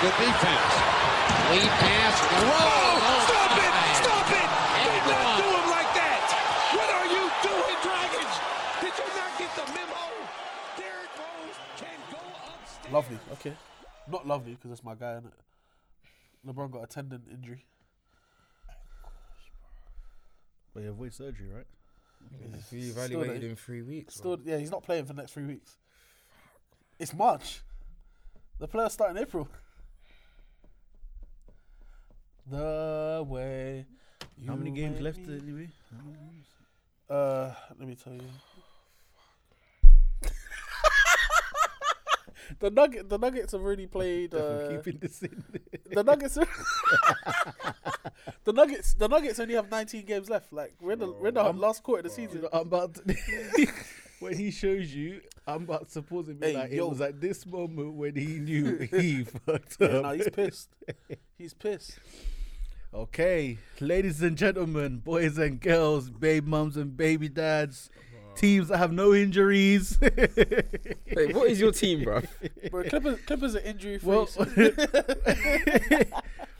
Good defense. Lead pass. Roll. Oh, stop it! Stop it! And Do not one. do him like that! What are you doing, Dragons? Did you not get the memo? Derrick Rose can go upstairs. Lovely. Okay. Not lovely because that's my guy, is LeBron got a tendon injury. But you avoid surgery, right? We Still evaluated in three weeks. Still, yeah, he's not playing for the next three weeks. It's March. The players start in April. The way. How many games left anyway? Uh, let me tell you. the nugget, the Nuggets have already played. Uh, Keeping this in. the Nuggets. The Nuggets. The Nuggets only have 19 games left. Like we're in the, we're in the last quarter of the season. I'm about to, when he shows you, I'm about to suppose it Hey, like yo. it was at this moment when he knew he fucked Yeah, up. no, he's pissed. He's pissed. Okay, ladies and gentlemen, boys and girls, babe mums and baby dads, teams that have no injuries. Wait, what is your team, bro? Bro, Clippers, Clippers are injury free. well,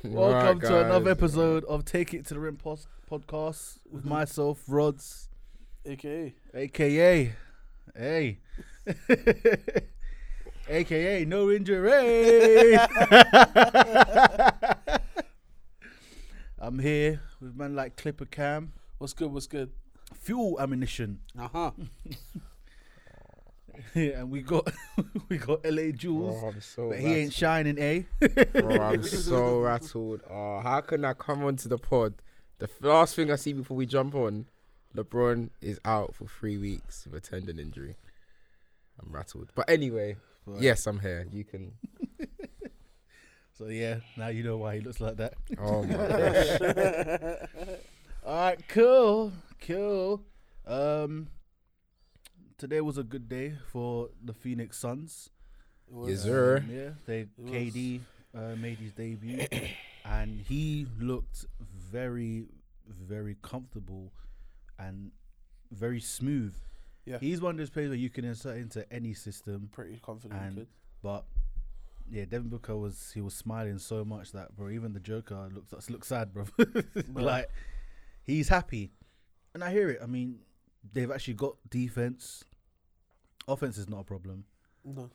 welcome Right, to another episode of Take It to the Rim pos- podcast with mm-hmm. myself, Rods, AKA. aka, hey, aka no injury. I'm here with man like Clipper Cam, What's good? What's good? fuel ammunition. Uh huh. yeah, and we got we got LA Jules, Oh, I'm so but he ain't shining, eh? Bro, I'm so rattled. Oh, how can I come onto the pod? The last thing I see before we jump on, LeBron is out for three weeks with a tendon injury. I'm rattled. But anyway, Right. yes, I'm here. You can. So yeah, now you know why he looks like that. Oh my gosh. All right, cool, cool. Um, today was a good day for the Phoenix Suns. Yes, sir. Um, yeah, they. KD uh, made his debut, and he looked very, very comfortable and very smooth. Yeah. He's one of those players where you can insert into any system, Pretty confident. And- but yeah, Devin Booker was he was smiling so much that bro, even the Joker looks looks sad, bro. like he's happy, and I hear it. I mean, they've actually got defense. Offense is not a problem. No.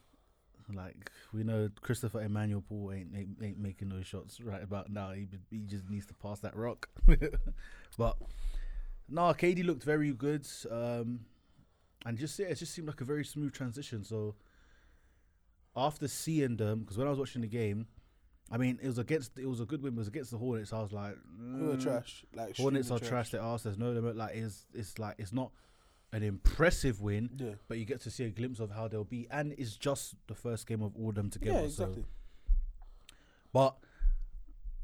Like we know, Christopher Emmanuel Paul ain't, ain't ain't making those shots right about now. He he just needs to pass that rock. but no, KD looked very good. Um, and just yeah, it just seemed like a very smooth transition. So after seeing them, because when I was watching the game, I mean it was against it was a good win. It was against the Hornets. I was like, We were mm, trash. Like Hornets are extremely trash. They asked. There's no limit. Like it's it's like it's not an impressive win, Yeah. but you get to see a glimpse of how they'll be, and it's just the first game of all of them together. Yeah, exactly. So, but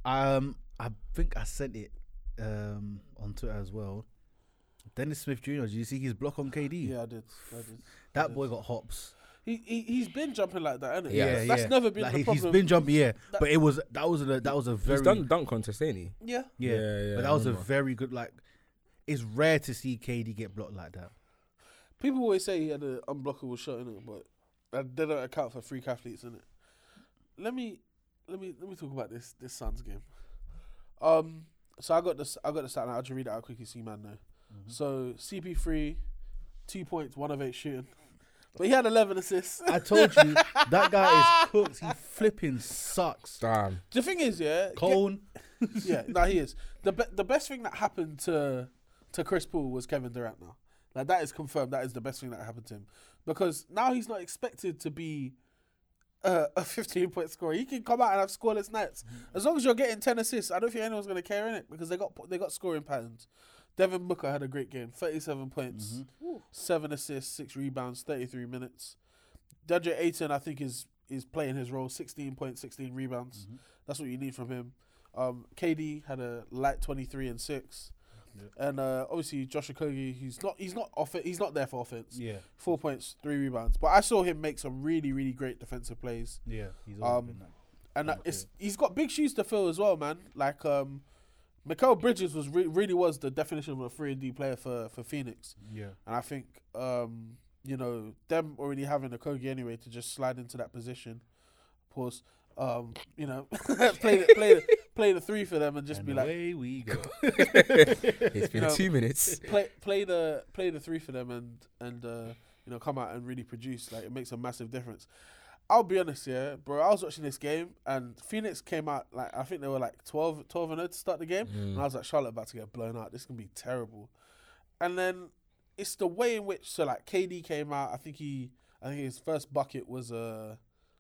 um, I think I sent it um on Twitter as well. Dennis Smith Jr. Did you see his block on KD? Yeah, I did. I did. that did. boy got hops. He, he he's been jumping like that, hasn't he? Yeah, that's, that's never been Like, the he, problem. has been jumping, yeah. That- but it was that was a that was a very He's done dunk contest, ain't he? yeah. yeah, Yeah, yeah, But that was a very good like. It's rare to see KD get blocked like that. People always say he had an unblockable shot in it, but that- they don't account for freak athletes in it. Let me let me let me talk about this this Suns game. Um, so I got this. I got the stat. now. I'll just read it out quickly so you man know. So CP3, two points, one of eight shooting, but he had eleven assists. I told you that guy is cooked. He flipping sucks. Damn. the thing is, yeah, get- Cone. yeah, no, he is. the be- The best thing that happened to to Chris Paul was Kevin Durant. Now, like that is confirmed. That is the best thing that happened to him because now he's not expected to be uh, a 15 point scorer. He can come out and have scoreless nights as long as you're getting 10 assists. I don't think anyone's gonna care in it because they got they got scoring patterns. Devin Booker had a great game, 37 points, seven assists, six rebounds, 33 minutes. DeAndre Ayton, I think, is is playing his role, 16 points, 16 rebounds. That's what you need from him. Um, KD had a light 23 and six. And uh, obviously Josh Okogie, he's not he's not off it. He's not there for offense. Yeah, Four points, three rebounds. But I saw him make some really really great defensive plays. yeah. He's always Um, been that. And uh, it's he's got big shoes to fill as well, man. Like um, Mikal Bridges was re- really was the definition of a three and D player for for Phoenix. Yeah, And I think um, you know them already having Okogie anyway to just slide into that position. Pause. Um, you know, play the, play the, play the three for them and just and be like, away we go. It's been know, two minutes. play play the play the three for them and and uh, you know come out and really produce. Like it makes a massive difference. I'll be honest, yeah, bro. I was watching this game and Phoenix came out like I think they were like 12, 12 and 0 to start the game, and I was like Charlotte about to get blown out. This can be terrible. And then it's the way in which so like KD came out. I think he I think his first bucket was uh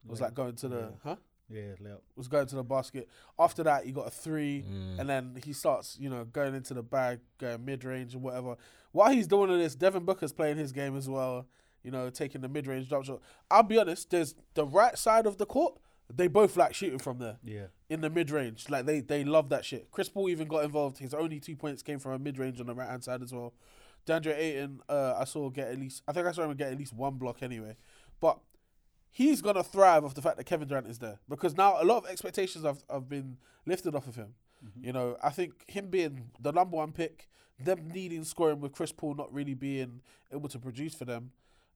was like going to the Yeah. huh yeah, layup. was going to the basket. After that, he got a three, Mm. and then he starts, you know, going into the bag, going mid range and whatever. While he's doing all this, Devin Booker's playing his game as well. You know, taking the mid range drop shot. I'll be honest, there's the right side of the court. They both like shooting from there Yeah. in the mid range. Like they they love that shit. Chris Paul even got involved. His only two points came from a mid range on the right hand side as well. DeAndre Ayton, uh, I saw get at least. I think I saw him get at least one block anyway. But he's gonna thrive off the fact that Kevin Durant is there because now a lot of expectations have, have been lifted off of him. You know, I think him being the number one pick, them needing scoring with Chris Paul not really being able to produce for them.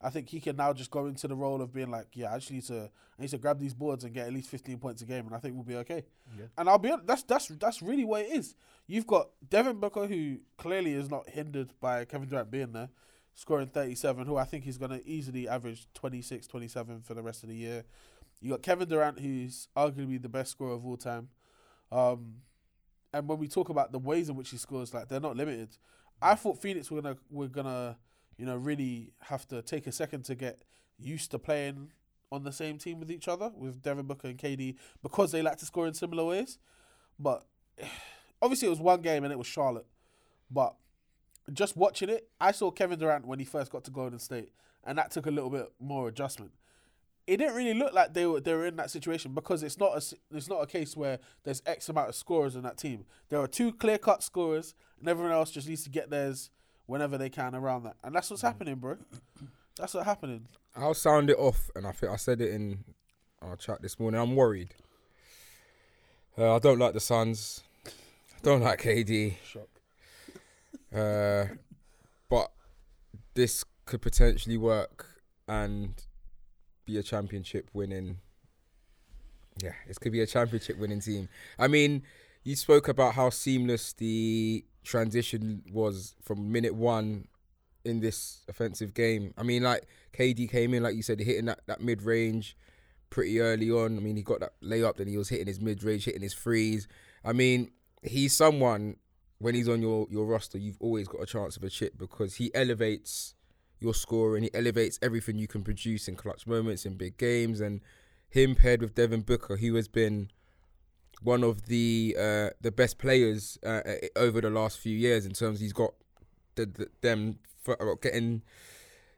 I think he can now just go into the role of being like, yeah, I just need to, I need to grab these boards and get at least 15 points a game, and I think we'll be okay. Yeah. And I'll be honest, that's that's that's really what it is. You've got Devin Booker, who clearly is not hindered by Kevin Durant being there, scoring 37, who I think is going to easily average 26, 27 for the rest of the year. You got Kevin Durant, who's arguably the best scorer of all time. Um, and when we talk about the ways in which he scores, like they're not limited. I thought Phoenix were gonna were gonna you know really have to take a second to get used to playing on the same team with each other with Devin Booker and KD because they like to score in similar ways. But obviously it was one game and it was Charlotte. But just watching it, I saw Kevin Durant when he first got to Golden State, and that took a little bit more adjustment. It didn't really look like they were they were in that situation because it's not a it's not a case where there's X amount of scorers in that team. There are two clear cut scorers, and everyone else just needs to get theirs whenever they can around that, and that's what's happening, bro. That's what's happening. I'll sound it off, and I think I said it in our chat this morning. I'm worried. Uh, I don't like the Suns. I don't like KD. Shock. Uh, but this could potentially work and be a championship winning. Yeah, this could be a championship winning team. I mean, you spoke about how seamless the transition was from minute one in this offensive game. I mean, like KD came in, like you said, hitting that, that mid range pretty early on. I mean, he got that layup, then he was hitting his mid range, hitting his threes. I mean, he's someone when he's on your, your roster, you've always got a chance of a chip because he elevates your score and he elevates everything you can produce in clutch moments in big games. And him paired with Devin Booker, who has been one of the uh, the best players uh, uh, over the last few years in terms he's got the, the, them for, uh, getting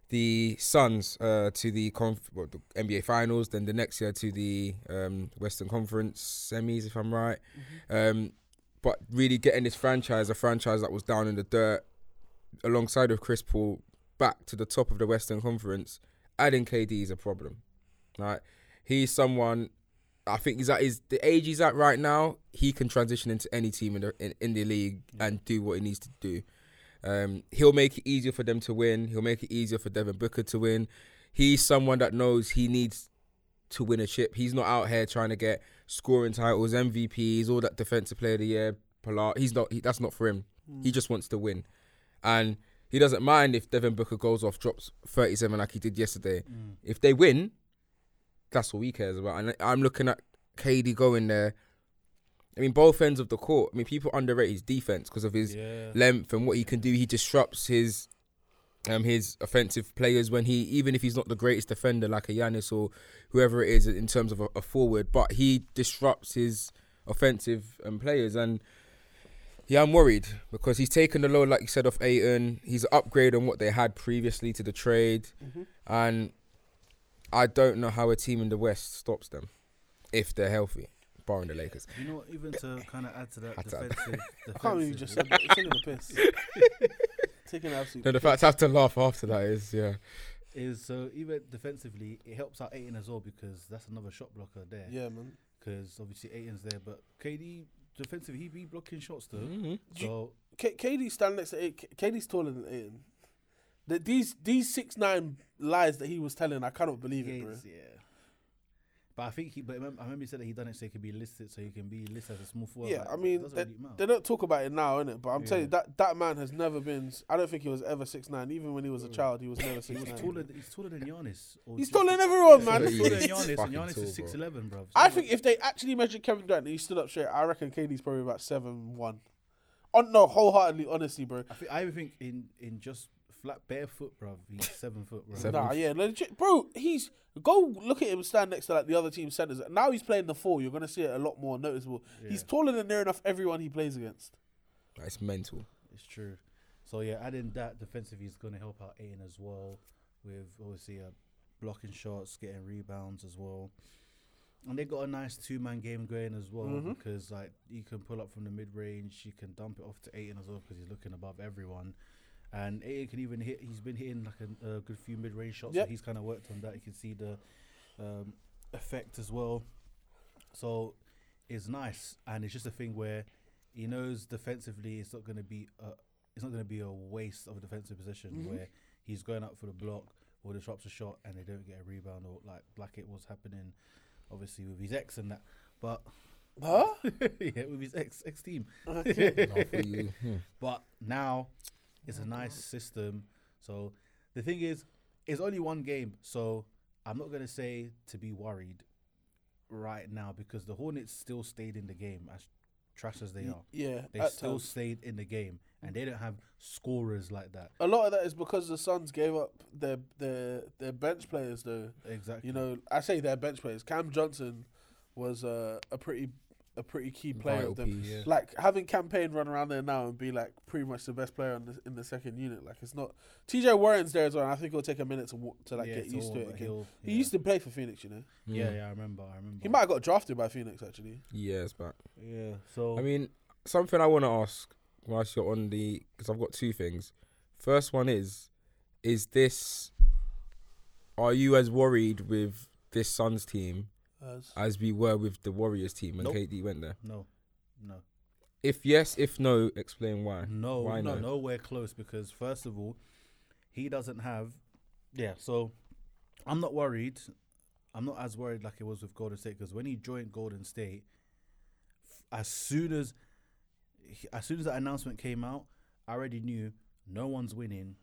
the Suns uh, to the, conf- well, the NBA Finals, then the next year to the um, Western Conference semis, if I'm right. Um, but really getting this franchise, a franchise that was down in the dirt, alongside of Chris Paul, back to the top of the Western Conference, adding KD is a problem. Right, he's someone. I think he's at his the age he's at right now. He can transition into any team in the in, in the league and do what he needs to do. Um, he'll make it easier for them to win. He'll make it easier for Devin Booker to win. He's someone that knows he needs to win a chip. He's not out here trying to get scoring titles, MVPs, all that defensive player of the year. Pilar. He's not. He, that's not for him. He just wants to win, and he doesn't mind if Devin Booker goes off, drops thirty-seven like he did yesterday. If they win, that's all he cares about. And I'm looking at KD going there. I mean, both ends of the court. I mean, people underrate his defense because of his Yeah. length and what he can do. He disrupts his um his offensive players when he even if he's not the greatest defender like a Giannis or whoever it is in terms of a, a forward, but he disrupts his offensive um, players and yeah, I'm worried because he's taken the load, like you said, off Ayton. He's an upgrade on what they had previously to the trade, and I don't know how a team in the West stops them if they're healthy, barring the Lakers. You know, even to kind of add to that Had to add. defensive, I can't believe you just said that. You're taking the piss. taking the absolute No, the fact I have to laugh after that is yeah. is so even defensively, it helps out Ayton as well because that's another shot blocker there. Yeah, man. Because obviously Ayton's there, but KD defensively he be blocking shots too. Mm-hmm. So K- KD standing next to A- K- KD's taller than Ayton. The, these these six nine lies that he was telling, I cannot believe it, bro. Gates, yeah. But I think he. But I remember, I remember he said that he done it so he can be listed, so he can be listed as a small forward. Yeah, Like, I it mean, doesn't they, really matter. they don't talk about it now, innit? But I'm telling you, that that man has never been. I don't think he was ever six nine. Even when he was a mm. child, he was never He six was nine. taller. He's taller than Giannis. or He's just- taller than everyone, Yeah, man. He's taller than He's Giannis, and fucking Giannis tall, is six bro. eleven, bro. I think if they actually measured Kevin Durant and he stood up straight, I reckon KD's probably about seven one. On no, wholeheartedly, honestly, bro. I think I even think in in just flat barefoot, bro. He's seven foot, bro. Seven. Nah, yeah, legit, bro. He's go look at him stand next to like the other team centers. Now he's playing the four. You're gonna see it a lot more noticeable. He's taller than near enough everyone he plays against. It's mental. It's true. So yeah, adding that defensively is going to help out Ayton as well, with obviously uh, blocking shots, getting rebounds as well. And they got a nice two man game going as well Mhm. because like you can pull up from the mid range, you can dump it off to Ayton as well because he's looking above everyone. And Ayton can even hit. He's been hitting like a, a good few mid range shots. Yep. So he's kind of worked on that. You can see the um, effect as well. So it's nice, and it's just a thing where he knows defensively it's not going to be a, it's not going to be a waste of a defensive position Mhm. where he's going up for the block or disrupts a shot and they don't get a rebound or like like it was happening, obviously with his ex and that. But Huh? yeah, with his ex ex team. Not for you. Hmm. But now it's a nice system. So the thing is, it's only one game. So I'm not gonna say to be worried right now because the Hornets still stayed in the game as trash as they are. Yeah, They at still times. stayed in the game, and they don't have scorers like that. A lot of that is because the Suns gave up their their their bench players though. Exactly. You know, I say their bench players. Cam Johnson was uh, a pretty a pretty key player Vital of them. piece. Yeah. Like having Cam Payne run around there now and be like pretty much the best player in the, in the second unit. Like it's not TJ Warren's there as well. And I think it'll take a minute to wa- to like Yeah, get it's used to it again. he'll- He used to play for Phoenix, you know. Yeah, yeah, I remember. I remember. He might have got drafted by Phoenix actually. Years back. Yeah. So I mean, something I want to ask whilst you're on the because I've got two things. First one is, is this? Are you as worried with this Suns team As, as we were with the Warriors team when Nope. KD went there? no, no. If yes, if no, explain why. No, Why no, no? nowhere close because first of all, he doesn't have. Yeah, so I'm not worried. I'm not as worried like it was with Golden State because when he joined Golden State, f- as soon as he- as soon as that announcement came out, I already knew no one's winning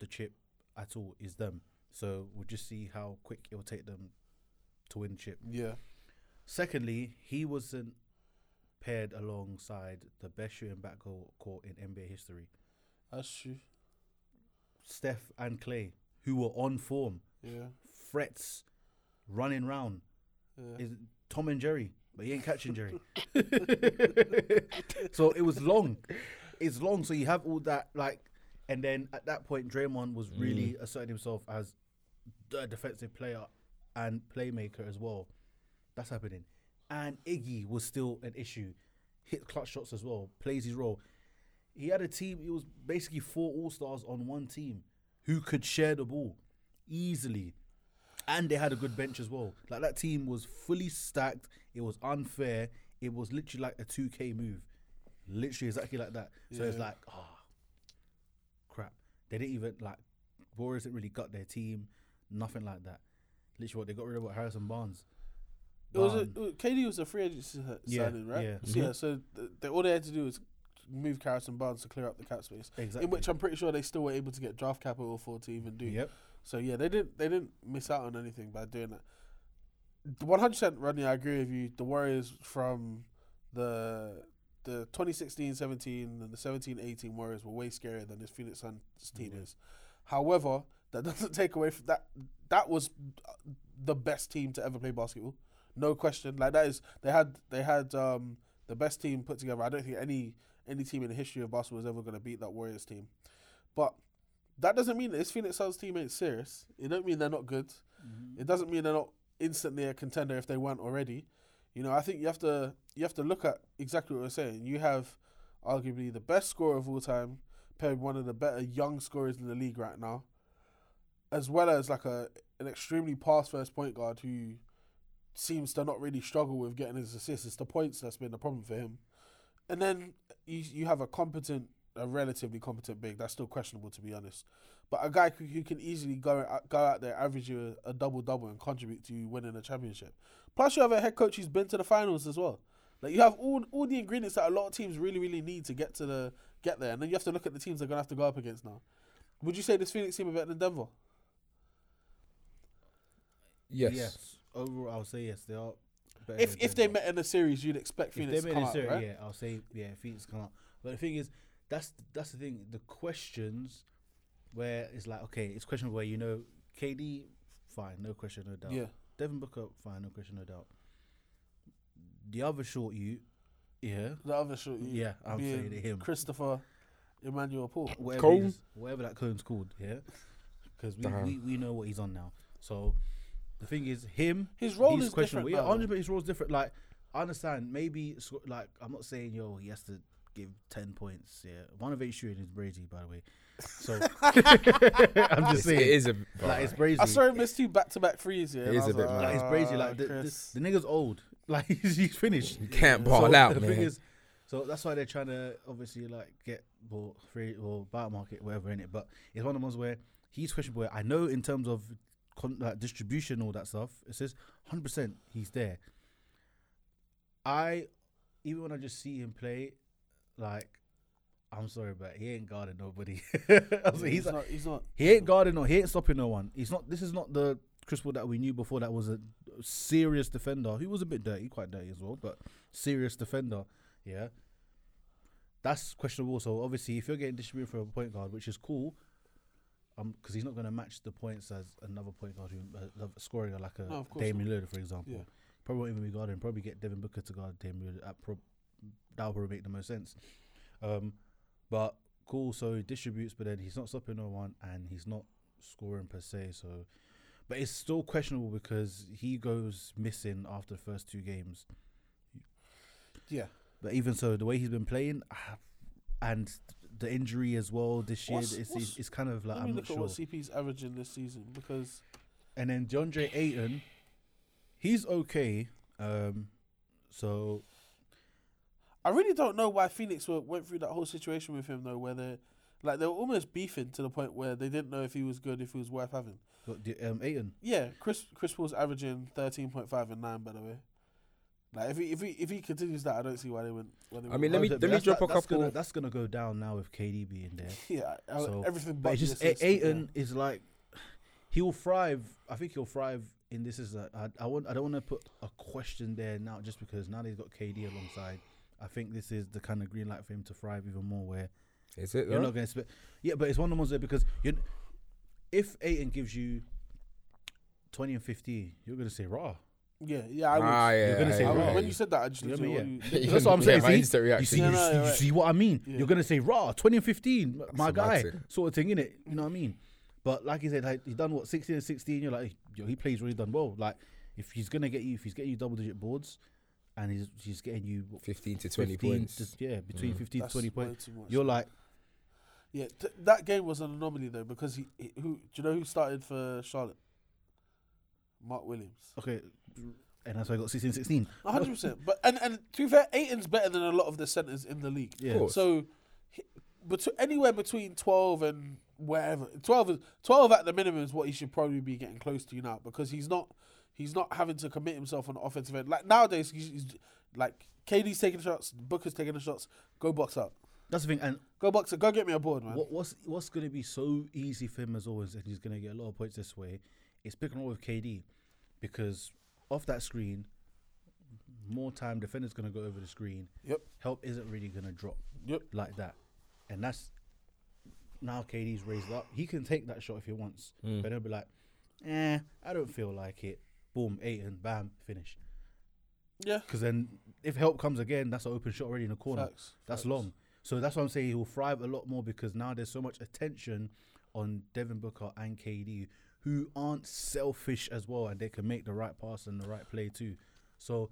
the chip at all. Is them. So we'll just see how quick it will take them to win chip. yeah, Secondly, he wasn't paired alongside the best shooting backcourt in NBA history. that's true. Steph and Clay, who were on form, Yeah, threats, running round. yeah. Is Tom and Jerry, but he ain't catching Jerry. so it was long. It's long. So you have all that like, and then at that point, Draymond was really mm. asserting himself as the defensive player and playmaker as well. That's happening, and Iggy was still an issue. Hit clutch shots as well. Plays his role. He had a team. It was basically four All Stars on one team who could share the ball easily and they had a good bench as well. Like that team was fully stacked. It was unfair. It was literally like a two K move, literally exactly like that. So it's like, ah, crap. They didn't even like Warriors didn't really gut their team, nothing like that. Literally, what they got rid of what Harrison Barnes. It was a, Um, KD was a free Yeah, signing, right? yeah. So, yeah. So th- they, all they had to do was move Harrison Barnes to clear up the cap space, exactly. in which I'm pretty sure they still were able to get draft capital for to even do. yep. So yeah, they didn't they didn't miss out on anything by doing that. One hundred percent, Rodney. I agree with you. The Warriors from the the 2016-17 and the 17-18 Warriors were way scarier than this Phoenix Suns team Yeah. is. However, that doesn't take away from that. That was the best team to ever play basketball, no question. Like that is they had they had um, the best team put together. I don't think any any team in the history of basketball is ever going to beat that Warriors team. But that doesn't mean that this Phoenix Suns team ain't serious. It don't mean they're not good. Mm-hmm. It doesn't mean they're not instantly a contender if they weren't already. You know, I think you have to you have to look at exactly what we're saying. You have arguably the best scorer of all time, paired with one of the better young scorers in the league right now, as well as like a an extremely pass first point guard who seems to not really struggle with getting his assists. It's the points that's been the problem for him. And then you you have a competent, a relatively competent big. That's still questionable to be honest. But a guy who, who can easily go out, go out there, average you a, a double double, and contribute to you winning a championship. Plus, you have a head coach who's been to the finals as well. Like you have all all the ingredients that a lot of teams really really need to get to the get there, and then you have to look at the teams they're gonna have to go up against now. Would you say this Phoenix team are better than Denver? Yes. Overall, I'll say yes. They are. better If than if they Denver. met in a series, you'd expect if Phoenix they to made come it out, serious, right? yeah, I'll say yeah, Phoenix come out. But the thing is, that's that's the thing. The questions where it's like, okay, it's questionable where you know KD, fine, no question, no doubt. Yeah. Devin Booker, fine, no question, no doubt. The other short you, yeah, The other short, you Yeah, I'm being saying him. Christopher Emmanuel Paul. whatever, Cone? is, whatever that cone's called, yeah, because we, Damn. we we know what he's on now. So the thing is, him, His role he's is questionable. different Yeah, hundred percent. His role's different. Like I understand. Maybe sc- like I'm not saying yo he has to give ten points. Yeah, one of eight shooting is Brazy, by the way. So I'm just It's, saying, it is a. like it's Brazy. I saw him miss two back to back threes. Yeah, It and is I a was bit like, like it's Brazy. Like "Ah, the, the, the nigga's old. Like he's, he's finished. You can't ball so out, the man. thing is, so that's why they're trying to obviously like get ball free or buy market whatever in it. But it's one of the ones where he's questionable. I know in terms of con- like distribution all that stuff. It says hundred percent he's there. I even when I just see him play, like I'm sorry, but he ain't guarding nobody. Like, he's, he's like, not. He's not. he ain't guarding no. He ain't stopping no one. He's not. This is not the Chris Paul that we knew before. That was a serious defender. He was a bit dirty, quite dirty as well, but serious defender. Yeah, that's questionable. So obviously, if you're getting distributed for a point guard, which is cool, um, because he's not going to match the points as another point guard who uh, scoring like a No, Damian Lillard, for example. Yeah. Probably won't even be guarding. Probably get Devin Booker to guard Damian Lillard. That prob- that would probably make the most sense. Um, but cool. So he distributes, but then he's not stopping no one, and he's not scoring per se. So, but it's still questionable because he goes missing after the first two games. Yeah. But even so, the way he's been playing, ah, and the injury as well this year, What's- it's, what's- it's, kind of like Let me I'm look not at sure. what CP's averaging this season because And then DeAndre Ayton, he's okay. Um, so I really don't know why Phoenix were, went through that whole situation with him though, where they like they were almost beefing to the point where they didn't know if he was good, if he was worth having. but the- um, Ayton, Yeah, Chris Chris Paul's averaging thirteen point five and nine by the way. Like if he if he if he continues that, I don't see why they went. Why they I mean, let me- let me that's- drop a that's couple- Gonna, that's gonna go down now with KD being there. yeah, So, everything. But But it's just this is- A- is like he'll thrive. I think he'll thrive in this. Is a, I, I want. I don't want to put a question there now, just because now they've got KD alongside. I think this is the kind of green light for him to thrive even more. Where Is it? you're though? not going to spend. Yeah, but it's one of the ones there because you. If Ayton gives you twenty and fifty, you're going to say raw. Yeah, yeah. I would. Ah, yeah, You're gonna yeah, say I would- raw. when you said that, I just You looked what at mean? Yeah. you- That's what I'm saying. my see? You see, Yeah, you, no, see- you're you see what I mean? Yeah. You're gonna say raw, twenty and my That's guy, romantic. sort of thing, in it. You know what I mean? But like you said, like, he's done what sixteen and sixteen. You're like, yo, he plays really done well. Like, if he's gonna get you, if he's getting you double digit boards, and he's he's getting you what, 15 to 20 15 points. to- yeah, between Mm. fifteen That's to twenty points. much. You're like, Yeah, th- that game was an anomaly though because he, he who do you know who started for Charlotte? Mark Williams. okay, and that's why I got 16, 16. A hundred percent. But and and to be fair, Ayton's better than a lot of the centers in the league. Yeah. Of course. So, but anywhere between twelve and wherever twelve is twelve at the minimum is what he should probably be getting close to now because he's not he's not having to commit himself on the offensive end. Like nowadays, he's, he's like KD's taking the shots, Booker's taking the shots. Go box up. That's the thing. And Go box up. Go get me a board, man. What, what's what's going to be so easy for him as always, and he's going to get a lot of points this way, is pick and roll with KD, because off that screen, more time defender's going to go over the screen. Yep. Help isn't really going to drop Yep. like that, and that's now KD's raised up. He can take that shot if he wants, Mm. but he'll be like, "Eh, I don't feel like it." Boom, eight and bam, finish. Yeah. Because then if help comes again, that's an open shot already in the corner. Facts. That's Facts. long. So that's what I'm saying. He will thrive a lot more because now there's so much attention on Devin Booker and KD, who aren't selfish as well, and they can make the right pass and the right play too. So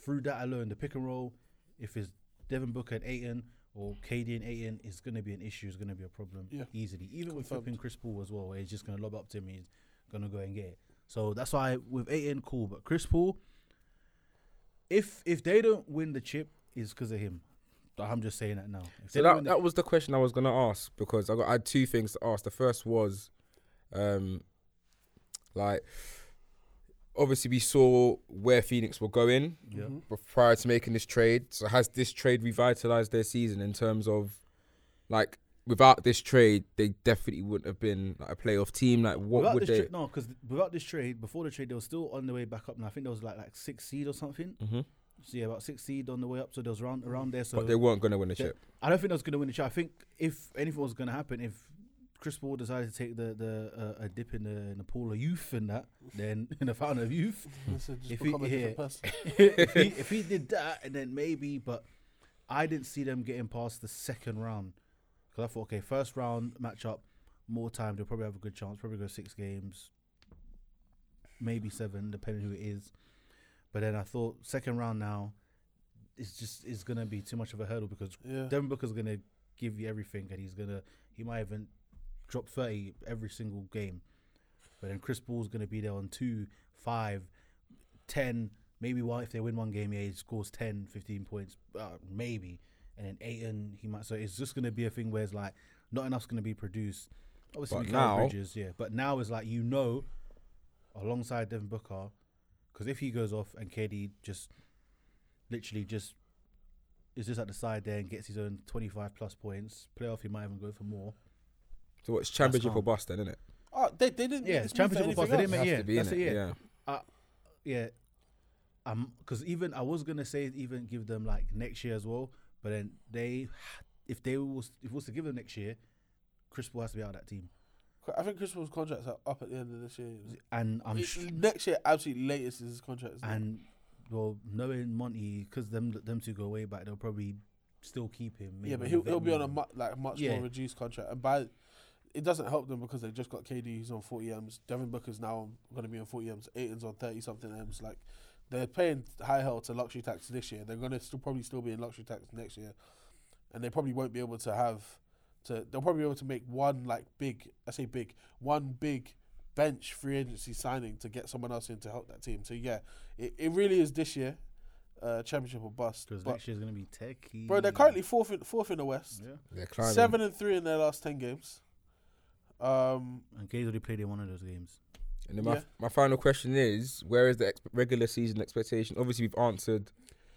through that alone, the pick and roll, if it's Devin Booker and Ayton or KD and Ayton, is going to be an issue. It's going to be a problem Yeah. easily. Even with Confirmed. flipping Chris Paul as well, where he's just going to lob up to him, he's going to go and get it. So that's why with Ayton, cool. But Chris Paul, if if they don't win the chip, is because of him. I'm just saying that now. If So that, that was the question I was gonna ask because I got I had two things to ask. The first was, um, like, obviously we saw where Phoenix were going Yeah. prior to making this trade. So has this trade revitalized their season in terms of like without this trade, they definitely wouldn't have been like a playoff team. Like what without would this they? trade, no, because without this trade, before the trade, they were still on the way back up. And I think there was like like six seed or something. hmm So yeah, about six seed on the way up. So there was around around there. So but they weren't going to win the they- chip. I don't think they was going to win the chip. I think if anything was going to happen, if Chris Paul decided to take the the uh, a dip in the in the pool of youth and that, then in the fountain of youth, If he- yeah. if he if he did that, and then maybe, but I didn't see them getting past the second round because I thought, okay, first round matchup, more time, they'll probably have a good chance. Probably go six games, maybe seven, depending who it is. But then I thought second round now, it's just it's gonna be too much of a hurdle because Yeah. Devin Booker's gonna give you everything, and he's gonna he might even drop thirty every single game. But then Chris Paul's gonna be there on two, five, ten, maybe one if they win one game, yeah, he scores 10, 15 points, uh, maybe. And then Ayton, he might. So it's just gonna be a thing where it's like not enough's gonna be produced. Obviously, But now- Bridges, yeah. But now it's like you know, alongside Devin Booker, because if he goes off and KD just literally just is just at the side there and gets his own 25 plus points, playoff he might even go for more. So it's championship or calm. bust then, isn't it? Oh, they, they didn't. Yeah, it's this for championship or bust. They didn't make- Has yeah, that's innit? it, yeah. Yeah, um, because even I was gonna say even give them like next year as well, but then they, if they was if was to give them next year, Chris Paul has to be out of that team, I think Chris Paul's contract's are up at the end of this year. and I'm It- sh- next year, absolutely latest is his contract. isn't it? and well knowing Monty because them them two go way back, they'll probably still keep him. yeah, but he'll he'll be on a mu- like much Yeah. more reduced contract, and by it doesn't help them because they just got KD who's on forty m's. Devin Booker's now going to be on forty m's. Ayton's on thirty something m's. Like they're paying high hell to luxury tax this year. They're going to still probably still be in luxury tax next year, and they probably won't be able to have to. They'll probably be able to make one like big. I say big one big bench free agency signing to get someone else in to help that team. So yeah, it, it really is this year, uh, championship or bust. because But, next year's gonna be techie. bro, they're currently fourth in, fourth in the West. yeah. They're climbing. Seven and three in their last ten games. Um, And Gaze already played in one of those games. And then my, Yeah. my final question is, where is the ex- regular season expectation? Obviously, we've answered.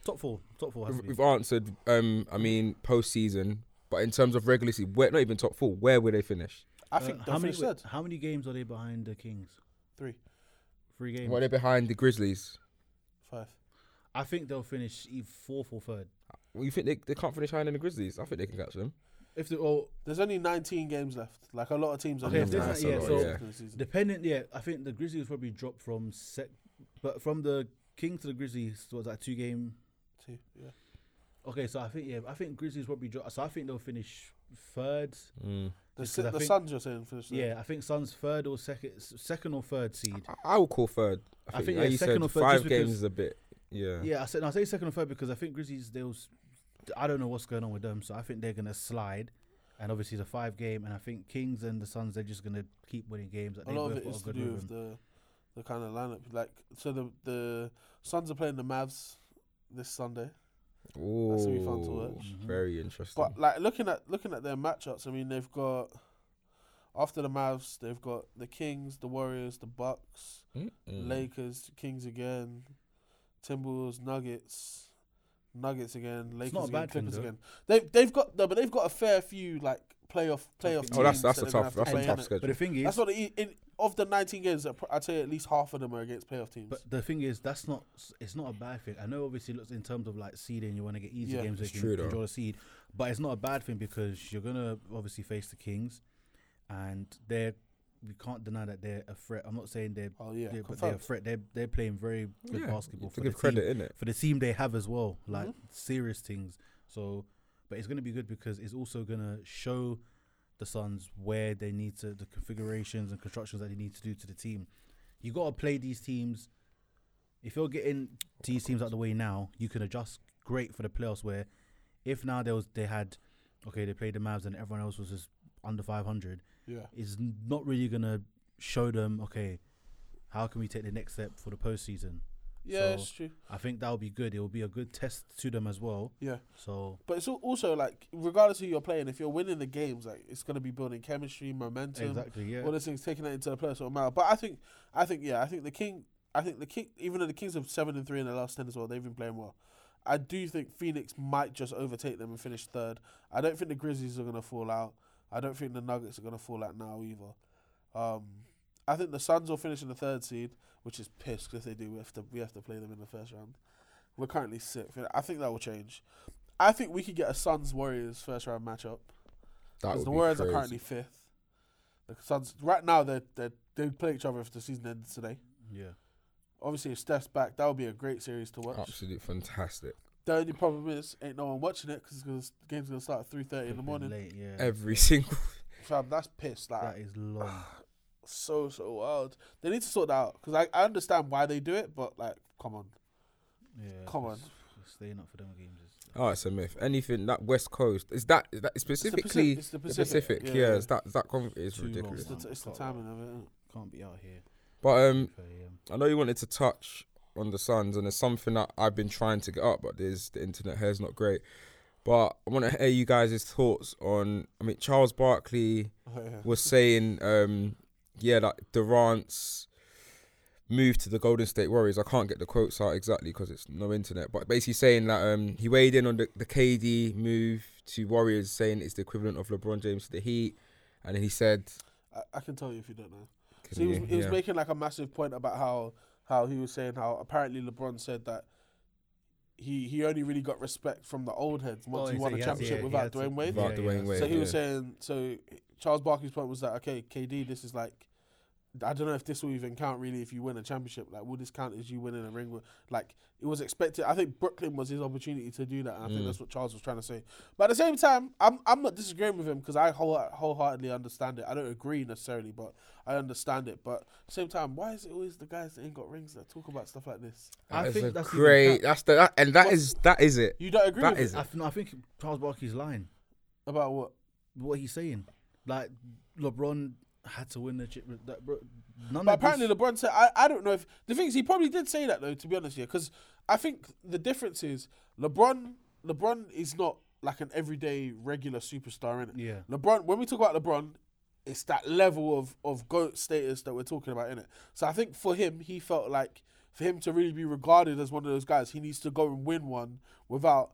Top four, top four has We've, to be. we've answered. Um, I mean, postseason. But in terms of regular season, where not even top four. Where will they finish? I Uh, think how many finish third. how many games are they behind the Kings? Three, Three games. What are they're behind the Grizzlies. five. I think they'll finish either fourth or third. Well, you think they, they can't finish higher than the Grizzlies? I think they can catch them. If they oh There's only 19 games left. Like a lot of teams are Okay, left if there's out not- for yeah, the so- rest of the season. dependent, yeah, I think the Grizzlies probably dropped from sec, but from the Kings to the Grizzlies was that two game. Two, yeah. Okay, so I think yeah, I think Grizzlies probably drop. So I think they'll finish third. Mm. The, Just I the think- Suns, you're saying, finish third. Yeah, I think Suns third or second, second or third seed. I, I will call third. I I think, think, yeah, you second said, or third, five just games because- is a bit. Yeah. Yeah, I said no, I say second or third because I think Grizzlies they was, I don't know what's going on with them, so I think they're gonna slide, and obviously the five game, and I think Kings and the Suns they're just gonna keep winning games. That A lot of both it got is a to do with the the kind of lineup. Like, so the the Suns are playing the Mavs this Sunday. Ooh, That's gonna be fun to watch. Mm-hmm. Very interesting. But like looking at looking at their matchups, I mean they've got after the Mavs, they've got the Kings, the Warriors, the Bucks, Mm-mm. Lakers, Kings again, Timberwolves, Nuggets, Nuggets again, Lakers not a again, bad thing, Clippers though. again. They've they've got no, but they've got a fair few like playoff playoff. Oh, that's teams that's that a they're gonna tough. have to That's play, a tough innit? schedule. But the thing is, That's what in, in of the 19 games, I'd say at least half of them are against playoff teams. But the thing is, that's not. It's not a bad thing. I know, obviously, looks in terms of like seeding, you want to get easy Yeah, games where it's you true can though. control the seed, but it's not a bad thing because you're gonna obviously face the Kings, and they're. We can't deny that they're a threat. I'm not saying they're, oh yeah, they're but they're a threat. They're they're playing very good Yeah, basketball for give the team, credit, innit? for the team they have as well. Like Mhm. serious things. So, but it's gonna be good because it's also gonna show the Suns where they need to the configurations and constructions that they need to do to the team. You got to play these teams. If you're getting these teams out of the way now, you can adjust great for the playoffs. Where if now there was they had okay they played the Mavs and everyone else was just under 500, Yeah, is not really gonna show them okay how can we take the next step for the postseason. yeah, So- it's true. I think that will be good. It will be a good test to them as well. Yeah, So but it's also like regardless who you're playing, if you're winning the games, like it's gonna be building chemistry, momentum, exactly, yeah. all those things, taking that into a personal matter. But I think, I think, yeah, I think the King, I think the King, even though the Kings have seven and three in the last ten as well, they've been playing well. I do think Phoenix might just overtake them and finish third. I don't think the Grizzlies are gonna fall out. I don't think the Nuggets are gonna fall out now either. Um, I think the Suns will finish in the third seed, which is pissed because they do. We have to we have to play them in the first round. We're currently sixth. I think that will change. I think we could get a Suns Warriors first round matchup. Because the be Warriors crazy. are currently fifth. The Suns right now they they they play each other if the season ends today. Yeah. Obviously, if Steph's back, that would be a great series to watch. Absolutely fantastic. The only problem is ain't no one watching it because the game's gonna start at three thirty in the morning. Late, yeah. Every single. Fam, that's pissed. Like that is long. so so wild. They need to sort that out because I, I understand why they do it, but like, come on. Yeah. Come on. it's- Staying up for them games. Is, Oh, it's a myth. Anything that West Coast is that is that specifically it's the the Pacific, Pacific? yeah, yeah, yeah. is that is that con- is Too long. ridiculous. It's the, it's the timing of it. can't be out here. But um, I know you wanted to touch on the Suns, and it's something that I've been trying to get up, but there's the internet here is not great. But I want to hear you guys' thoughts on. I mean, Charles Barkley Oh, yeah. was saying, um, yeah, like Durant's move to the Golden State Warriors. I can't get the quotes out exactly because it's no internet, but basically saying that um, he weighed in on the, the KD move to Warriors, saying it's the equivalent of LeBron James to the Heat, and then he said, I, I can tell you if you don't know. So he was, he was yeah. making like a massive point about how how he was saying how apparently LeBron said that he he only really got respect from the old heads once Oh, he he won a he had- championship yeah, without had Dwyane Wade. Without Dwyane yeah. Wade. So he was saying, so Charles Barkley's point was that okay, KD, this is like, I don't know if this will even count really if you win a championship. Like, will this count as you winning a ring? with- Like, it was expected. I think Brooklyn was his opportunity to do that. And I think Mm. that's what Charles was trying to say. But at the same time, I'm I'm not disagreeing with him because I whole, wholeheartedly understand it. I don't agree necessarily, but I understand it. But at the same time, why is it always the guys that ain't got rings that talk about stuff like this? I think a that's even great. cap. That's the that, and that What's- is that is it. You don't agree That with is it? I, th- no, I think Charles Barkley's lying. about what? What he's saying, like LeBron had to win the chip. That bro, none But of apparently this, LeBron said, I, I don't know if the thing is he probably did say that though. To be honest, yeah, because I think the difference is LeBron. LeBron is not like an everyday regular superstar in it. Yeah. LeBron. When we talk about LeBron, it's that level of of goat status that we're talking about in it. So I think for him, he felt like for him to really be regarded as one of those guys, he needs to go and win one without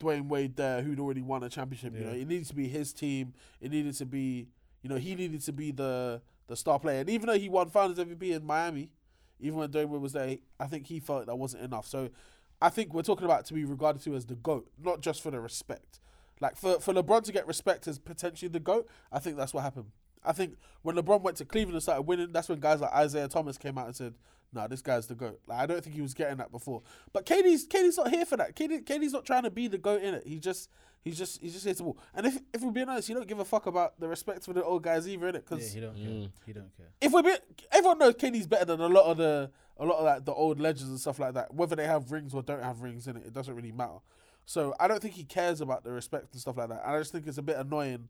Dwyane Wade there, who'd already won a championship. You know, Yeah. it needed to be his team. It needed to be, you know, he needed to be the the star player. And even though he won Finals MVP in Miami, even when Wade was there, I think he felt that wasn't enough. So I think we're talking about to be regarded to as the goat, not just for the respect. Like for for LeBron to get respect as potentially the goat, I think that's what happened. I think when LeBron went to Cleveland and started winning, that's when guys like Isaiah Thomas came out and said, "Nah, this guy's the goat." Like I don't think he was getting that before. But KD's KD's not here for that. KD, KD's not trying to be the goat in it. He just he's just he's just here to ball. And if if we're being honest, you don't give a fuck about the respect for the old guys either in it yeah, because he don't Mm. care. He don't care. if we're be, everyone knows KD's better than a lot of the a lot of like the old legends and stuff like that. Whether they have rings or don't have rings in it, it doesn't really matter. So I don't think he cares about the respect and stuff like that. And I just think it's a bit annoying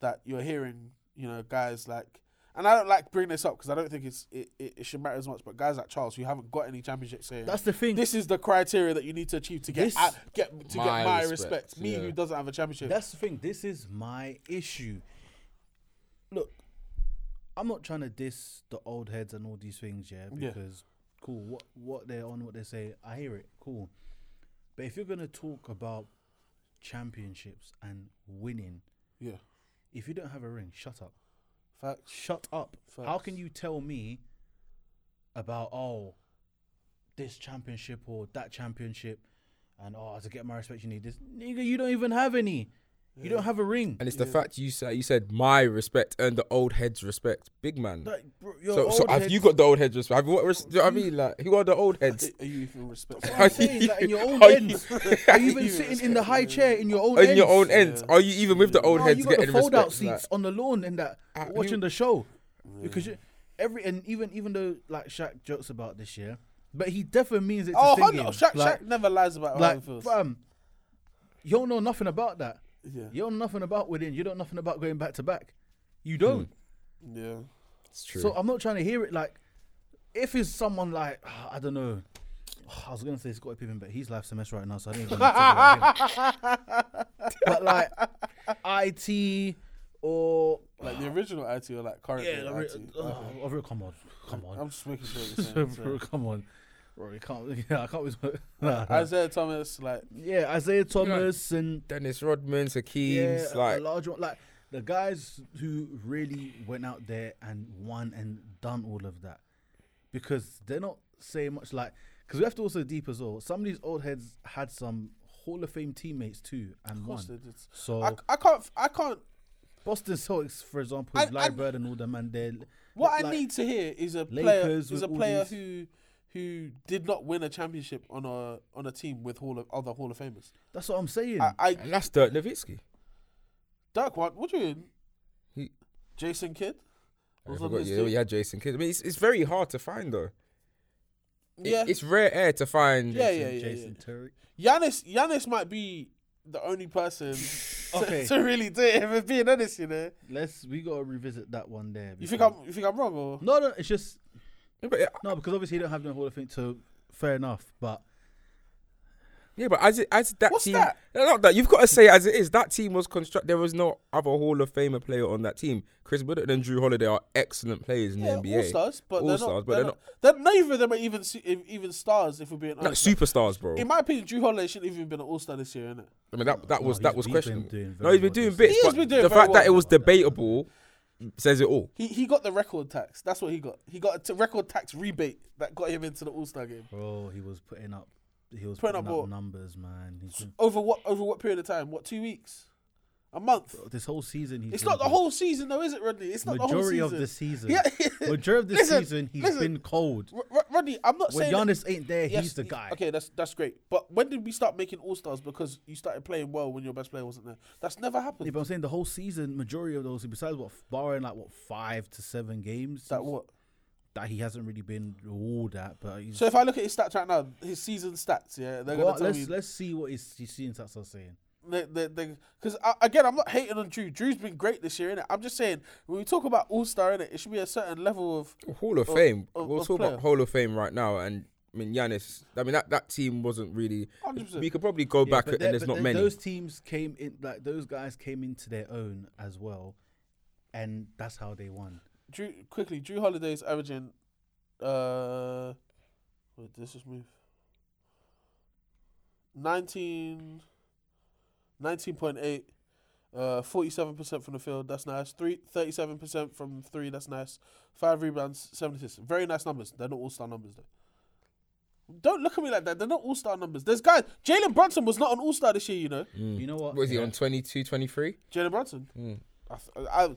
that you're hearing, you know, guys like, and I don't like bringing this up because I don't think it's it, it, it should matter as much. But guys like Charles who haven't got any championships saying That's the thing. this is the criteria that you need to achieve to get This- at, get to My get my respect, respect. Me yeah. who doesn't have a championship. That's the thing. This is my issue. Look, I'm not trying to diss the old heads and all these things, yeah, Yeah. because cool. What what they're on, what they say, I hear it. Cool. But if you're gonna talk about championships and winning, yeah, if you don't have a ring, shut up. Facts. Shut up. How can you tell me about oh this championship or that championship and oh to get my respect you need this nigga you don't even have any. You don't have a ring. And it's the fact you said you said my respect and the old heads respect, big man. Like, bro, your So, so have heads- you got the old heads respect? Have you, what, res- do you know what I mean, like, who are the old heads? Are you even respectful? What I'm saying, like, in your own Are you- ends. Are you even sitting in the high chair in your own In ends? your own ends, Yeah. are you even with the old No, heads you got the getting fold out respect? seats on the lawn and that Uh, watching who- the show because you, every and even even though like Shaq jokes about this year, but he definitely means it. To Oh, sting hold Shaq, like, Shaq never lies about how like he feels. fam, you don't know nothing about that. Yeah. You don't know nothing about winning. You don't know nothing about going back to back. You don't. Hmm. Yeah. It's true. So I'm not trying to hear it like if it's someone like ah, I don't know. Ah, I was gonna say Scottie Pippen, but he's life's a mess right now, so I didn't even talk about him. but like IT or Like the original IT or like current Yeah, day IT? oh, Okay. I come on, come on. I'm just making sure. What you're saying, so. come on, bro. You can't. Yeah, I can't. Nah, nah. Isaiah Thomas, like yeah, Isaiah Thomas and Dennis Rodman, yeah, Hakeem's, a like large one, like the guys who really went out there and won and done all of that, because they're not saying much. Like, because we have to also deep as well. Some of these old heads had some Hall of Fame teammates too and of won. they did. So I, I can't. I can't. Boston Celtics, for example, I- with Larry I- Bird and all them, and they're What like- I need to hear is a player is a player these- who who did not win a championship on a on a team with Hall of other Hall of Famers. That's what I'm saying. I, I and that's Dirk Nowitzki. Dirk, what what do you mean? He- Jason Kidd. I Was on forgot, this yeah, team? you had Jason Kidd. I mean, it's, it's very hard to find though. It- Yeah, it's rare air to find. Yeah, Jason, yeah, yeah, Jason yeah. Terry. Giannis Giannis might be the only person Okay. to, to really do it. If we're being honest, you know. Let's we gotta revisit that one there. You think I'm you think I'm wrong or No, no, it's just Yeah, but, no because obviously you don't have no Hall of Fame. So fair enough, but yeah, but as it, as that What's team, that? No, not that you've got to say it as it is. That team was constructed. There was no other Hall of Famer player on that team. Chris Woodard and Jrue Holiday are excellent players in yeah, the NBA. all stars, but they're All-stars, not. but they're they're not. Neither of them are even even stars. If we're being Not honest, superstars, bro. in my opinion, Jrue Holiday shouldn't even been an All Star this year, innit? I mean, that that was No, that was questionable. No, he's been doing bits. He has been doing the very fact that it was debatable says it all. He he got the record tax. That's what he got. He got a t- record tax rebate that got him into the All Star game. bro, he was putting up, he was Putting putting, up up, numbers, man. He's been, Over what over what period of time? What two weeks? A month? this whole season, he's It's not the good. whole season though, is it, Rodney? It's not majority the whole season. Majority of the season. Yeah. majority of the Listen, season, he's listen. been cold. R- Rodney, I'm not When saying that- Giannis ain't there, Yes, he's the guy. Okay, that's that's great. But when did we start making All Stars because you started playing well when your best player wasn't there? That's never happened. Yeah, but I'm saying the whole season, majority of those, besides what, barring like what five to seven games, that what? that he hasn't really been all that. But he's, So if I look at his stats right now, his season stats, yeah, they're Go gonna tell let's me let's see what his his season stats are saying. Because again, I'm not hating on Jrue. Jrue's been great this year, innit? I'm just saying when we talk about All Star, innit, it should be a certain level of Hall of Of- Fame. of- we'll of talk player. about Hall of Fame right now, and I mean Giannis. I mean that, that team wasn't really. 100%. We could probably go Yeah, back, and there's not many. Those teams came in like those guys came into their own as well, and that's how they won. Jrue quickly. Jrue Holiday's averaging. Uh, wait, this is just move. 19, 19.8, uh, 47% from the field. That's nice. Three, 37% from three. That's nice. Five rebounds, seven assists. Very nice numbers. They're not all star numbers though. Don't look at me like that. They're not all star numbers. There's guys. Jalen Brunson was not an all star this year. You know, You know what? Was he Yeah. on 22, 23? Jalen Brunson. Mm. I, th- I,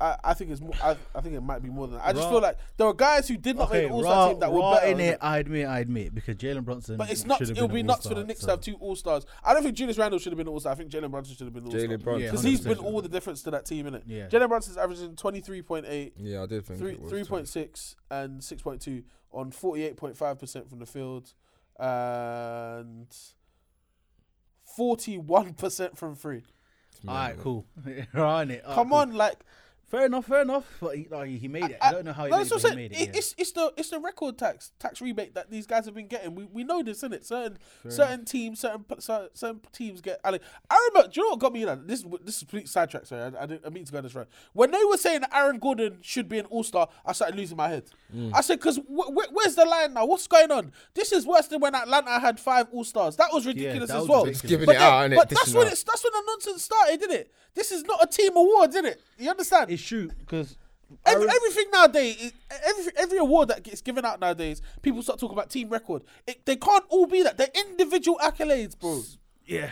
I, I think it's more. I, I think it might be more than that. I just Raw- feel like there are guys who did not Okay, make the All raw, Star team that were raw better. in than it. I admit, I admit, because Jalen Brunson. But it's not. should have It'll be an nuts for the Knicks so- to have two All Stars. I don't think Julius Randle should have been All Star. I think Jalen Brunson should have been All Star. Jalen Brunson. Yeah, because he's been all the difference to that team, innit? Yeah. Jalen Brunson's averaging twenty three point eight, Yeah, I did think three it was three point six, and six point two on forty eight point five percent from the field, and forty one percent from free. All right, cool. right, innit? All right, Come cool. on, like Fair enough, fair enough. But he, like, he made it. I, don't know how he no, made, that's what it, I'm he saying. made it. It- yeah. It's it's the it's the record tax tax rebate that these guys have been getting. We we know this, innit? Certain certain teams, certain certain, certain teams get. I, mean, I remember. Do you know what got me? You know, this is this is complete sidetrack. Sorry, I, I, didn't, I mean to go on this right. When they were saying Aaron Gordon should be an All Star, I started losing my head. Mm. I said, because wh- wh- where's the line now? What's going on? This is worse than when Atlanta had five All Stars. That was ridiculous that as was well. ridiculous. Giving but it out, then- innit? But that's when it's that's when the nonsense started, didn't it? This is not a team award, is it? You understand? It's true because Every, everything nowadays, every every award that gets given out nowadays, people start talking about team record. It, they can't all be that. They're individual accolades, bro. yeah,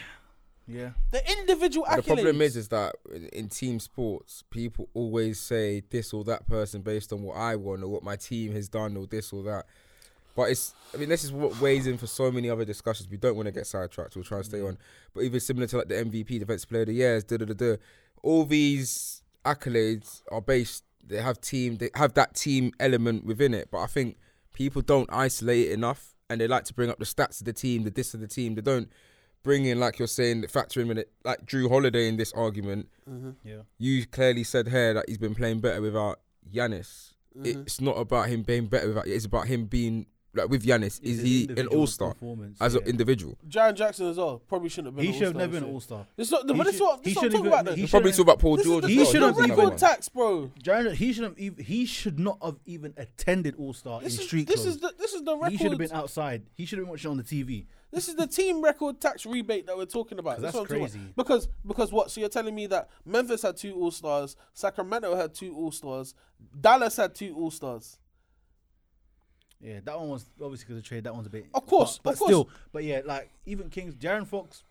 yeah. They're individual The accolades. problem is, is that in- in team sports, people always say this or that person based on what I won or what my team has done or this or that. But it's, I mean, this is what weighs in for so many other discussions. We don't want to get sidetracked. We'll try and stay on. But even similar to like the MVP, Defensive Player of the Years, da da da da. All these accolades are based. They have team. They have that team element within it. But I think people don't isolate it enough, and they like to bring up the stats of the team, the this of the team. They don't bring in like you're saying, the factor in it, like Jrue Holiday in this argument. Yeah. You clearly said here that he's been playing better without Giannis. Mm-hmm. It's not about him being better without. It's about him being like with Giannis, It's is he an all star performance, as an individual? Jaren Jackson as well probably shouldn't have been. He should have never been an all star. It's not, He but this what he this what I'm shouldn't talking about. He probably shouldn't- talking about Paul is George. the, as he this is the shouldn't in record tax, bro. Jaron, he shouldn't even he should not have even attended All Star in This is street this is the this is the record. he should have been outside. He should have been watching on the TV. This is the team record tax rebate that we're talking about. 'Cause That's, that's what crazy. about. Because because what? So you're telling me that Memphis had two All Stars, Sacramento had two All Stars, Dallas had two All Stars. Yeah, that one was obviously because of trade. That one's a bit. Of course, but, but of course. still, but yeah, like even Kings, De'Aaron Fox,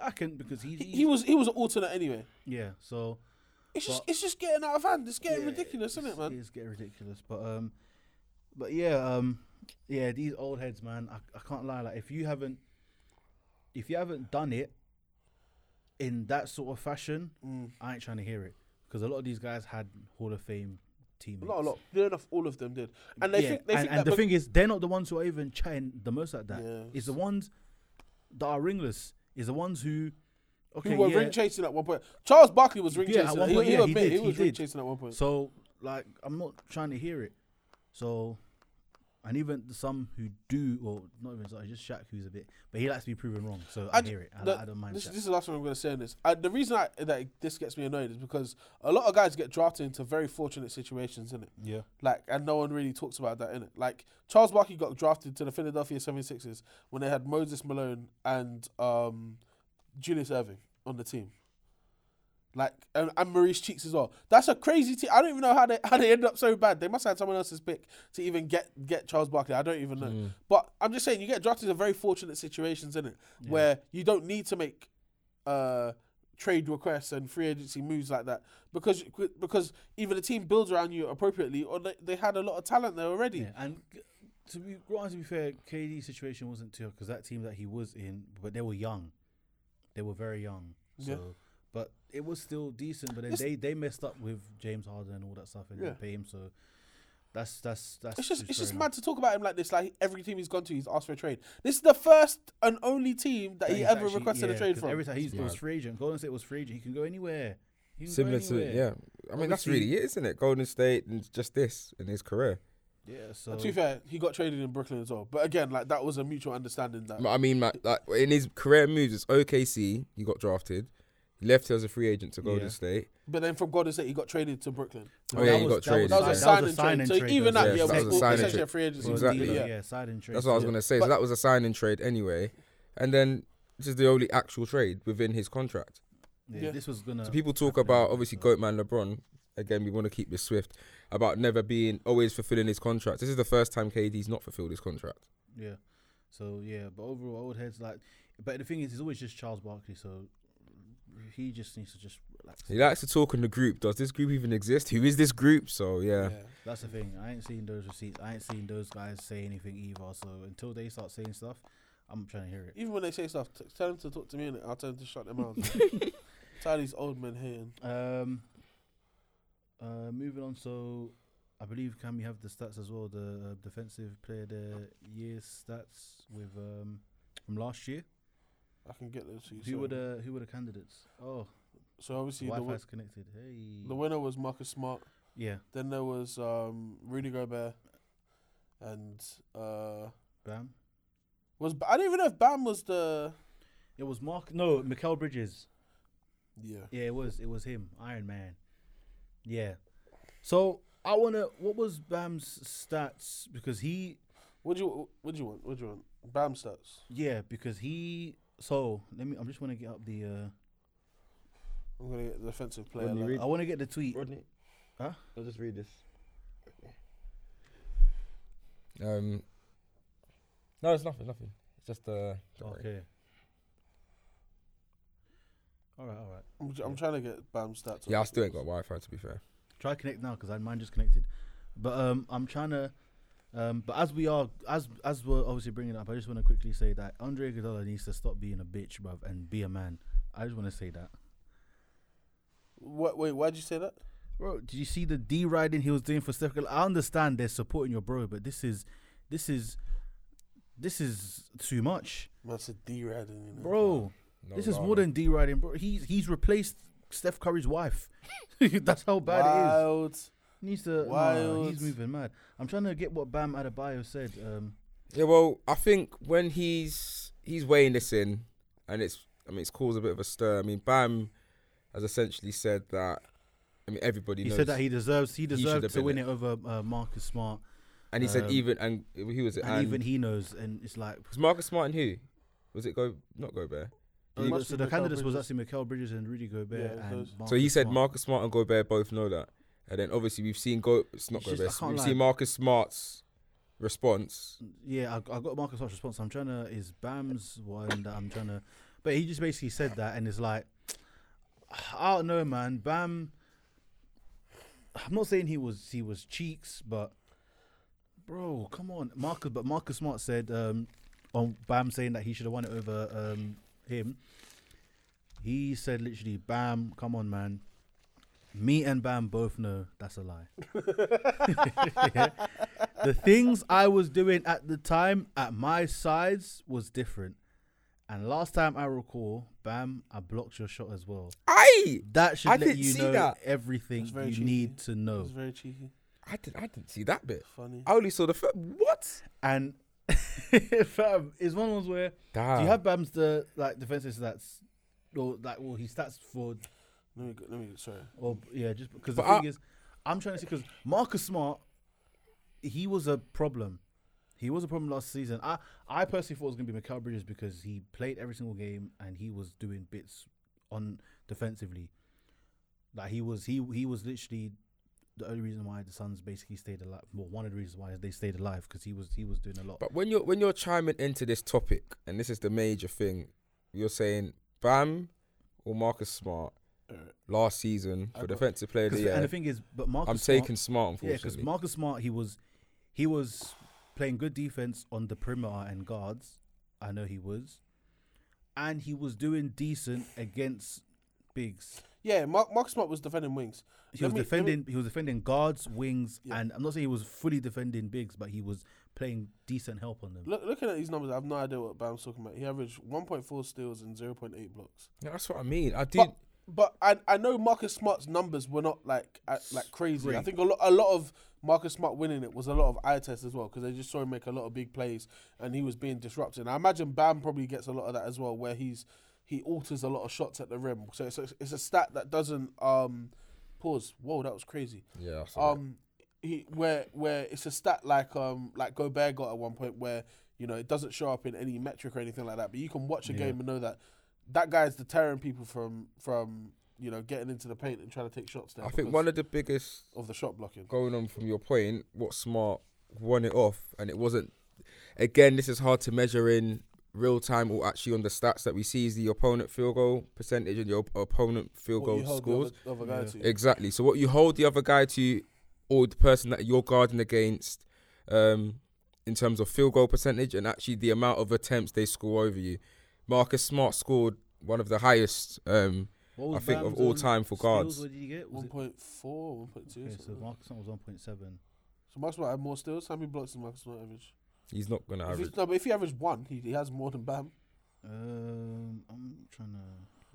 I can because he, He, he, was he was an alternate anyway. yeah. So It's just it's just getting out of hand. It's getting yeah, ridiculous, isn't it, man? It's getting ridiculous, but um, but yeah, um, yeah, these old heads, man. I, I can't lie. Like if you haven't, if you haven't done it in that sort of fashion, Mm. I ain't trying to hear it because a lot of these guys had Hall of Fame teammates. Not a lot. Near enough, all of them did. And they yeah, think they and, think and the thing is, they're not the ones who are even chatting the most at that. Yeah. It's the ones that are ringless. Is the ones who, okay, who were yeah. ring chasing at one point. Charles Barkley was ring Yeah, at one point, he yeah, he admit did, he he was ring did. chasing at one point. So like, I'm not trying to hear it. So, and even some who do, or not even sorry, just Shaq who's a bit, but he likes to be proven wrong. So I, d- hear it. I, the- I don't mind This, this is the last one I'm going to say on this. I, the reason I, that this gets me annoyed is because a lot of guys get drafted into very fortunate situations, innit? yeah. Like, and no one really talks about that, innit? Like, Charles Barkley got drafted to the Philadelphia 76ers when they had Moses Malone and um, Julius Erving on the team. Like, and, and Maurice Cheeks as well. That's a crazy team. I don't even know how they how they ended up so bad. They must have had someone else's pick to even get get Charles Barkley. I don't even know. But I'm just saying, you get drafted in very fortunate situations, in it, where you don't need to make uh, trade requests and free agency moves like that because because either the team builds around you appropriately or they, they had a lot of talent there already. Yeah, and to be granted, to be fair, KD's situation wasn't too because that team that he was in, but they were young. They were very young. So, Yeah. But it was still decent. But then It's- they they messed up with James Harden and all that stuff and Yeah. didn't pay him. So that's that's that's. It's just it's fair just enough. mad to talk about him like this. Like every team he's gone to, he's asked for a trade. This is the first and only team that, That he he's ever actually- requested yeah, a trade 'cause from. Every time he's, it was Mad. free agent. Golden State was free agent. He can go anywhere. He can go Similar to anywhere. yeah. I mean, that's Obviously- really it, isn't it? Golden State and just this in his career. Yeah. So to be fair, he got traded in Brooklyn as well. But again, like that was a mutual understanding that I mean, like, like in his career moves, it's OKC. He got drafted. He left as a free agent to Golden Yeah. State. But then from Golden State, he got traded to Brooklyn. Oh, yeah, he got traded, That was a yeah. sign and trade. So even that, Yeah, yeah, that was was a sign and essentially a trade. free agency. Exactly. Yeah. yeah, side and trade. That's what I was yeah. gonna say. So But- that was a sign and trade anyway, and then this is the only actual trade within his contract. Yeah, Yeah. This was gonna. So people talk about obviously so- Goatman LeBron. Again, we want to keep this swift about never being always fulfilling his contract. This is the first time KD's not fulfilled his contract. Yeah. So yeah, but overall, old heads like. But the thing is, it's always just Charles Barkley. So he just needs to just relax. He likes to talk in the group. Does this group even exist? Who is this group? So yeah, Yeah. That's the thing. I ain't seen those receipts. I ain't seen those guys say anything either. So until they start saying stuff, I'm trying to hear it. Even when they say stuff, t- tell them to talk to me and I'll tell them to shut their mouths. Tell these old men hating. Um. Uh, moving on. So, I believe can we have the stats as well? The uh, defensive player of the year stats with um from last year. I can get those. Who so- were the who were the candidates? Oh, so obviously the, Wi-Fi's wi- connected. Hey. the winner was Marcus Smart. yeah. Then there was um, Rudy Gobert, and uh, Bam. was I don't even know if Bam was the It was Mark. No, Mikal Bridges. yeah. Yeah, it was. It was him. Iron Man. Yeah. So I wanna. What was Bam's stats? Because he. What do you what do you want? What do you want? Bam stats. Yeah, because he. So let me. I'm just want to get up the. uh I'm gonna get the defensive player. Rodney like- Reed. I want to get the tweet. Rodney, Huh? I'll just read this. Um, no, it's nothing. Nothing. It's just uh. don't worry. Okay. All right. All right. I'm, j- I'm trying to get Bam stats. Yeah, I still this. ain't got Wi-Fi to be fair. Try connect now because mine just connected. But um, I'm trying to. Um, but as we are, as as we're obviously bringing it up, I just want to quickly say that Andre Iguodala needs to stop being a bitch, bruv, and be a man. I just want to say that. What? Wait, why'd you say that? Bro, did you see the D riding he was doing for Steph Curry? I understand they're supporting your bro, but this is, this is, this is too much, That's a D riding, you know. bro. No this is more than D riding, bro. He's he's replaced Steph Curry's wife. That's how bad it is. Wild. He needs to. Nah, Wild. he's moving mad. I'm trying to get what Bam Adebayo said. Um, Yeah, well, I think when he's he's weighing this in, and it's I mean it's caused a bit of a stir. I mean, Bam has essentially said that. I mean, everybody He knows. said that he deserves he should deserved have to been win it. it over uh, Marcus Smart, and he said um, even and he was it and, even he knows, and it's like was Marcus Smart and who was it? Go not Gobert. It must so be the Mikal candidates was Bridges. actually Mikal Bridges and Rudy Gobert. Yeah, and those- So he said Smart. Marcus Smart and Gobert both know that, and then obviously we've seen go. It's not It's just- Gobert. I can't We've lie. seen Marcus Smart's response. Yeah, I, I got Marcus Smart's response. I'm trying to is Bam's one that I'm trying to, but he just basically said that, and it's like, I don't know, man. Bam. I'm not saying he was he was cheeks, but bro, come on, Marcus. But Marcus Smart said um, on Bam saying that he should have won it over um, him. He said literally, Bam, come on, man. Me and Bam both know that's a lie. the things I was doing at the time at my sides was different. And last time I recall, Bam, I blocked your shot as well. I That should I let you see know that. everything you cheeky. need to It know. was very cheeky, I didn't I didn't see that bit. funny. I only saw the fir- what? And fam, it's one of those where Damn. do you have Bam's the like defensive stats or like well he stats for Let me go, let me sorry. or yeah just because But the thing I- is I'm trying to see because Marcus Smart he was a problem. He was a problem last season. I I personally thought it was gonna be Mikal Bridges because he played every single game and he was doing bits on defensively. Like he was he he was literally the only reason why the Suns basically stayed alive. Well, one of the reasons why they stayed alive because he was he was doing a lot. But when you're when you're chiming into this topic, and this is the major thing, you're saying Bam or Marcus Smart last season for defensive player of the 'Cause- year. and the thing is, but Marcus I'm Smart- taking Smart, Yeah, because unfortunately. Marcus Smart, he was he was playing good defense on the perimeter and guards. I know he was, and he was doing decent against bigs. Yeah, Mark, Mark Smart was defending wings. He Let was me- let me- defending. He was defending guards, wings, Yeah. and I'm not saying he was fully defending bigs, but he was playing decent help on them. Look, looking at these numbers, I have no idea what Bam's talking about. He averaged 1.4 steals and 0.8 blocks. Yeah, that's what I mean. I did. But, but I I know Marcus Smart's numbers were not like uh, like crazy. I think a lot a lot of Marcus Smart winning it was a lot of eye test as well because they just saw him make a lot of big plays and he was being disrupted. I imagine Bam probably gets a lot of that as well, where he's he alters a lot of shots at the rim. So it's a, it's a stat that doesn't um pause. Whoa, that was crazy. yeah, that. Um, he where where it's a stat like um like Gobert got at one point where you know it doesn't show up in any metric or anything like that, but you can watch a Yeah. game and know that that guy's deterring people from from you know getting into the paint and trying to take shots there. I think one of the biggest of the shot blocking. going on from your point, what Smart won it off, and it wasn't. Again, this is hard to measure in real time or actually on the stats that we see is the opponent field goal percentage and your op- opponent field What goal you hold scores. The other, other guy Yeah. to. Exactly. So what you hold the other guy to, or the person that you're guarding against, um, in terms of field goal percentage and actually the amount of attempts they score over you. Marcus Smart scored one of the highest, um, I was think, of all time for guards. What did he get? Was One it- point four, one point two. Okay, so Marcus Smart was one point seven. so Marcus Smart had more steals. How many blocks does Marcus Smart average? He's not gonna If average. he's- no, but if he averaged one, he, he has more than Bam. Um, I'm trying to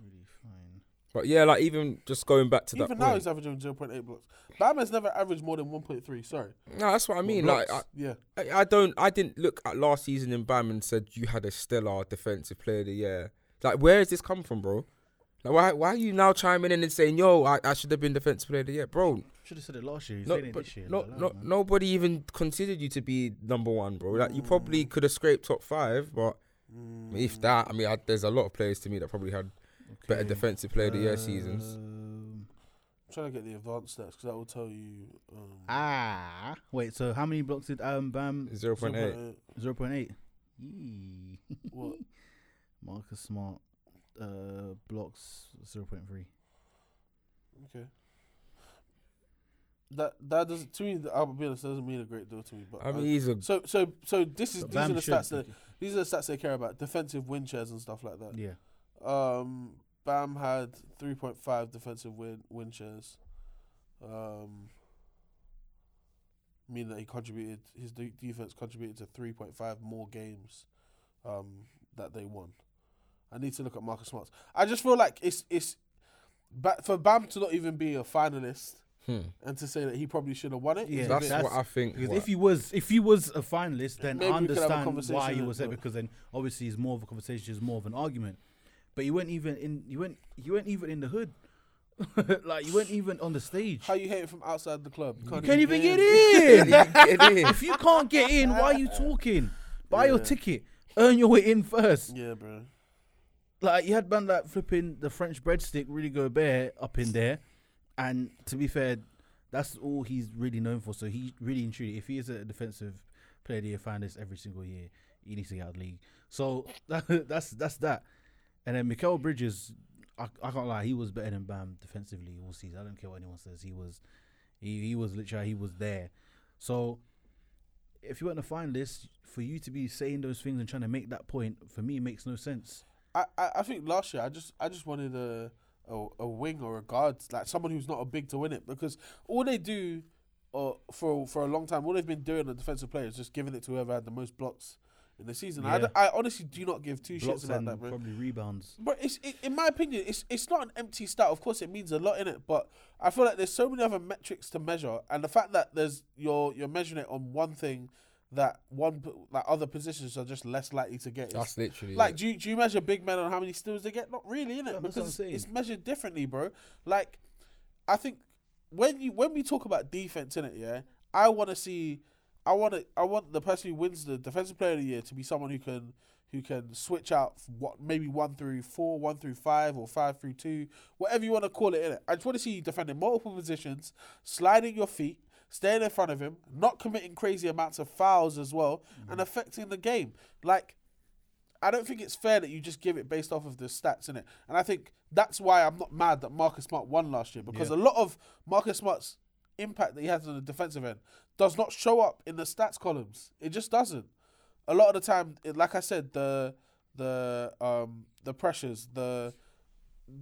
really find. But yeah, like even just going back to that Even now, point. he's averaging zero point eight blocks. Bam has never averaged more than one point three. Sorry, No, that's what I mean. Blocks. Like yeah. I, I, I don't. I didn't look at last season in Bam and said you had a stellar defensive player of the year. Like where has this come from, bro? Like why why are you now chiming in and saying yo I, I should have been defensive player of the year, bro? Should have said it last year. He's No, but this year. no, like, no, nobody even considered you to be number one, bro. Like you probably Mm. could have scraped top five, but if that, I mean, I, there's a lot of players to me that probably had better defensive player of the year seasons. Um, I'm trying to get the advanced stats because that will tell you. Um, ah, wait. So how many blocks did um Bam? Zero point eight. 0.8. Zero point eight. What? Marcus Smart uh blocks zero point three. Okay. That that doesn't to me. I'll be honest, doesn't mean a great deal to me. But I mean, he's a so so so this is But these are the stats that these are the stats they care about: defensive win shares and stuff like that. Yeah. Um, Bam had three point five defensive win win shares. Um, meaning that he contributed his de- defense contributed to three point five more games, um, that they won. I need to look at Marcus Smart's. I just feel like it's it's, ba- for Bam to not even be a finalist and to say that he probably should have won it. Yeah, is a That's what I think. Because what- if he was if he was a finalist, then Maybe I we could have a understand why he was there because then obviously it's more of a conversation, it's more of an argument. But you weren't even in you weren't you weren't even in the hood. like you weren't even on the stage. How you hate it from outside the club? you can't even get in. Get in. if you can't get in, why are you talking? Buy your ticket. Earn your way in first. Yeah, bro. Like you had man like flipping the French breadstick really go bare up in there, and to be fair, that's all he's really known for. So he really and truly, if he is a defensive player the year finalist every single year, he needs to get out of the league. So that, that's that's that. And then Mikal Bridges, I, I can't lie, he was better than Bam defensively all season. I don't care what anyone says. He was, he he was literally he was there. So if you weren't a finalist, for you to be saying those things and trying to make that point, for me, it makes no sense. I, I, I think last year I just I just wanted a, a a wing or a guard like someone who's not a big to win it because all they do, uh, for for a long time all they've been doing on defensive players is just giving it to whoever had the most blocks in the season. I, Yeah. d- I honestly do not give two Blocks shits about that, bro. probably rebounds. But it's it, in my opinion, it's it's not an empty stat. Of course, it means a lot in it, but I feel like there's so many other metrics to measure, and the fact that there's you're you're measuring it on one thing that one p- like other positions are just less likely to get. That's literally like, it. do you, do you measure big men on how many steals they get? Not really, innit? Yeah, that's what I'm because it's measured differently, bro. Like, I think when you when we talk about defense in it, yeah, I want to see, I want to, I want the person who wins the defensive player of the year to be someone who can who can switch out what maybe one through four, one through five, or five through two, whatever you want to call it. In it, I just want to see you defending multiple positions, sliding your feet. Staying in front of him, not committing crazy amounts of fouls as well, and mm. affecting the game. Like I don't think it's fair that you just give it based off of the stats in it. And I think that's why I'm not mad that Marcus Smart won last year because Yeah. a lot of Marcus Smart's impact that he has on the defensive end does not show up in the stats columns. It just doesn't. A lot of the time, it, like I said, the the um the pressures, the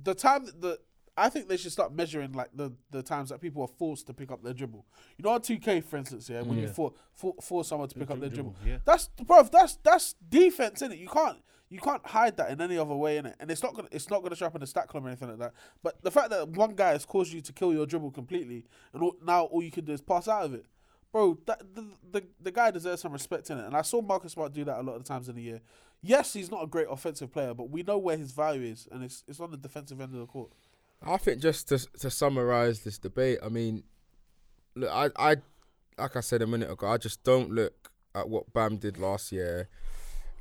the time that the I think they should start measuring like the, the times that people are forced to pick up their dribble. You know, on two K, for instance, yeah, when you Yeah. for, for, force someone to pick up their dribble, dribble, yeah. that's bro. That's that's defense in it. You can't you can't hide that in any other way in it, and it's not gonna it's not gonna show up in the stat column or anything like that. But the fact that one guy has caused you to kill your dribble completely, and all, now all you can do is pass out of it, bro. That the, the the guy deserves some respect in it, and I saw Marcus Smart do that a lot of times in the year. Yes, he's not a great offensive player, but we know where his value is, and it's it's on the defensive end of the court. I think just to to summarize this debate, I mean, look, I I like I said a minute ago, I just don't look at what Bam did last year,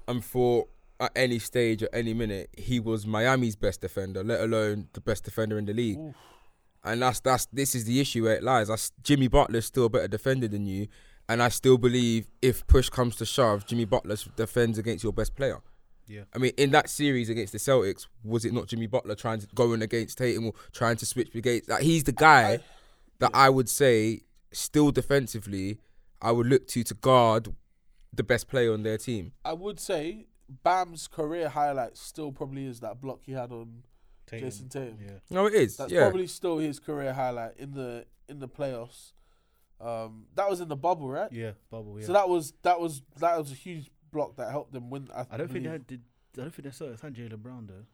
and for at any stage at any minute he was Miami's best defender, let alone the best defender in the league. And that's that's this is the issue where it lies. That's, Jimmy Butler's still a better defender than you, and I still believe if push comes to shove, Jimmy Butler defends against your best player. Yeah. I mean, in that series against the Celtics, was it not Jimmy Butler trying to going against Tatum or trying to switch against? Like, he's the guy that I would say, still defensively, I would look to to guard the best player on their team. I would say Bam's career highlight still probably is that block he had on Jayson Tatum. Yeah. No, it is. That's yeah. probably still his career highlight in the in the playoffs. Um, that was in the bubble, right? Yeah, bubble. Yeah. So that was that was that was a huge block that helped them win. I, I don't think they had, did. I don't think they saw it had Jaylen Brown though.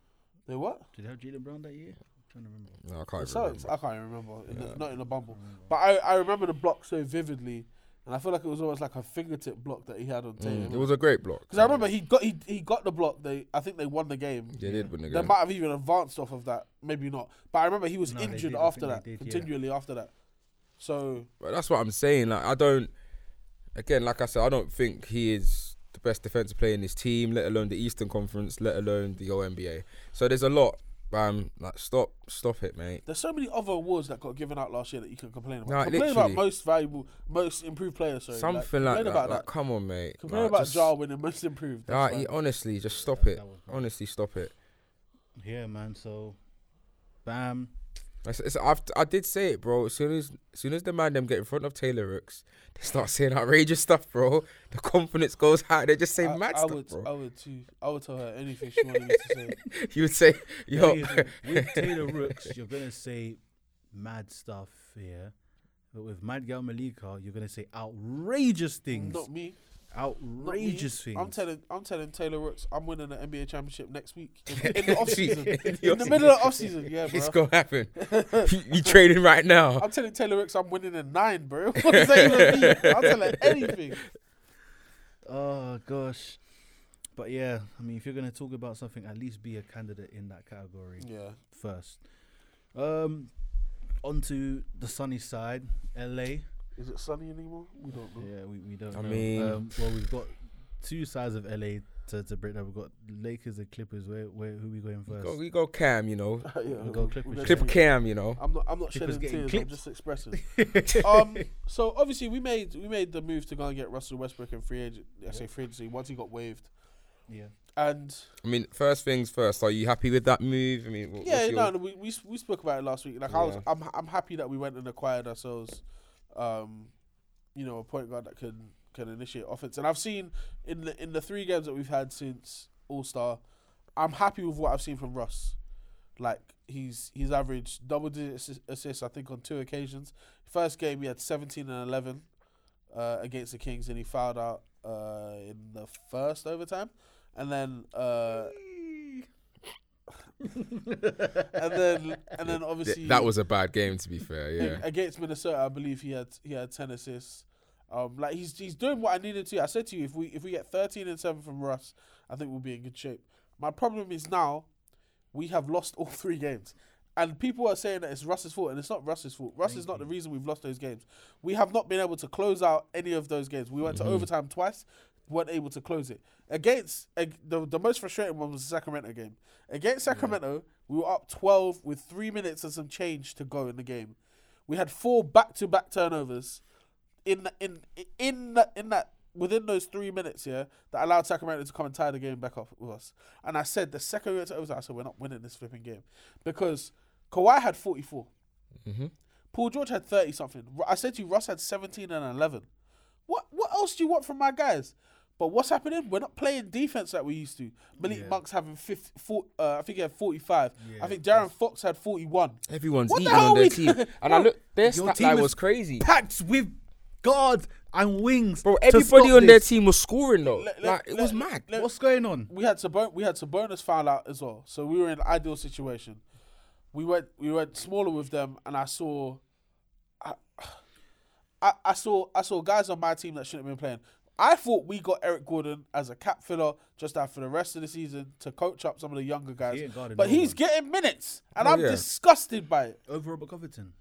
they what? Did they have Jaylen Brown that year? I'm trying to remember. no, I can't Celtics? remember. I can't even remember. In the, not in the bubble, but I, I remember the block so vividly, and I feel like it was almost like a fingertip block that he had on Tatum. Mm, it was a great block. Because I remember he got he, he got the block. They I think they won the game. They did win the game. They might have even advanced off of that, maybe not. But I remember he was No, injured after that, they did, yeah. continually after that. So But that's what I'm saying. Like I don't. Again, like I said, I don't think he is the best defensive player in his team, let alone the Eastern Conference, let alone the ONBA. So there's a lot. Um, like stop, stop it, mate. there's so many other awards that got given out last year that you can complain about. Nah, complain about most valuable, most improved player. Sorry, Something like, complain that. about Like, that. come on, mate. Complain Like, about just- Ja winning most improved. That's Like, fine. he- honestly, just stop it. That was bad. Honestly, stop it. Yeah, man. So, bam. It's, it's, I've, I did say it, bro. As soon as, as soon as the man them get in front of Taylor Rooks, they start saying outrageous stuff, bro. The confidence goes high. They just say I, mad I stuff, would, bro. I would too. I would tell her anything she wanted me to say. you would say, yo, Listen, with Taylor Rooks, you're gonna say mad stuff here, but with Mad Gal Malika, you're gonna say outrageous things. Not me. Outrageous. I'm telling, I'm telling Taylor Rooks, I'm winning the NBA championship next week in, in the off season. In in, the the middle of off season, yeah, It's gonna happen. you, trading right now. I'm telling Taylor Rooks, I'm winning in nine, bro. What does that even mean? I'll tell her anything. Oh gosh. But yeah, I mean, if you're gonna talk about something, at least be a candidate in that category Yeah, first. Um, onto the sunny side, LA. Is it sunny anymore? We don't know. Yeah, we, we don't. I know. mean- um, well, we've got two sides of LA to, to break down. We've got Lakers and Clippers. Where where who we going first? Go, we go Cam, you know. yeah, We'll go Clippers. We'll Clip Cam, you know. I'm not. I'm not Clippers shedding getting tears. I'm just expressing. um. So obviously we made we made the move to go and get Russell Westbrook and free agent. I say free agency once he got waived, Yeah. and I mean, first things first. Are you happy with that move? I mean, wh- yeah, no, no, we, we we spoke about it last week. Like I was, I'm I'm happy that we went and acquired ourselves, um, you know, a point guard that can can initiate offense. And I've seen in the in the three games that we've had since All Star, I'm happy with what I've seen from Russ. Like he's he's averaged double digit assists, I think, on two occasions. First game he had 17 and 11 uh, against the Kings, and he fouled out uh, in the first overtime, and then. Uh, and then and then Th- obviously that was a bad game, to be fair. Yeah. against Minnesota, I believe he had he had ten assists. Um, like he's he's doing what I needed to. I said to you, if we if we get thirteen and seven from Russ, I think we'll be in good shape. My problem is now, we have lost all three games, and people are saying that it's Russ's fault, and it's not Russ's fault. Russ is not the reason we've lost those games. We have not been able to close out any of those games. We went to overtime twice, weren't able to close it. Against ag- the the most frustrating one was the Sacramento game. Against Sacramento, we were up twelve with three minutes and some change to go in the game. We had four back to back turnovers in in in that in that within those three minutes, yeah, that allowed Sacramento to come and tie the game back off with us. And I said the second we went to overtime, I said we're not winning this flipping game because Kawhi had forty Mm-hmm. Paul George had thirty something. I said to you, Russ had seventeen and eleven. What what else do you want from my guys? But what's happening? We're not playing defense like we used to. Malik Yeah. Monk's having 50, four, uh, I think he had 45. Yeah, I think De'Aaron Fox had 41. Everyone's What eating hell on their team, and I look. Their your stat team line was crazy, Packed with guards and wings. bro. Everybody stop on their team was scoring though. Let- like let- it was mad. let- What's going on? we had Sabon- we had Sabonis foul out as well, so we were in an ideal situation. We went we went smaller with them, and I saw, I, I, I saw I saw guys on my team that shouldn't have been playing. I thought we got Eric Gordon as a cap filler just after the rest of the season to coach up some of the younger guys, He but no he's one. getting minutes, and Oh, I'm yeah. disgusted by it. Over Robert Covington.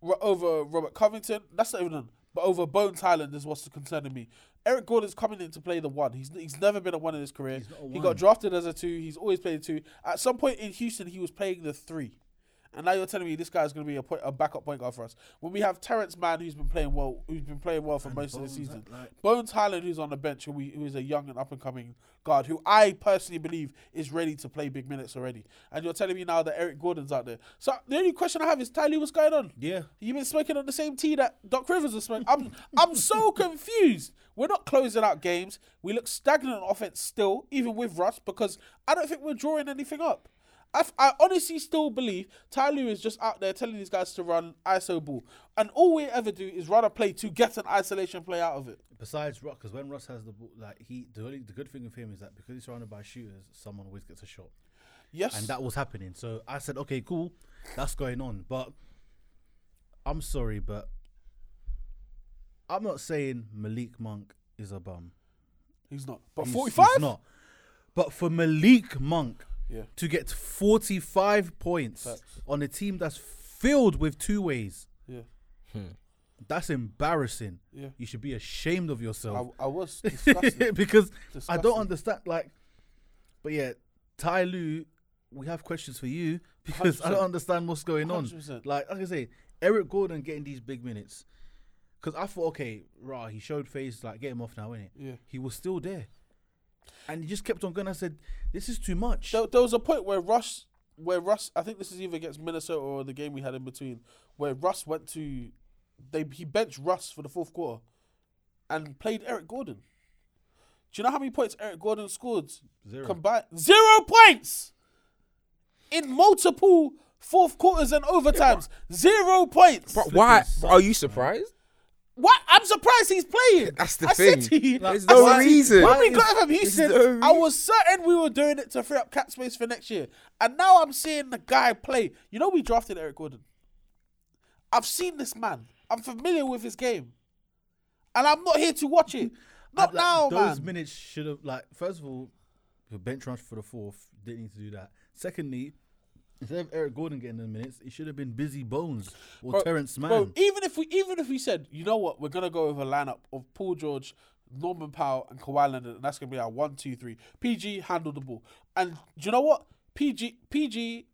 Ro- over Robert Covington. That's not even on. But over Bones Hyland is what's concerning me. Eric Gordon's coming in to play the one. He's he's never been a one in his career. He's not a He got drafted as a two. He's always played a two. At some point in Houston, he was playing the three. And now you're telling me this guy's going to be a, point, a backup point guard for us. When we have Terrence Mann, who's been playing well, who's been playing well for most of the season. like- Bones Hyland, who's on the bench, who, we, who is a young and up and coming guard, who I personally believe is ready to play big minutes already. And you're telling me now that Eric Gordon's out there. So the only question I have is, Ty Lue, what's going on? Yeah. You've been smoking on the same tea that Doc Rivers was smoking. I'm I'm so confused. We're not closing out games. We look stagnant on offense still, even with Russ, because I don't think we're drawing anything up. I, f- I honestly still believe Ty Lue is just out there telling these guys to run ISO ball, and all we ever do is run a play to get an isolation play out of it. Besides Russ, because when Russ has the ball, like he, the only the good thing with him is that because he's surrounded by shooters, someone always gets a shot, Yes, and that was happening. So I said, okay, cool, that's going on. But I'm sorry, but I'm not saying Malik Monk is a bum. he's not. But He's- 45, he's not. But for Malik Monk Yeah. to get 45 points Facts. on a team that's filled with two ways, Yeah, hmm. that's embarrassing. yeah. You should be ashamed of yourself. I, I was disgusted. because I don't understand. Like, but yeah, Ty Lue, we have questions for you because I don't understand what's going on. 100%. Like, like I say, Eric Gordon getting these big minutes. Because I thought, okay, rah, he showed face, like, get him off now, innit? Yeah. He was still there. And he just kept on going. I said, this is too much. There, there was a point where Russ, where Russ, I think this is either against Minnesota or the game we had in between, where Russ went to, they he benched Russ for the fourth quarter, and played Eric Gordon. Do you know how many points Eric Gordon scored? Zero. Combined zero points in multiple fourth quarters and overtimes. Zero points. But why are you surprised? What? I'm surprised he's playing. That's the I thing. Said to you, There's I no said to you, reason. When we Why got him, he There's said, no I was certain we were doing it to free up cap space for next year. And now I'm seeing the guy play. You know, we drafted Eric Gordon. I've seen this man. I'm familiar with his game. And I'm not here to watch it. Not Like, now, Those man. minutes should have like first of all, the bench rush for the fourth didn't need to do that. Secondly, instead of Eric Gordon getting the minutes, it should have been Busy Bones or Bro, Terrence Mann. Bro, even if we even if we said, you know what, we're gonna go with a lineup of Paul George, Norman Powell, and Kawhi Leonard, and that's gonna be our one, two, three. PG handled the ball, and do you know what? PG PG,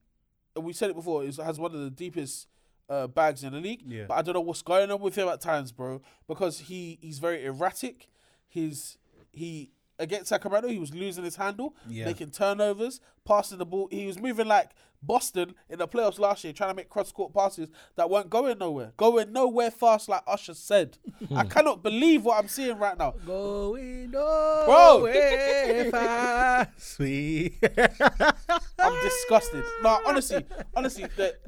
we said it before, is has one of the deepest uh, bags in the league. Yeah. But I don't know what's going on with him at times, bro, because he he's very erratic. He's he against Sacramento, he was losing his handle, Yeah. making turnovers, passing the ball. He was moving like Boston in the playoffs last year, trying to make cross court passes that weren't going nowhere, going nowhere fast, like Usher said. I hmm. cannot believe what I'm seeing right now. Going Bro. away fast, sweet. I'm disgusted. No, honestly, honestly, that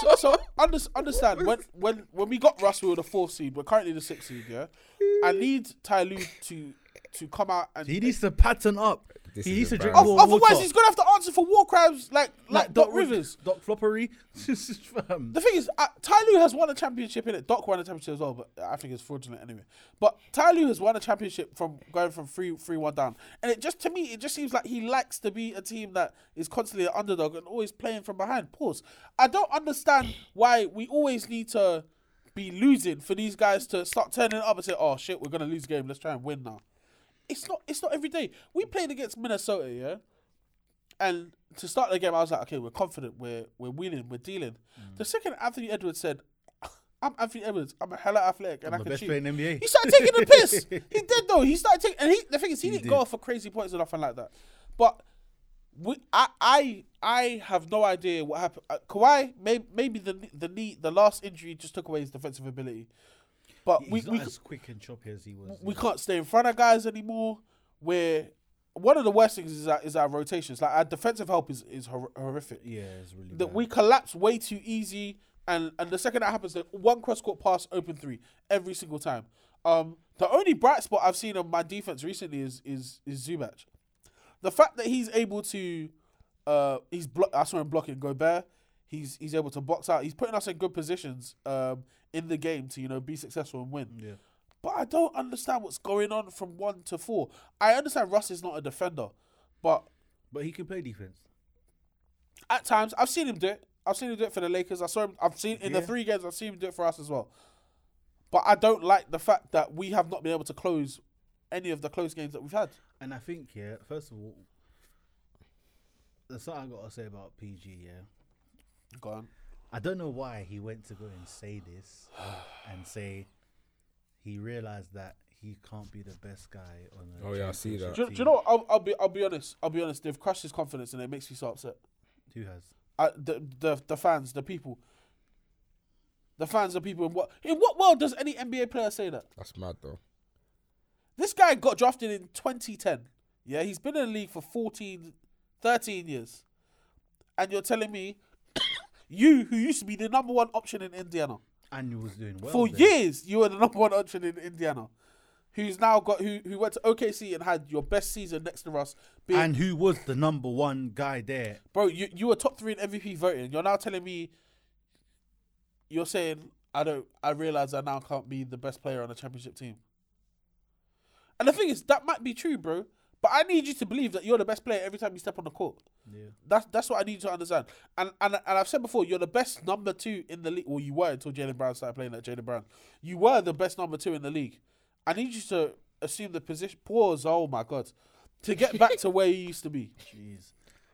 So, so under, understand when when when we got Russ, we were the fourth seed. We're currently the sixth seed. Yeah, I need Ty Lue to to come out and he needs to pattern up. This he is needs to drink embarrassing. more Otherwise, water. he's gonna have to answer for war crimes like like, Doc Ri- Rivers. Doc Floppery. Fam. The thing is, uh, Ty Lue has won a championship in it. Doc won a championship as well, but I think it's fraudulent anyway. But Ty Lue has won a championship from going from three three one down, and it just to me it just seems like he likes to be a team that is constantly an underdog and always playing from behind. Pause. I don't understand why we always need to be losing for these guys to start turning up and say, "Oh shit, we're gonna lose the game. Let's try and win now." It's not. It's not every day. We played against Minnesota, yeah. And to start the game, I was like, okay, we're confident, we're we're winning, we're dealing. Mm. The second Anthony Edwards said, "I'm Anthony Edwards. I'm a hella athletic and I'm I can shoot." NBA. He started taking the piss. he did though. He started taking, and he the thing is, he, He didn't did. go off for crazy points or nothing like that. But we, I, I, I have no idea what happened. Uh, Kawhi, maybe, maybe the the knee, the last injury just took away his defensive ability. But He's we not we, as quick and choppy as he was. we can't stay in front of guys anymore. Where one of the worst things is our, is our rotations. Like our defensive help is is hor- horrific. Yeah, it's really That bad. we collapse way too easy, and and the second that happens, the one cross court pass, open three every single time. Um, the only bright spot I've seen on my defense recently is is is Zubac. The fact that he's able to, uh, he's blo- I saw him blocking Gobert. He's he's able to box out. He's putting us in good positions um in the game to you know be successful and win. Yeah. But I don't understand what's going on from one to four. I understand Russ is not a defender, but But he can play defense. at times I've seen him do it. I've seen him do it for the Lakers. I saw him. I've seen in the three games. I've seen him do it for us as well. But I don't like the fact that we have not been able to close any of the close games that we've had. And I think, yeah, first of all, there's something I got to say about PG, yeah. Go on. I don't know why he went to go and say this and say he realized that he can't be the best guy on the Oh, yeah, I see that. Do, you- do you know? What? I'll, I'll be. I'll be honest. I'll be honest. They've crushed his confidence, and it makes me so upset. Who has? I, the the the fans, the people, the fans, the people. In what in what world does any NBA player say that? That's mad though. This guy got drafted in 2010. Yeah, he's been in the league for 14, 13 years. And you're telling me, you who used to be the number one option in Indiana, And you was doing well. for then. years you were the number one option in Indiana, who's now got who who went to OKC and had your best season next to Russ. Being, And who was the number one guy there? bro, you you were top three in MVP voting. You're now telling me. You're saying I don't. I realize I now can't be the best player on a championship team. And the thing is, that might be true, bro. But I need you to believe that you're the best player every time you step on the court. Yeah. That's that's what I need you to understand. And and and I've said before, you're the best number two in the league. Well, you were until Jaylen Brown started playing like Jaylen Brown. You were the best number two in the league. I need you to assume the position. Pause. Oh my god, to get back to where you used to be. Jeez.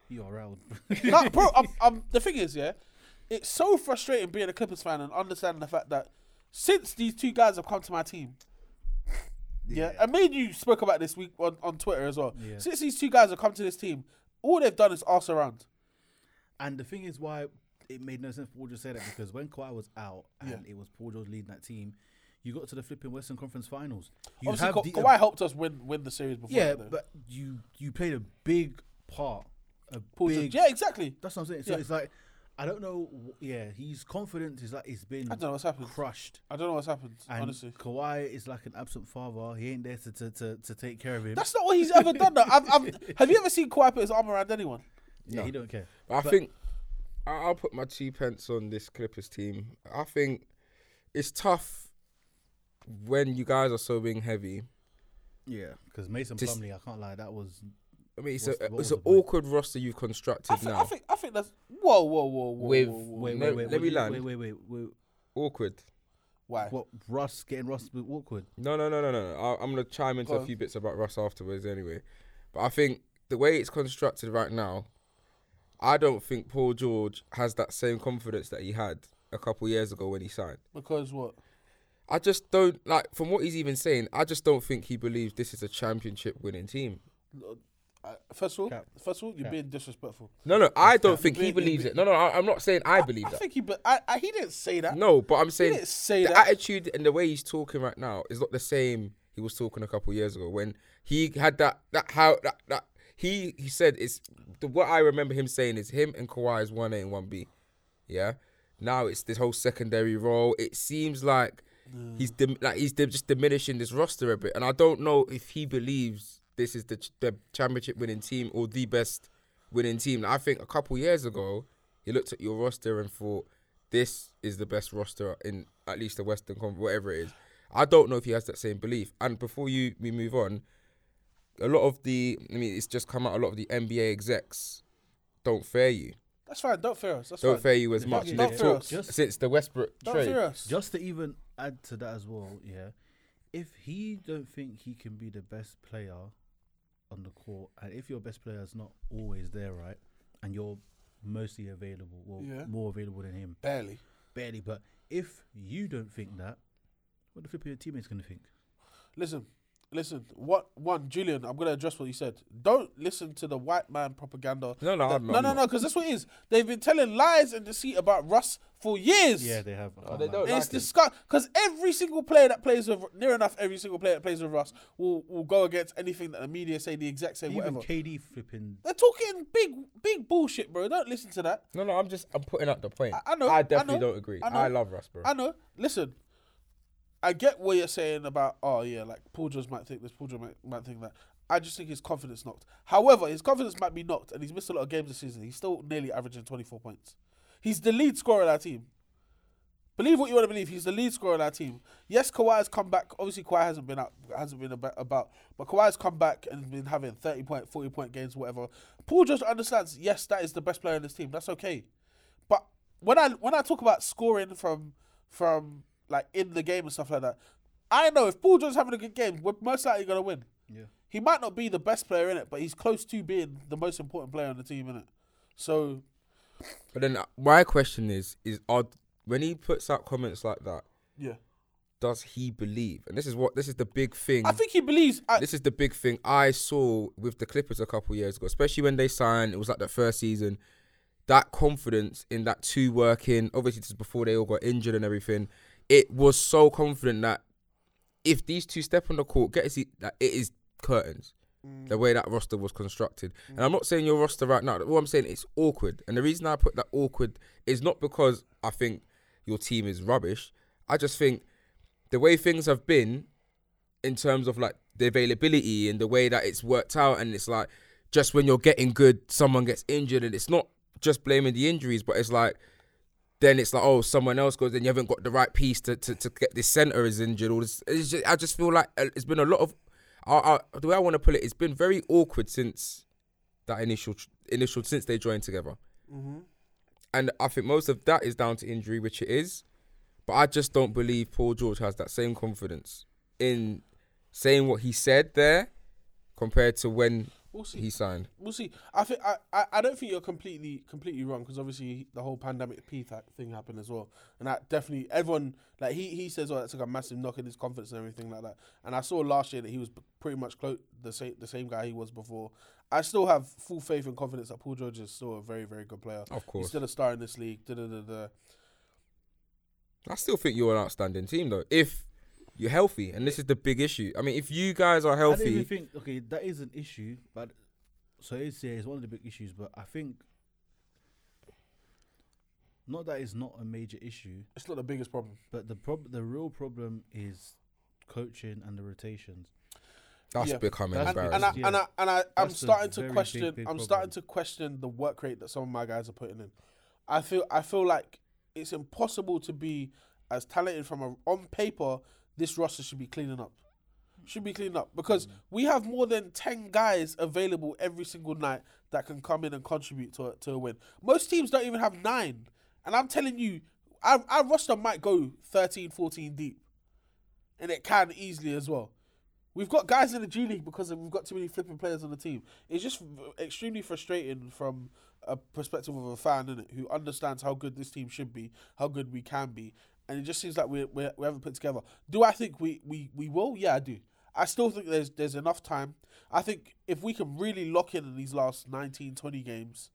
You are out. no, bro. I'm, I'm, the thing is, yeah, it's so frustrating being a Clippers fan and understanding the fact that since these two guys have come to my team, yeah, and me and you spoke about this week on, on Twitter as well. Yeah. Since these two guys have come to this team, all they've done is ask around. And the thing is why it made no sense for Paul George to say that because when Kawhi was out and Yeah. it was Paul George leading that team, you got to the flipping Western Conference Finals. You Obviously, Ka- the Kawhi helped us win win the series before. yeah, that, though. but you you played a big part. A Paul big George- yeah, exactly. That's what I'm saying. So Yeah. it's like I don't know. Yeah, he's confident. Is like he's been I don't know what's happened. crushed. I don't know what's happened. And honestly, Kawhi is like an absent father. He ain't there to to, to, to take care of him. that's not what he's ever done. Though. I've, I've, have you ever seen Kawhi put his arm around anyone? yeah, No. he don't care. I But- think I- I'll put my two pence on this Clippers team. I think it's tough when you guys are so wing heavy. Yeah, because Mason Just- Plumlee, I can't lie, that was I mean, it's What's a the- what it's was an the point? awkward roster you've constructed I think, now. I think I think that's whoa whoa whoa whoa. With- whoa, whoa. wait, No, wait, wait, let what me land. Wait, wait, wait, wait. awkward. why? What Russ getting Russ a bit awkward? No, no, no, no, no. I, I'm gonna chime into Go a on. few bits about Russ afterwards, anyway. But I think the way it's constructed right now, I don't think Paul George has that same confidence that he had a couple years ago when he signed. Because what? I just don't like from what he's even saying. I just don't think he believes this is a championship winning team. Uh, first of all, Cap. first of all, you're Cap. being disrespectful. No, no, I don't cap. think he Be- be- believes it. No, no, I, I'm not saying I believe I that. think he, but I, I, he didn't say that. No, but I'm he saying didn't say the that. attitude and the way he's talking right now is not the same he was talking a couple years ago when he had that that how that, that he he said it's the, what I remember him saying is him and Kawhi is one A and one B. Yeah. Now it's this whole secondary role. It seems like he's dim, like he's dim, just diminishing this roster a bit, and I don't know if he believes this is the ch- the championship winning team or the best winning team. I think a couple years ago he looked at your roster and thought this is the best roster in at least the Western Conference, whatever it is. I don't know if he has that same belief. And before you we move on, a lot of the I mean it's just come out. A lot of the NBA execs don't fear you. That's fine. Don't fear us. That's Don't fine. fear you as much. yeah, And yeah. they've Don't fear us. Just- since the Westbrook Don't trade. fear us. Just to even add to that as well, yeah. If he don't think he can be the best player on the court, and if your best player is not always there, right, and you're mostly available, well, Yeah. more available than him, Barely. barely. But if you don't think that, what the flip of your teammates gonna think? Listen, listen. What one, Julian? I'm gonna address what you said. Don't listen to the white man propaganda. No, no, that- I'm- no, I'm no, no. Because that's what it is. They've been telling lies and deceit about Russ for years. Yeah, they have. Oh, I can't they don't. And it's like him. disgust because every single player that plays with near enough every single player that plays with Russ will will go against anything that the media say, the execs say, Even whatever. KD flipping. They're talking big, big bullshit, bro. Don't listen to that. No, no, I'm just I'm putting up the point. I- I know, I I definitely know, don't agree. I I, love Russ, bro. I know. Listen, I get what you're saying about. Oh yeah, like Paul George might think this, Paul George might, might think that. I just think his confidence knocked. However, his confidence might be knocked, and he's missed a lot of games this season. He's still nearly averaging 24 points. He's the lead scorer of our team. Believe what you want to believe. He's the lead scorer of our team. Yes, Kawhi has come back. Obviously, Kawhi hasn't been out, hasn't been about, but Kawhi has come back and been having 30 point, 40 point games, whatever. Paul just understands. Yes, that is the best player in this team. That's okay. But when I when I talk about scoring from from like in the game and stuff like that, I know if Paul George's having a good game, we're most likely gonna win. Yeah. He might not be the best player in it, but he's close to being the most important player on the team in it. So But then uh, my question is: is are when he puts out comments like that, yeah, does he believe? And this is what this is the big thing. I think he believes. I, this is the big thing I saw with the Clippers a couple years ago, especially when they signed. It was like that first season. That confidence in that two working, obviously this is before they all got injured and everything. It was so confident that if these two step on the court, get see that it is curtains. Mm. The way that roster was constructed, and I'm mm. not saying your roster right now. All I'm saying it's awkward, and the reason I put that awkward is not because I think your team is rubbish. I just think the way things have been in terms of like the availability and the way that it's worked out and it's like just when you're getting good someone gets injured and it's not just blaming the injuries but it's like then it's like oh someone else goes then you haven't got the right piece to, to, to get this center is injured. All this it's just, I just feel like uh, it's been a lot of I, I, the way I want to put it it's been very awkward since that initial initial since they joined together. And I think most of that is down to injury which it is. But I just don't believe Paul George has that same confidence in saying what he said there compared to when we'll see. he signed. We'll see. I think I, I, I don't think you're completely completely wrong because obviously the whole pandemic P thing happened as well, and that definitely everyone like he he says oh that's like a massive knock in his confidence and everything like that. And I saw last year that he was pretty much close the same the same guy he was before. I still have full faith and confidence that Paul George is still a very very good player. Of course, He's still a star in this league. Da, da, da, da. I still think you're an outstanding team though. If you're healthy, and this is the big issue. I mean, if you guys are I don't even healthy, think okay, that is an issue, but so it's yeah, it's one of the big issues. But I think Not that it's not a major issue, It's not the biggest problem. but the prob- the real problem is coaching and the rotations. That's Yeah. becoming That's- And, embarrassing. and I Yeah. and I and I, I'm That's a starting to very big, question. big I'm starting to question the work rate that some of my guys are putting in. I feel I feel like it's impossible to be as talented from a on paper. This roster should be cleaning up. Should be cleaning up because mm. we have more than ten guys available every single night that can come in and contribute to a, to a win. Most teams don't even have nine, and I'm telling you, our, our roster might go 13, 14 deep, and it can easily as well. We've got guys in the G League because we've got too many flipping players on the team. It's just extremely frustrating from a perspective of a fan innit, who understands how good this team should be, how good we can be, and it just seems like we we we haven't put together. Do I think we, we, we will? Yeah, I do. I still think there's there's enough time. I think if we can really lock in in these last 19, 20 games,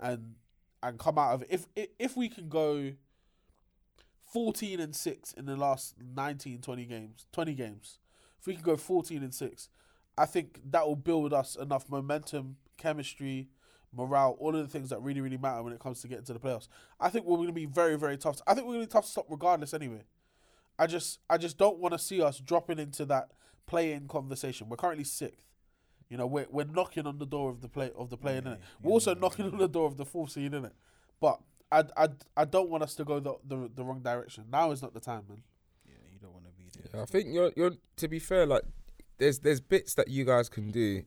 and and come out of it, if if, if we can go 14 and 6 in the last 19 20 games 20 games if we can go 14 and 6 i think that will build us enough momentum chemistry morale all of the things that really really matter when it comes to getting to the playoffs i think we're going to be very very tough i think we're going to be tough to stop regardless anyway i just i just don't want to see us dropping into that play-in conversation we're currently sixth you know we're, we're knocking on the door of the play of the play-in innit? we're also knocking on the door of the fourth seed in it but I, I, I don't want us to go the, the the wrong direction. Now is not the time, man. Yeah, you don't want to be there. I think you're you're to be fair, like there's there's bits that you guys can do,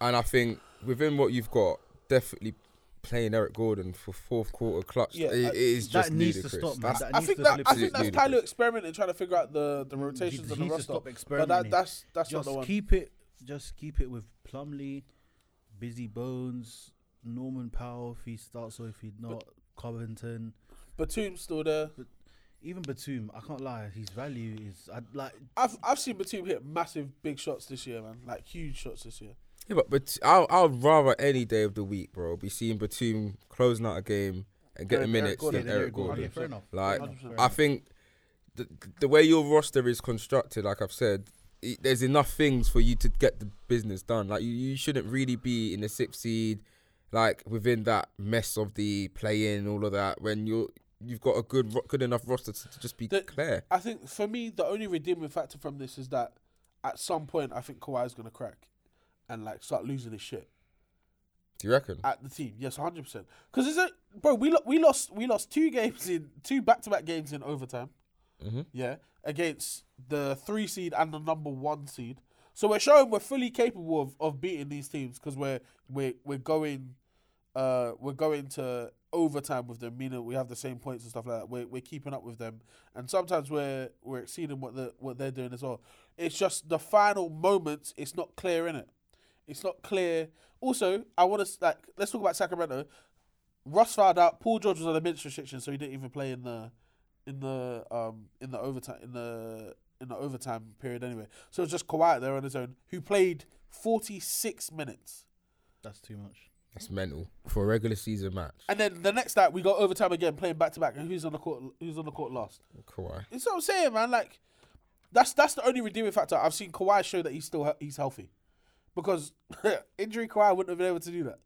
and I think within what you've got, definitely playing Eric Gordon for fourth quarter clutch. Yeah, it, uh, it is That just needs to stop. That's- That I think to that I think that's ludicrous. Ty Lue experimenting, trying to figure out the the rotations he on the needs to roster. stop But that, experimenting. that's that's not just the one. keep it. Just keep it with Plumlee, Busy Bones, Norman Powell if he starts or if he not. Covington, Batum's still there. even Batum. I can't lie, his value is I like. I've I've seen Batum hit massive big shots this year, man. Like huge shots this year. Yeah, but, but I'll, I'd rather any day of the week, bro, be seeing Batum closing out a game and getting Eric minutes Gordon, than Eric Gordon, Gordon. Fair enough. Like, fair I think the, the way your roster is constructed, like I've said, i there's enough things for you to get the business done. Like you, you shouldn't really be in the sixth seed, like within that mess of the play in, all of that. When you're you've got a good good enough roster to, to just be The- clear. I think for me the only redeeming factor from this is that at some point I think Kawhi's gonna crack and like start losing his shit Do you reckon? at the team. Yes, hundred percent. Because is it, bro? We lo- we lost we lost two games in two back to back games in overtime. hmm yeah, against the three seed and the number one seed. So we're showing we're fully capable of, of beating these teams because we're we're we're going uh we're going to overtime with them, meaning we have the same points and stuff like that. We're we're keeping up with them, and sometimes we're we're exceeding what the what they're doing as well. It's just the final moments. It's not clear in it. It's not clear. Also, I want to like let's talk about Sacramento. Russ found out. Paul George was on a bench restriction, so he didn't even play in the in the um in the overtime in the in the overtime period anyway. So it was just Kawhi there on his own, who played forty six minutes. That's too much. That's mental for a regular season match. And then the next night we got overtime again, playing back to back. And who's on the court? Who's on the court last? Kawhi. It's what I'm saying, man. Like that's that's the only redeeming factor. I've seen Kawhi show that he's still he's healthy, because injury Kawhi wouldn't have been able to do that.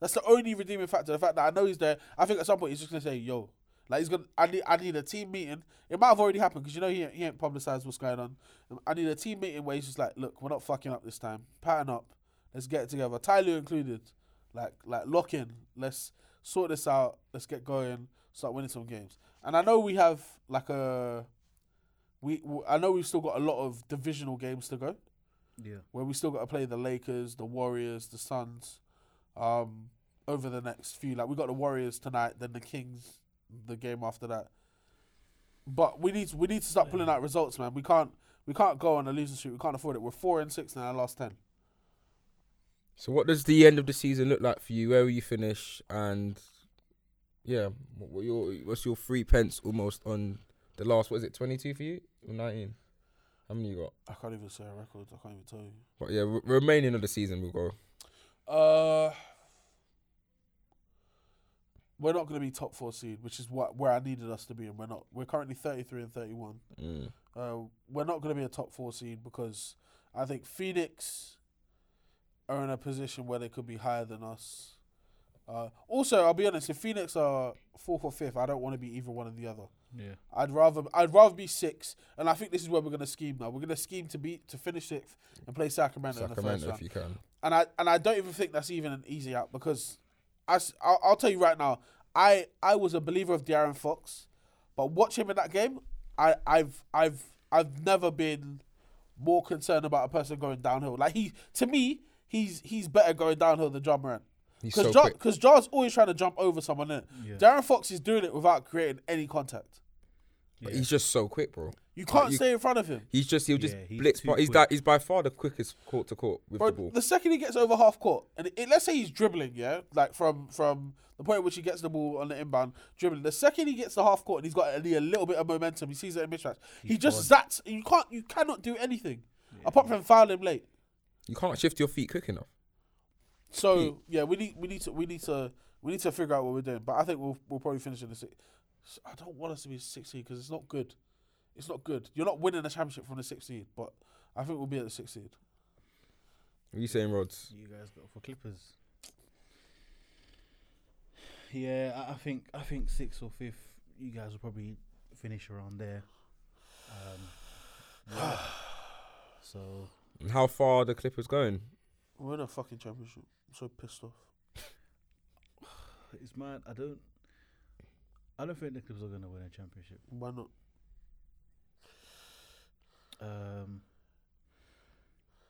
That's the only redeeming factor. The fact that I know he's there. I think at some point he's just gonna say, "Yo, like he's gonna. I need I need a team meeting. It might have already happened because you know he he ain't publicized what's going on. I need a team meeting where he's just like, look, we're not fucking up this time. Pattern up. Let's get it together. Ty Lue included. Like like lock in. Let's sort this out. Let's get going. Start winning some games. And I know we have like a. We, I know we've still got a lot of divisional games to go Yeah. where we still got to play the Lakers, the Warriors, the Suns, um, over the next few. Like we got the Warriors tonight, then the Kings, the game after that. But we need we need to start pulling out results, man. We can't we can't go on a losing streak. We can't afford it. We're four and six now, our last ten. So what does the end of the season look like for you? Where will you finish? And yeah, what, what your what's your three pence almost on the last? What is it? Twenty two for you or nineteen? How many you got? I can't even say a record. I can't even tell you. But yeah, re- remaining of the season we'll go. Uh, we're not going to be top four seed, which is what where I needed us to be, and we're not. We're currently thirty three and thirty one. Mm. Uh, we're not going to be a top four seed because I think Phoenix are in a position where they could be higher than us. Uh, also, I'll be honest. If Phoenix are fourth or fifth, I don't want to be either one or the other. Yeah. I'd rather I'd rather be six, and I think this is where we're gonna scheme now. We're gonna scheme to beat to finish sixth and play Sacramento, in the first Sacramento, round. if you can. and I and I don't even think that's even an easy out because I will I'll tell you right now, I I was a believer of De'Aaron Fox, but watch him in that game, I I've I've I've never been more concerned about a person going downhill. Like he to me, he's he's better going downhill than Ja Morant. He's Because so John, quick. cause John's always trying to jump over someone in. Yeah. De'Aaron Fox is doing it without creating any contact. But he's just so quick, bro. You can't you- stay in front of him. He's just he'll just Yeah, he's blitz. too But he's quick. that he's by far the quickest court to court with Bro, the ball. the second he gets over half court, and it, let's say he's dribbling, yeah, like from from the point at which he gets the ball on the inbound dribbling. The second he gets the half court and he's got a, a little bit of momentum, he sees it in mismatch. He just zats. You can't, you cannot do anything apart from foul him late. You can't shift your feet quick enough. So yeah, we need we need to we need to we need to figure out what we're doing. But I think we'll we'll probably finish in the six. I don't want us to be sixteen because it's not good. It's not good. You're not winning a championship from the sixteen, but I think we'll be at the sixteen. What are you saying, Rods? You guys got for Clippers. Yeah, I, I think I think sixth or fifth. You guys will probably finish around there. Um, yeah. so And how far are the Clippers going? We're in a fucking championship. So pissed off. it's mad. I don't. I don't think the Clippers are gonna win a championship. Why not? Um,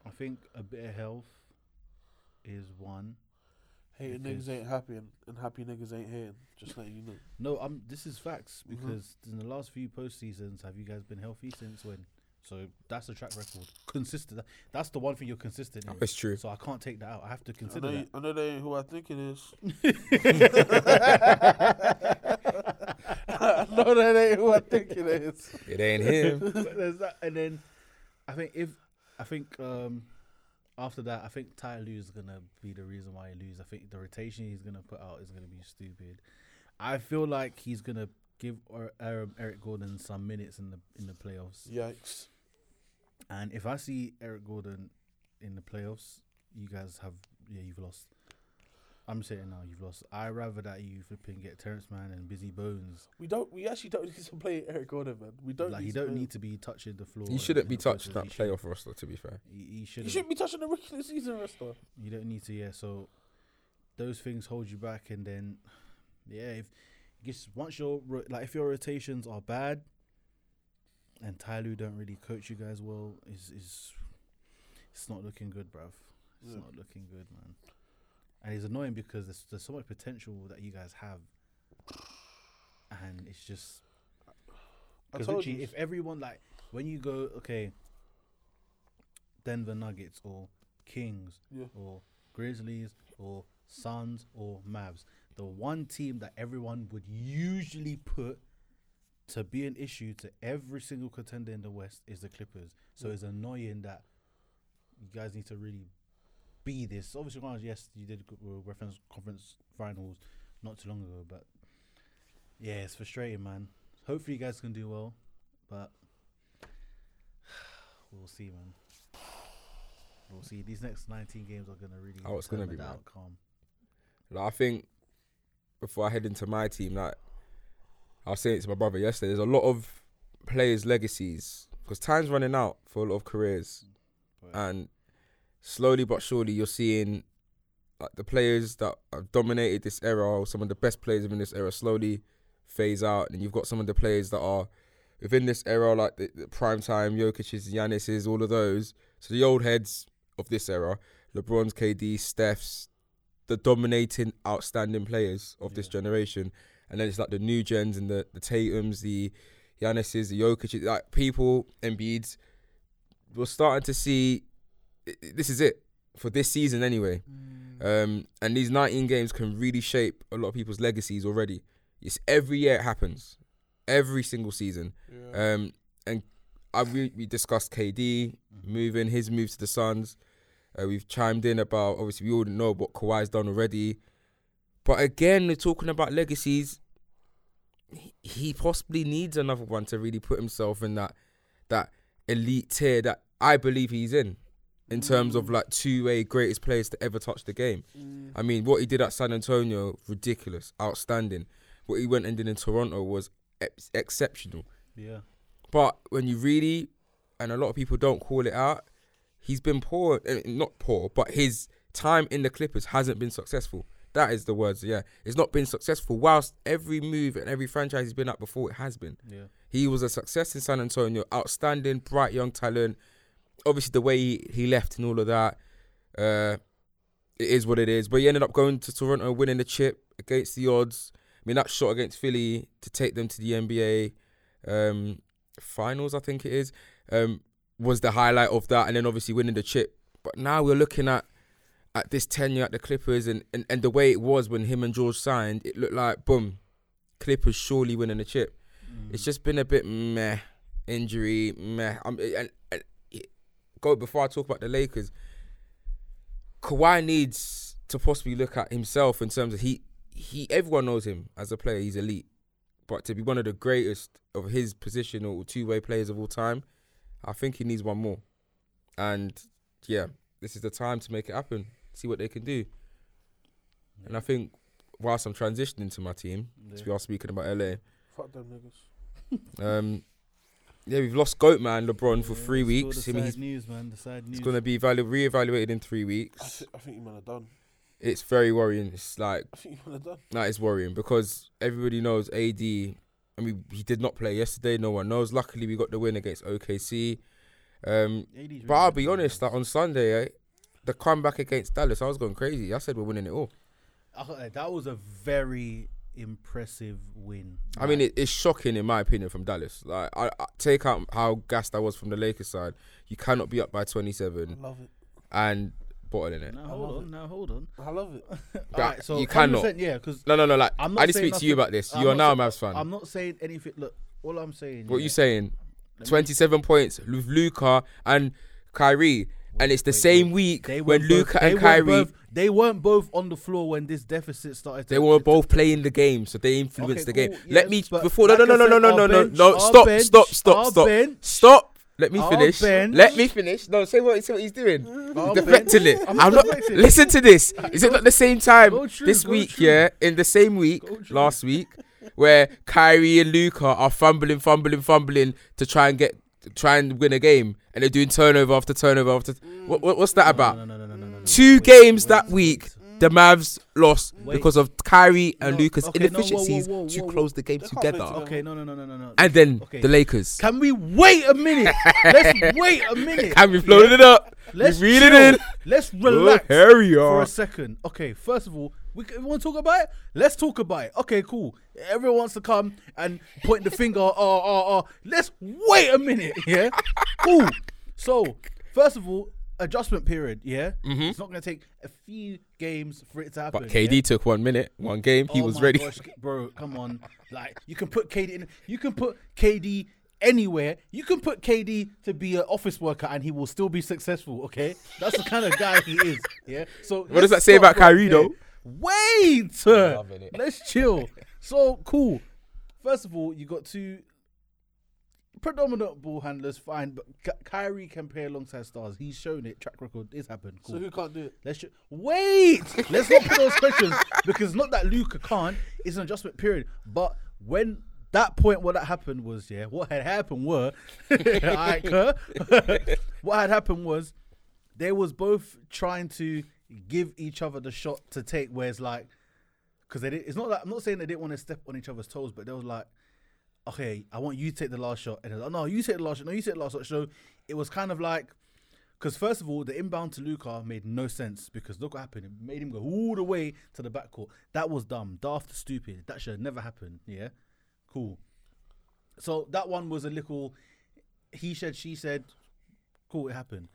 I think a bit of health is one. Hating niggas ain't happy and, and happy niggas ain't hating. Just letting you know. No, I'm. this is facts Mhm. because in the last few post seasons, have you guys been healthy since when? So that's the track record. Consistent. That's the one thing you're consistent in. It's true. So I can't take that out. I have to I consider know, that. I know they ain't who I think it is. I know that ain't who I think it is. It ain't him. There's that, and then I think if I think um after that, I think Ty Lue is gonna be the reason why he loses. I think the rotation he's gonna put out is gonna be stupid. I feel like he's gonna give or, um, Eric Gordon some minutes in the in the playoffs. Yikes. And if I see Eric Gordon in the playoffs, you guys have yeah, you've lost. I'm saying now you've lost. I rather that you flipping get Terance Mann and Busy Bones. We don't. We actually don't need to play Eric Gordon, man. We don't. like need he don't play need to be touching the floor. He shouldn't be hitting the touched posts. that He should- playoff roster. To be fair, He, he should. You shouldn't be touching the regular season roster. You don't need to, yeah. So those things hold you back, and then yeah, if just once your ro- like if your rotations are bad, and Ty Lue don't really coach you guys well, is is it's not looking good, bruv. It's Yeah. not looking good, man. And it's annoying because there's there's so much potential that you guys have, and it's just I because literally, you. if everyone like when you go, okay, Denver Nuggets or Kings Yeah. or Grizzlies or Suns or Mavs, the one team that everyone would usually put to be an issue to every single contender in the West is the Clippers. So it's annoying that you guys need to really be this. Obviously, yes, you did uh, reference conference finals not too long ago, but yeah, it's frustrating, man. Hopefully, you guys can do well, but we'll see, man. We'll see. These next 19 games are gonna really Oh, it's gonna be, the man. outcome. like, I think before I head into my team, like I was saying it to my brother yesterday, there's a lot of players' legacies because time's running out for a lot of careers, But and slowly but surely you're seeing like the players that have dominated this era, or some of the best players in this era, slowly phase out, and you've got some of the players that are within this era, like the, the prime time Jokic's, Giannis's, all of those. So the old heads of this era, LeBron's, KD, Steph's, the dominating, outstanding players of this generation, and then it's like the new gens and the the Tatum's, the Giannis's, the Jokic, like people, Embiid's. We're starting to see this is it for this season anyway. Um, and these 19 games can really shape a lot of people's legacies already. It's every year it happens, every single season. Yeah. Um, and I we, we discussed KD moving his move to the Suns. Uh, we've chimed in about obviously we all know what Kawhi's done already, but again we're talking about legacies. He, possibly needs another one to really put himself in that that elite tier that I believe he's in. in terms of like two way greatest players to ever touch the game. I mean, what he did at San Antonio, ridiculous, outstanding. What he went and did in Toronto was ex- exceptional. Yeah. But when you really, and a lot of people don't call it out, he's been poor. eh, Not poor, but his time in the Clippers hasn't been successful. That is the words. Yeah, it's not been successful. Whilst every move and every franchise he's been at before, it has been. Yeah. He was a success in San Antonio, outstanding, bright young talent. Obviously, the way he, he left and all of that, uh, it is what it is. But he ended up going to Toronto, winning the chip against the odds. I mean, that shot against Philly to take them to the NBA um, finals, I think it is, um, was the highlight of that. And then obviously winning the chip. But now we're looking at at this tenure at the Clippers and, and, and the way it was when him and George signed, it looked like, boom, Clippers surely winning the chip. It's just been a bit meh, injury, meh. Um, and, and go before I talk about the Lakers. Kawhi needs to possibly look at himself in terms of he he. Everyone knows him as a player; he's elite. But to be one of the greatest of his position or two way players of all time, I think he needs one more. And yeah, this is the time to make it happen. See what they can do. And I think whilst I'm transitioning to my team, as we are speaking about LA, Fuck them niggas. um, yeah, we've lost Goat Man LeBron for three still weeks. The I mean, sad he's, news, man. The sad news. he's going to be evalu- reevaluated in three I, weeks. th- I think you might have done. It's very worrying. It's like I think you man are done. that is worrying because everybody knows AD. I mean, he did not play yesterday. No one knows. Luckily, we got the win against OKC. Um, but really I'll be man. honest, that on Sunday, eh, the comeback against Dallas, I was going crazy. I said we're winning it all. I that- eh, that was a very impressive win. I mean, it, it's shocking in my opinion from Dallas. Like, I, I take out how gassed I was from the Lakers side. You cannot be up by 27 I love it. and bottling it. now hold love on, now hold on. I love it. Alright, so you cannot. 100%, Yeah, because No, no, no. Like, I'm not I didn't saying speak to you about this. I'm You are now a say- Mavs fan. I'm not saying anything. Look, all I'm saying. what yeah, you saying? let me- 27 points with Luka and Kyrie. And it's the wait, same wait. week They when both- Luka and Kyrie both- they weren't both on the floor when this deficit started. To, They were both playing the game, so they influenced Okay, the game. cool, Let yes, me before no like no I no no no no no no stop bench- stop stop stop bench- stop. Let me finish. bench- Let me finish. No, say what say what he's doing. He's deflecting it. I'm I'm not not. Listen to this. Is it not the same time true, this week? true. Yeah, in the same week last week, where Kyrie and Luka are fumbling, fumbling, fumbling to try and get try and win a game, and they're doing turnover after turnover after. Mm. What, what what's that about? No, no, no, no, no, no, no. Two Wait, games wait, that wait. week, the Mavs lost Wait. because of Kyrie and No, Luka's okay, no, whoa, whoa, inefficiencies whoa, to close the game They together. together. Okay, no, no, no, no, no, no. And then Okay. the Lakers. Can we wait a minute? Let's wait a minute. Can we floated it up? Let's we reeled it chill. in. Let's relax Oh, here we for are. a second. Okay, first of all, we, want to talk about it. Let's talk about it. Okay, cool. Everyone wants to come and point the finger. Oh, oh, oh. Let's wait a minute. Yeah, cool. So, first of all, adjustment period. Yeah, mm-hmm. it's not going to take a few games for it to happen. Mm-hmm. But KD yeah? took one minute, one game. He Oh was my ready. gosh, bro. Come on, like you can put KD in. You can put KD anywhere. You can put KD to be an office worker and he will still be successful. Okay, that's the kind of guy he is. Yeah. So What does that say about Kyrie, though? Wait, Loving it. let's chill. So cool. First of all, you got two predominant ball handlers, fine, but Ky- Kyrie can play alongside stars. He's shown it. Track record. It's happened. Cool. So who can't do it? Let's ju- wait. Let's not put those questions because not that Luka can't. It's an adjustment period. But when that point what that happened was yeah, what had happened were, alright, Kerr? what had happened was they was both trying to give each other the shot to take. Where it's like, because it's not that I'm not saying they didn't want to step on each other's toes, but they was like, okay, I want you to take the last shot, and like, no, you take the last shot, no, you take the last shot. So it was kind of like. Because first of all, the inbound to Luka made no sense because look what happened. It made him go all the way to the backcourt. That was dumb, daft, stupid. That should have never happened. Yeah, cool. So that one was a little. He said, she said. Cool, it happened.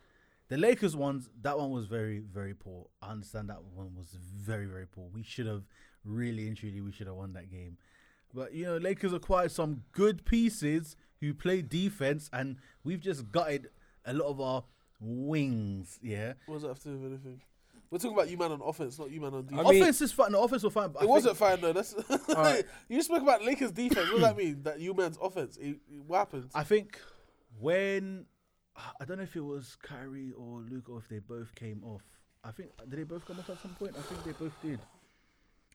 The Lakers ones, that one was very, very poor. I understand that one was very, very poor. We should have really and truly, we should have won that game. But you know, Lakers acquired some good pieces who play defense, and we've just gutted a lot of our wings. Yeah, What does that have to do with anything? We're talking about you man on offense, not you man on defense. I mean- offense is fine. No, offense was fine. But it wasn't fine though. That's Alright. you spoke about Lakers defense. What does that mean? That you man's offense. It, it- what happens? I think when I don't know if it was Kyrie or Luke or if they both came off. I think did they both come off at some point? I think they both did.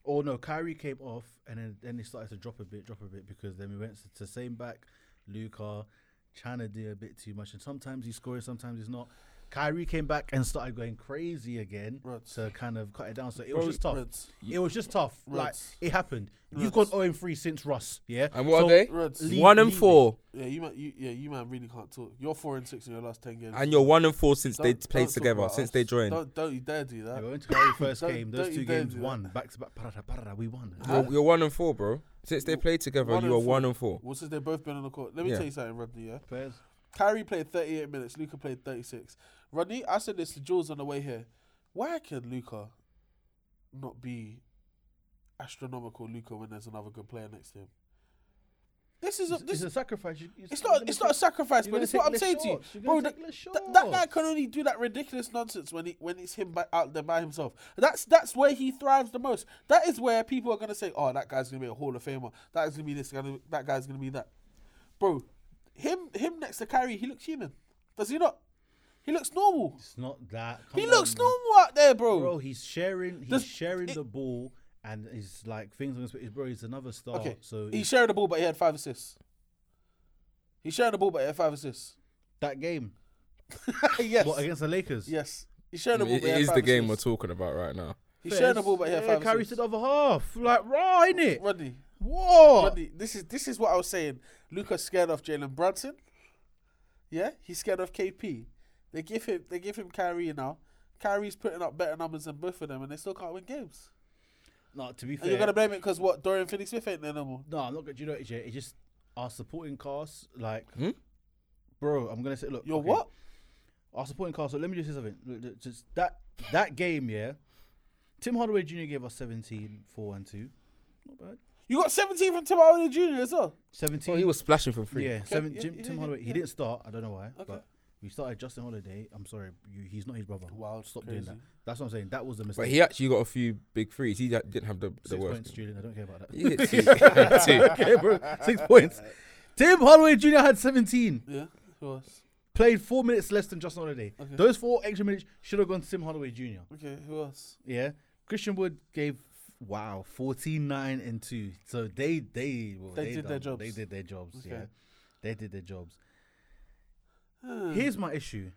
Or no, Kyrie came off and then then they started to drop a bit, drop a bit because then we went to, to same back, Luka, trying to do a bit too much, and sometimes he's scoring, sometimes he's not. Kyrie came back and started going crazy again Reds. to kind of cut it down. So it Bro, was just tough. Reds. It was just tough. Like it happened. You've Reds. gone 0 3 since Russ, yeah. And what So are they? Reds. Leave- one and leave it. four, Yeah, you man, you, yeah, you man really can't talk. You're four and six in your last ten games. and you're one and four since they Don't- played together, since us. they joined. Don't, don't you dare do Yeah, that. we went to Kyrie first game. Those two games do that. won back to back. Parada, parada, we won. Huh? You're, you're one and four, bro. Since they played together, One you and are one and four. Well, since they've both been on the court. Let me Yeah. tell you something, Rodney. Yeah, Players. Kyrie played 38 minutes. Luka played 36. Rodney, I said this to Jules on the way here. Why can Luka not be astronomical Luka when there's another good player next to him? This is a, this. it's a sacrifice. You- It's you're not. It's not a sacrifice, but it's what I'm saying to you, bro. take less that, that guy can only do that ridiculous nonsense when he when it's him by, out there by himself. That's that's where he thrives the most. That is where people are gonna say, "Oh, that guy's gonna be a Hall of Famer. That is gonna be this. Gonna, that guy's gonna be that." Bro, him him next to Kyrie, he looks human. Does he not? He looks normal. It's not that. He Come looks man. normal out there, bro. Bro, he's sharing. He's Does- sharing it- the ball, and he's like things on his face. Bro, he's another star. okay, so he's it's sharing the ball, but he had five assists. He's sharing the ball, but he had five assists. that game. yes, What against the Lakers? yes. He's sharing the ball. It, but he it had is the five game we're assists. talking about right now. He's sharing the ball, but he had yeah, five carries assists. to the other half. Like raw, ain't it? Rodney, What? Rodney, this is this is what I was saying. Luka's scared of Jalen Brunson. Yeah, he's scared of KP. They give him they give him Kyrie now. Kyrie's putting up better numbers than both of them, and they still can't win games. No, to be And fair, you're gonna blame it because what Dorian Finney-Smith ain't there no more. no, I'm not gonna. You know, it's, it's just our supporting cast. Like, Hmm? bro, I'm gonna say, look, You're okay, what? Our supporting cast. So let me just say something. Look, look, Just that that game, yeah. Tim Hardaway Jr. gave us 17, 4 and 2. Not bad. You got 17 from Tim Hardaway Jr. as well. 17. Oh, he was splashing from free. Yeah, seven, Jim, yeah, Tim yeah, Hardaway. He didn't start. I don't know why, Okay. but we started Justin Holiday. I'm sorry, you, he's not his brother. Wow, stop crazy. doing that. That's what I'm saying. That was the mistake. But he actually got a few big threes. He da- didn't have the, the Six worst. points, Julian. I don't care about that. He hit two. Two. okay, bro. Six points. Tim Hardaway Jr. had 17. Yeah, who else? Played four minutes less than Justin Holiday. Okay. Those four extra minutes should have gone to Tim Hardaway Jr. Okay, who else? Yeah. Christian Wood gave wow 14, 9, and 2. So they they well, They did their done- They jobs. did their jobs. Okay. Yeah. They did their jobs. Here's my issue.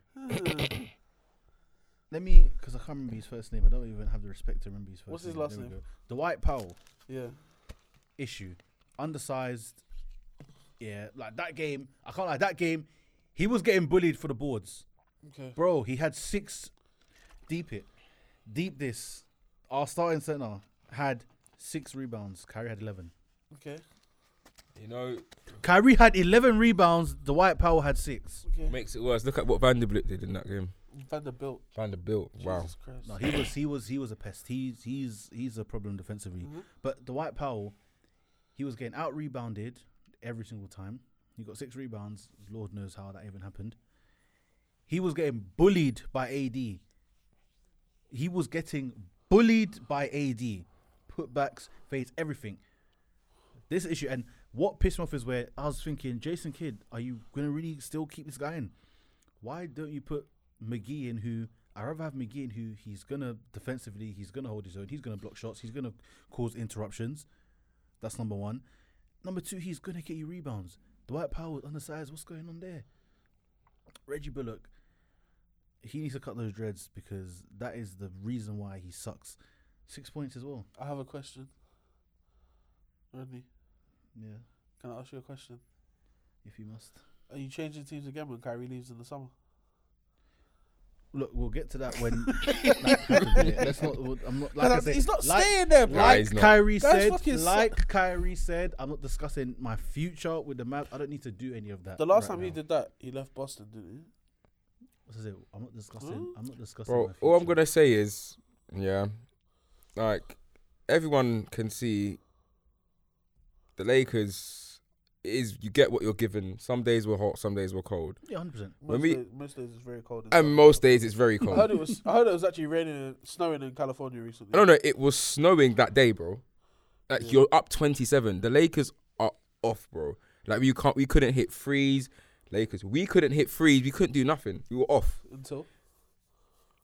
Let me, because I can't remember his first name. I don't even have the respect to remember his first What's name. his last There we name? go. Dwight Powell yeah. issue. Undersized. Yeah, like that game. I can't like that game. He was getting bullied for the boards. Okay. Bro, he had six deep it. Deep this. Our starting center had six rebounds. Kyrie had 11. Okay. You know, Kyrie had 11 rebounds. Dwight Powell had six. Okay. makes it worse. Look at what Vanderbilt did in that game. Vanderbilt. Vanderbilt. Wow. Jesus Christ. No, he was he was he was a pest. He's he's he's a problem defensively. Mhm. But Dwight Powell, he was getting out rebounded every single time. He got six rebounds. Lord knows how that even happened. He was getting bullied by AD. He was getting bullied by AD. Putbacks, face, everything. This issue and what pissed me off is where I was thinking, Jason Kidd, are you gonna really still keep this guy in? Why don't you put McGee in who I rather have McGee in who he's gonna defensively, he's gonna hold his own, he's gonna block shots, he's gonna cause interruptions. That's number one. Number two, he's gonna get you rebounds. Dwight Powell undersized, what's going on there? Reggie Bullock, he needs to cut those dreads because that is the reason why he sucks. Six points as well. I have a question. Rodney, Yeah, can I ask you a question? if you must. Are you changing teams again when Kyrie leaves in the summer? Look, we'll get to that when. that happens, yeah. Let's not. I'm not. Like I That's- said, he's not like, staying there, bro. Nah, Like he's not. Kyrie Guys said, fucking su- like Kyrie said, I'm not discussing my future with the Mavs. I don't need to do any of that. The last right time he now. did that, he left Boston, didn't he? What is it? I'm not discussing. Huh? I'm not discussing. Bro, my all I'm future. gonna say is, yeah, like everyone can see, the Lakers is you get what you're given. Some days were hot, some days were cold, Yeah, hundred percent. Most, When we- days, most days it's very cold. and South most days it's very I heard cold. it was. I heard it was actually raining and snowing in California recently. I don't know. It was snowing that day, bro. Like Yeah. you're up 27. The Lakers are off, bro. Like you can't, we couldn't hit threes. Lakers. We couldn't hit threes. We couldn't do nothing. We were off Until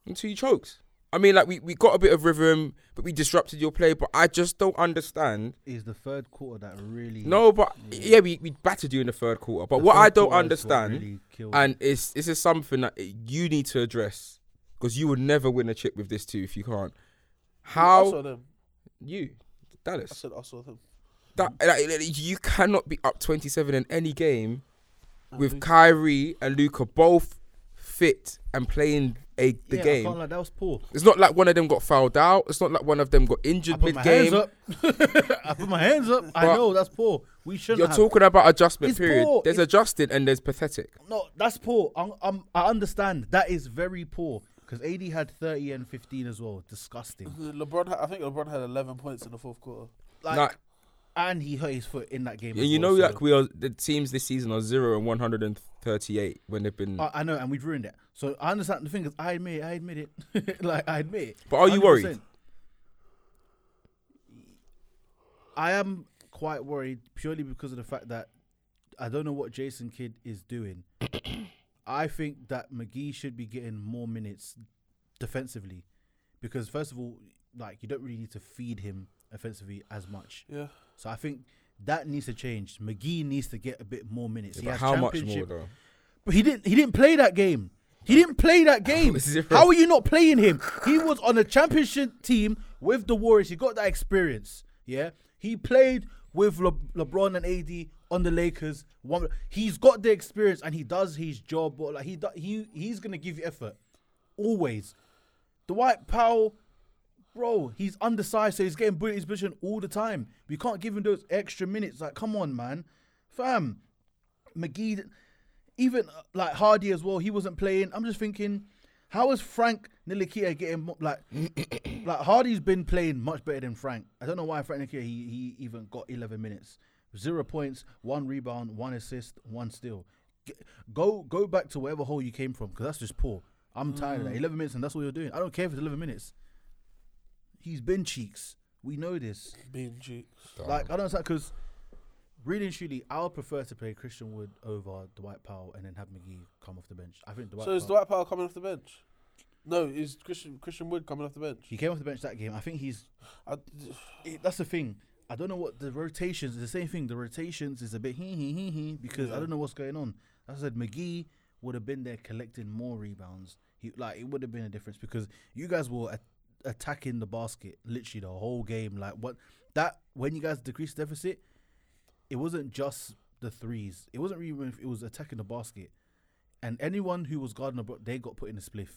until you choked. I mean, like we, we got a bit of rhythm, but we disrupted your play. But I just don't understand. Is the third quarter that really No, but yeah, we, we battered you in the third quarter. But the what I don't quarter is what understand, really and it's this is something that you need to address because you would never win a chip with this too if you can't. I How saw them. you, I said I saw them. That like, you cannot be up twenty seven in any game And with we- Kyrie and Luka both fit and playing a the yeah, I game. can't lie, that was poor. It's not like one of them got fouled out. It's not like one of them got I injured put mid my hands game. up. I put my hands up. I But know that's poor. We shouldn't. You're have. talking about adjustment It's period. poor. There's It's- adjusted and there's pathetic. No, that's poor. I'm, I'm, I understand. That is very poor. Because AD had 30 and 15 as well. Disgusting. LeBron, had, I think LeBron had 11 points in the fourth quarter. Like, Like, and he hurt his foot in that game. Yeah, you well, know, so- like we are the teams this season are zero and one hundred and thirty-eight when they've been. I, I know, and we've ruined it. So I understand. The thing is, I admit, it, I admit it. like I admit. it. But are you worried? 100%. I am quite worried purely because of the fact that I don't know what Jason Kidd is doing. I think that McGee should be getting more minutes defensively, because first of all, like you don't really need to feed him offensively as much. Yeah. So I think that needs to change. McGee needs to get a bit more minutes. Yeah, he but has how much more though? but he didn't. He didn't play that game. He didn't play that game. Zero. How are you not playing him? He was on a championship team with the Warriors. He got that experience. Yeah, he played with Le- LeBron and AD on the Lakers. One, he's got the experience and he does his job. But like he, do, he, he's gonna give you effort always. Dwight Powell, bro, he's undersized, so he's getting bullied in his position all the time. We can't give him those extra minutes. Like, come on, man, fam. McGee, even uh, like Hardy as well, he wasn't playing. I'm just thinking, how is Frank Ntilikina getting like, like Hardy's been playing much better than Frank. I don't know why Frank Ntilikina he, he even got 11 minutes, zero points, one rebound, one assist, one steal. G- Go go back to whatever hole you came from because that's just poor. I'm tired of that. 11 minutes and that's what you're doing. I don't care if it's 11 minutes. He's been cheeks. We know this. Being cheeks. Like I don't understand because really and truly, I would prefer to play Christian Wood over Dwight Powell and then have McGee come off the bench. I think Dwight. So is Powell, Dwight Powell coming off the bench? No, is Christian Christian Wood coming off the bench? he came off the bench that game. I think he's. I, It, that's the thing. I don't know what the rotations. The same thing. The rotations is a bit hee hee hee hee because I don't know what's going on. As I said, McGee would have been there collecting more rebounds. He like it would have been a difference because you guys were a- attacking the basket literally the whole game. Like what that when you guys decreased deficit, it wasn't just the threes. It wasn't really it was attacking the basket, and anyone who was guarding the bro- they got put in a spliff.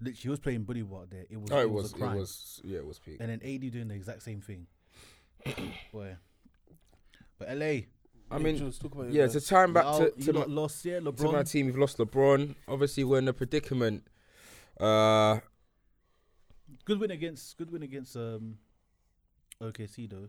Literally, he was playing bully ball there. It was. Oh, it it was. a It crime. was. Yeah, it was peak. And then AD doing the exact same thing. Boy. But LA, I mean, Jules, talk about your yeah. guys. To time back to, you to, my, lot lost, yeah, to my team, we've lost LeBron. Obviously, we're in a predicament. Uh, Good win against good win against um OKC though.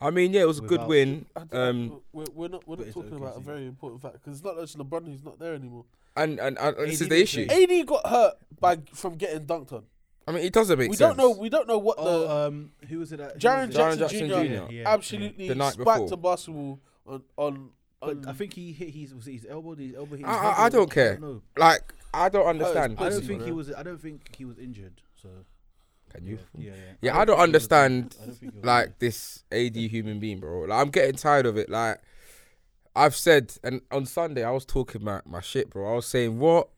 I mean, yeah, it was a good Without- win. I- I- Um, we're, we're not we're but not it's talking about a OKC. very important fact because it's not just LeBron who's not there anymore. and and, and this is AD the didn't issue. AD got hurt by from getting dunked on. I mean, it doesn't make we sense. don't know. We don't know what the Oh, um, who was it? That, who Jaren was it? Jaren Jackson, Jackson Jr. Jr. Yeah, absolutely The night spiked before. the basketball on on. But on I think he hit his was it his elbow. His elbow hit his I- I- I don't care. know. Like, I don't understand. I don't think he was. I don't think he was injured. So Can you? yeah, yeah. Yeah, I think don't understand I don't think he like this AD human being, bro. Like, I'm getting tired of it. Like I've said, and on Sunday I was talking my my shit, bro. I was saying, what,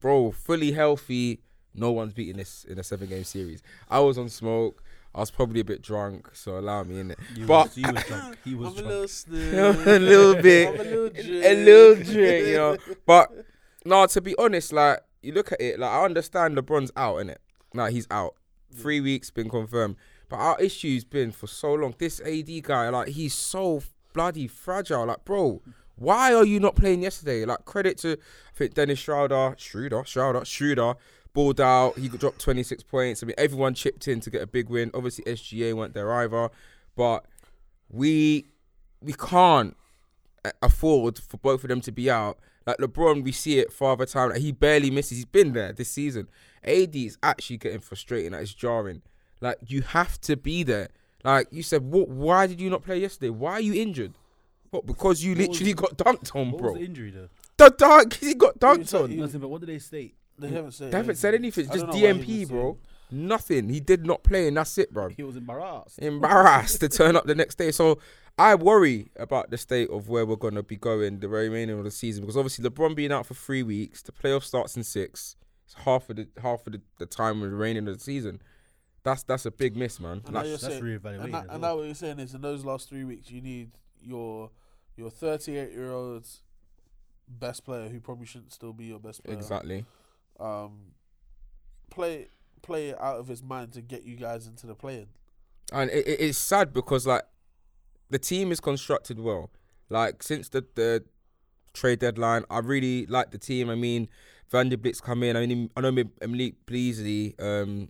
bro? Fully healthy, no one's beating this in a seven game series. I was on smoke. I was probably a bit drunk, so allow me in it. But was, he was drunk. He was I'm a little snip. a little bit, I'm a little a drink. little drink, you know. But no, to be honest, like you look at it, like I understand LeBron's out, in it. Like he's out. Three weeks been confirmed. But our issue's been for so long. This AD guy, like he's so bloody fragile. Like, bro, why are you not playing yesterday? Like, credit to I think Dennis Schroeder, Schroeder, Schroeder, Schroeder, balled out. He dropped 26 points. I mean, everyone chipped in to get a big win. Obviously, SGA went there either. But we we can't afford for both of them to be out. Like LeBron, we see it father time. Like he barely misses. He's been there this season. AD is actually getting frustrating. Like it's jarring. Like you have to be there. Like you said, what? Why did you not play yesterday? Why are you injured? What? Because you What was- literally got dunked on, What bro. was the injury though? the dunk. He got dunked on. he- Listen, but what did they state? They haven't said. They haven't said anything. Just don't know why he DMP, bro. saying- Nothing. He did not play, and that's it, bro. He was embarrassed. Embarrassed to turn up the next day. So I worry about the state of where we're gonna be going the remaining of the season because obviously LeBron being out for three weeks, the playoff starts in six. It's half of the half of the, the time remaining of the season. That's that's a big miss, man. And now Like, you're that's saying, reevaluated And, that, and well. now what you're saying is, in those last three weeks, you need your your 38 year old best player who probably shouldn't still be your best player. exactly. Um, play play it out of his mind to get you guys into the play-in. and it, it- it's sad because like the team is constructed well. Like since the the trade deadline, I really like the team. I mean, Vanderbilt's come in. I mean, I know Malik Beasley um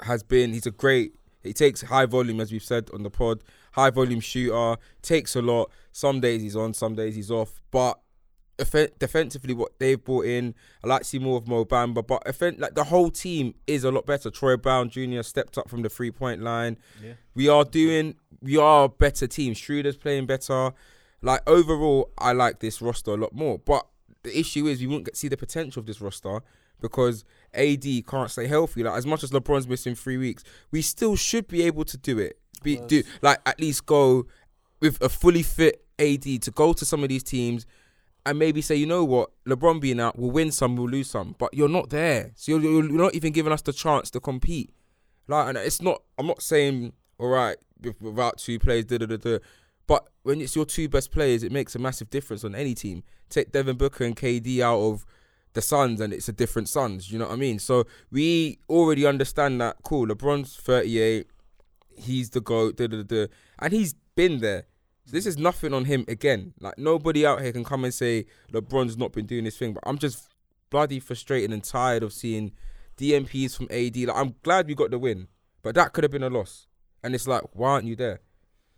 has been. He's a great. He takes high volume, as we've said on the pod. High volume shooter takes a lot. Some days he's on, some days he's off. But defensively, what they've brought in, I like to see more of Mo Bamba. But offen- like the whole team is a lot better. Troy Brown Jr. stepped up from the three point line. Yeah. We are doing. We are a better team. Schroeder's playing better. Like overall, I like this roster a lot more. But the issue is we won't get, see the potential of this roster because AD can't stay healthy. Like as much as LeBron's missing three weeks, we still should be able to do it. Be do like at least go with a fully fit AD to go to some of these teams and maybe say, you know what, LeBron being out, we'll win some, we'll lose some. But you're not there, so you're, you're not even giving us the chance to compete. Like, and it's not. I'm not saying all right without two players, da da da da. But when it's your two best players, it makes a massive difference on any team. Take Devin Booker and KD out of the Suns, and it's a different Suns. You know what I mean? So we already understand that. Cool. LeBron's 38. He's the goat. Da da. da. And he's been there. So this is nothing on him again. Like nobody out here can come and say LeBron's not been doing this thing. But I'm just bloody frustrated and tired of seeing DNPs from AD. Like I'm glad we got the win, but that could have been a loss. And it's like, why aren't you there?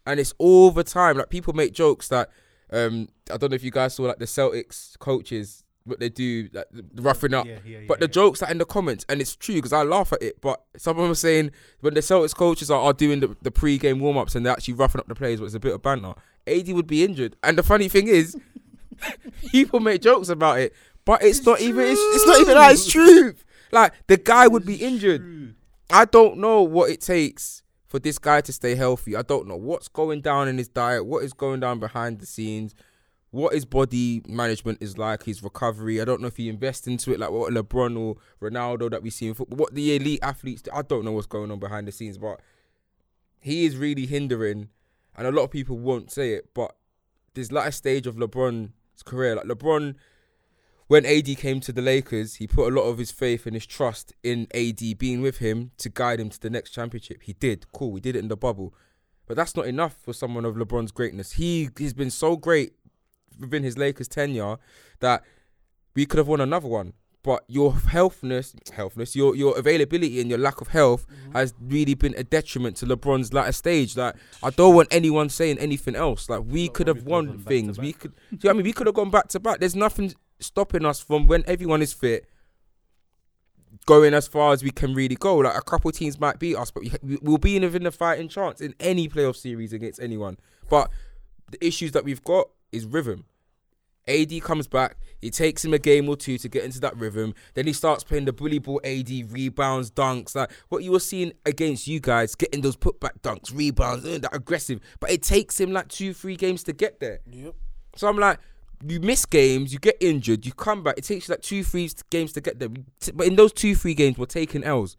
And it's all the time. Like people make jokes that um I don't know if you guys saw like the Celtics coaches what they do like roughing up. Yeah, yeah, But yeah, the jokes are in the comments, and it's true because I laugh at it. But some of them are saying when the Celtics coaches are, are doing the, the pre-game warm-ups and they're actually roughing up the players, but it's a bit of banter. AD would be injured, and the funny thing is, people make jokes about it, but it's, not even it's, it's not even that. It's true. Like the guy would be injured. I don't know what it takes for this guy to stay healthy. I don't know what's going down in his diet, what is going down behind the scenes, what his body management is like, his recovery. I don't know if he invests into it like what LeBron or Ronaldo that we see in football. What the elite athletes do. I don't know what's going on behind the scenes, but he is really hindering, and a lot of people won't say it, but this latter stage of LeBron's career, like LeBron when AD came to the Lakers, he put a lot of his faith and his trust in AD being with him to guide him to the next championship. He did. Cool. We did it in the bubble. But that's not enough for someone of LeBron's greatness. He he's been so great within his Lakers tenure that we could have won another one. But your healthness, healthness, your your availability and your lack of health has really been a detriment to LeBron's latter stage. Like I don't want anyone saying anything else. Like we could have won gone back to things. We could. Do you know what I mean? We could have gone back to back. There's nothing stopping us from when everyone is fit going as far as we can really go. Like a couple teams might beat us, but we, we'll be in within the fighting chance in any playoff series against anyone. But the issues that we've got is rhythm. AD comes back, it takes him a game or two to get into that rhythm. Then he starts playing the bully ball AD, rebounds, dunks, like what you were seeing against you guys, getting those putback dunks, rebounds, that aggressive. But it takes him like two, three games to get there. Yep. So I'm like, you miss games, you get injured, you come back. It takes you like two, three games to get there. But in those two, three games, we're taking L's.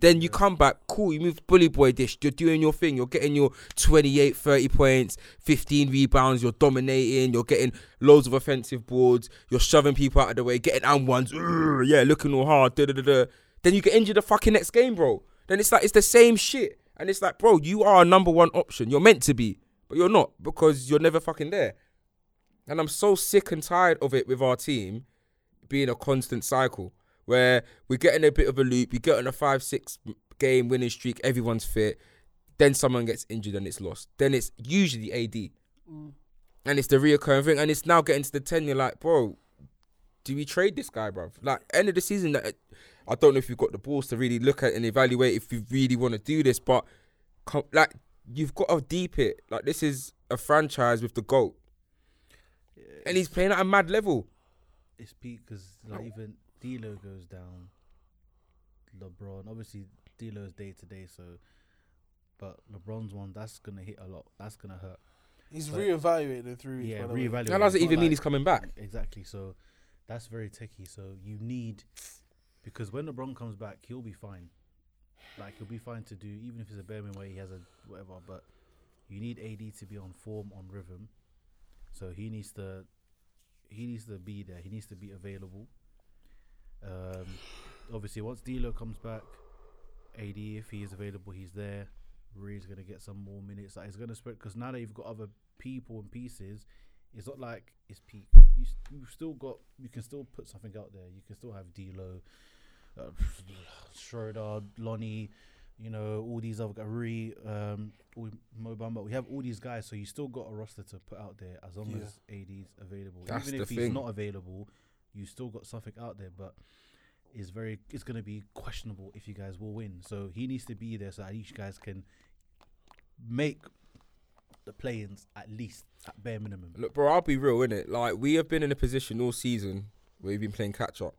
Then you come back, cool, you move bully boy dish, you're doing your thing, you're getting your 28, 30 points, 15 rebounds, you're dominating, you're getting loads of offensive boards, you're shoving people out of the way, getting and ones, yeah, looking all hard, da da da da. Then you get injured the fucking next game, bro. Then it's like, it's the same shit. And it's like, bro, you are a number one option. You're meant to be, but you're not because you're never fucking there. And I'm so sick and tired of it with our team being a constant cycle where we're getting a bit of a loop, we get on a five, six game winning streak, everyone's fit, then someone gets injured and it's lost. Then it's usually AD. Mm. And it's the reoccurring thing. And it's now getting to the 10, you're like, bro, do we trade this guy, bro? Like, end of the season, that I don't know if you've got the balls to really look at and evaluate if you really want to do this, but like, you've got to deep it. Like, this is a franchise with the GOAT and he's playing at a mad level. it's peak because like even D'Lo goes down. LeBron, obviously, D'Lo's day to day, so. But LeBron's one, that's gonna hit a lot. That's gonna hurt. He's But- reevaluating through. three weeks. Yeah, by the way. reevaluate. That doesn't It's not even mean he's coming back. Exactly. So that's very tricky. So you need because when LeBron comes back, he'll be fine. Like he'll be fine to do even if it's a bare minimum where he has a whatever. But you need AD to be on form, on rhythm. So he needs to he needs to be there. He needs to be available. Um, obviously, once D'Lo comes back, AD if he is available, he's there. Rui's gonna get some more minutes. Like it's gonna spread because now that you've got other people and pieces, it's not like it's peak. You you've still got you can still put something out there. You can still have D'Lo, uh, Schroeder, Lonnie, you know all these other guys, Rui, um, all- Mo Bamba. We have all these guys, so you still got a roster to put out there as long Yeah. as AD's available. That's Even the if he's thing. not available, you still got something out there, but. It's very. It's going to be questionable if you guys will win. So he needs to be there so that each guys can make the play-ins at least at bare minimum. Look, bro, I'll be real, in it. Like, we have been in a position all season where we've been playing catch up.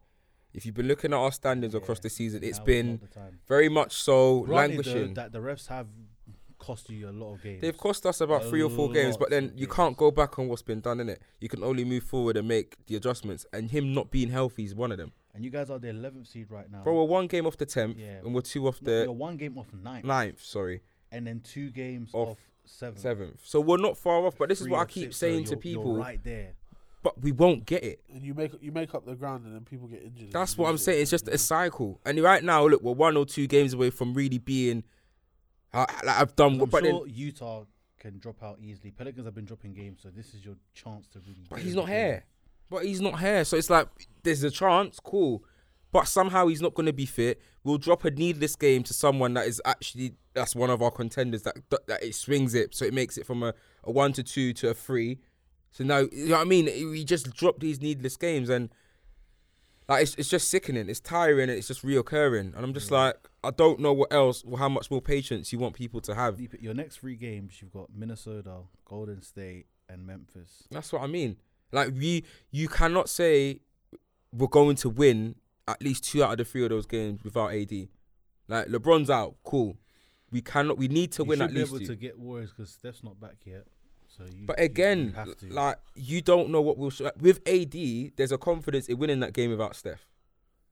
If you've been looking at our standings across the season, it's Now been not the time. very much so Granted, languishing. that the refs have cost you a lot of games. They've cost us about A three or four games, but then you games. can't go back on what's been done, in it. You can only move forward and make the adjustments. And him not being healthy is one of them. and you guys are the 11th seed right now. Bro, we're one game off the 10th, Yeah. and we're two off No, you're the one game off ninth, ninth, sorry, and then two games Off off, seventh. seventh. So we're not far off, but this is what I keep six, so saying to you're- you're people, right there. but we won't get it. And you make you make up the ground, and then people get injured. That's what I'm saying. It's just a cycle. And right now, look, we're one or two games away from really being. I, I've done, I'm but sure then, Utah can drop out easily. Pelicans have been dropping games, so this is your chance to really. but he's not game. here. But he's not here. So it's like there's a chance, cool. But somehow he's not going to be fit. We'll drop a needless game to someone that is actually that's one of our contenders that that, that it swings it, so it makes it from a, a one to two to a three. So now you know what I mean. We just drop these needless games and like it's it's just sickening. It's tiring. and It's just reoccurring, and I'm just like I don't know what else or how much more patience you want people to have. Your next three games, you've got Minnesota, Golden State, and Memphis. That's what I mean. Like we, you cannot say we're going to win at least two out of the three of those games without AD. Like LeBron's out, cool. We cannot. We need to you win at be least able two. to get Warriors because Steph's not back yet. So you. But you- you again, to. like you don't know what will sh- like, with AD. There's a confidence in winning that game without Steph.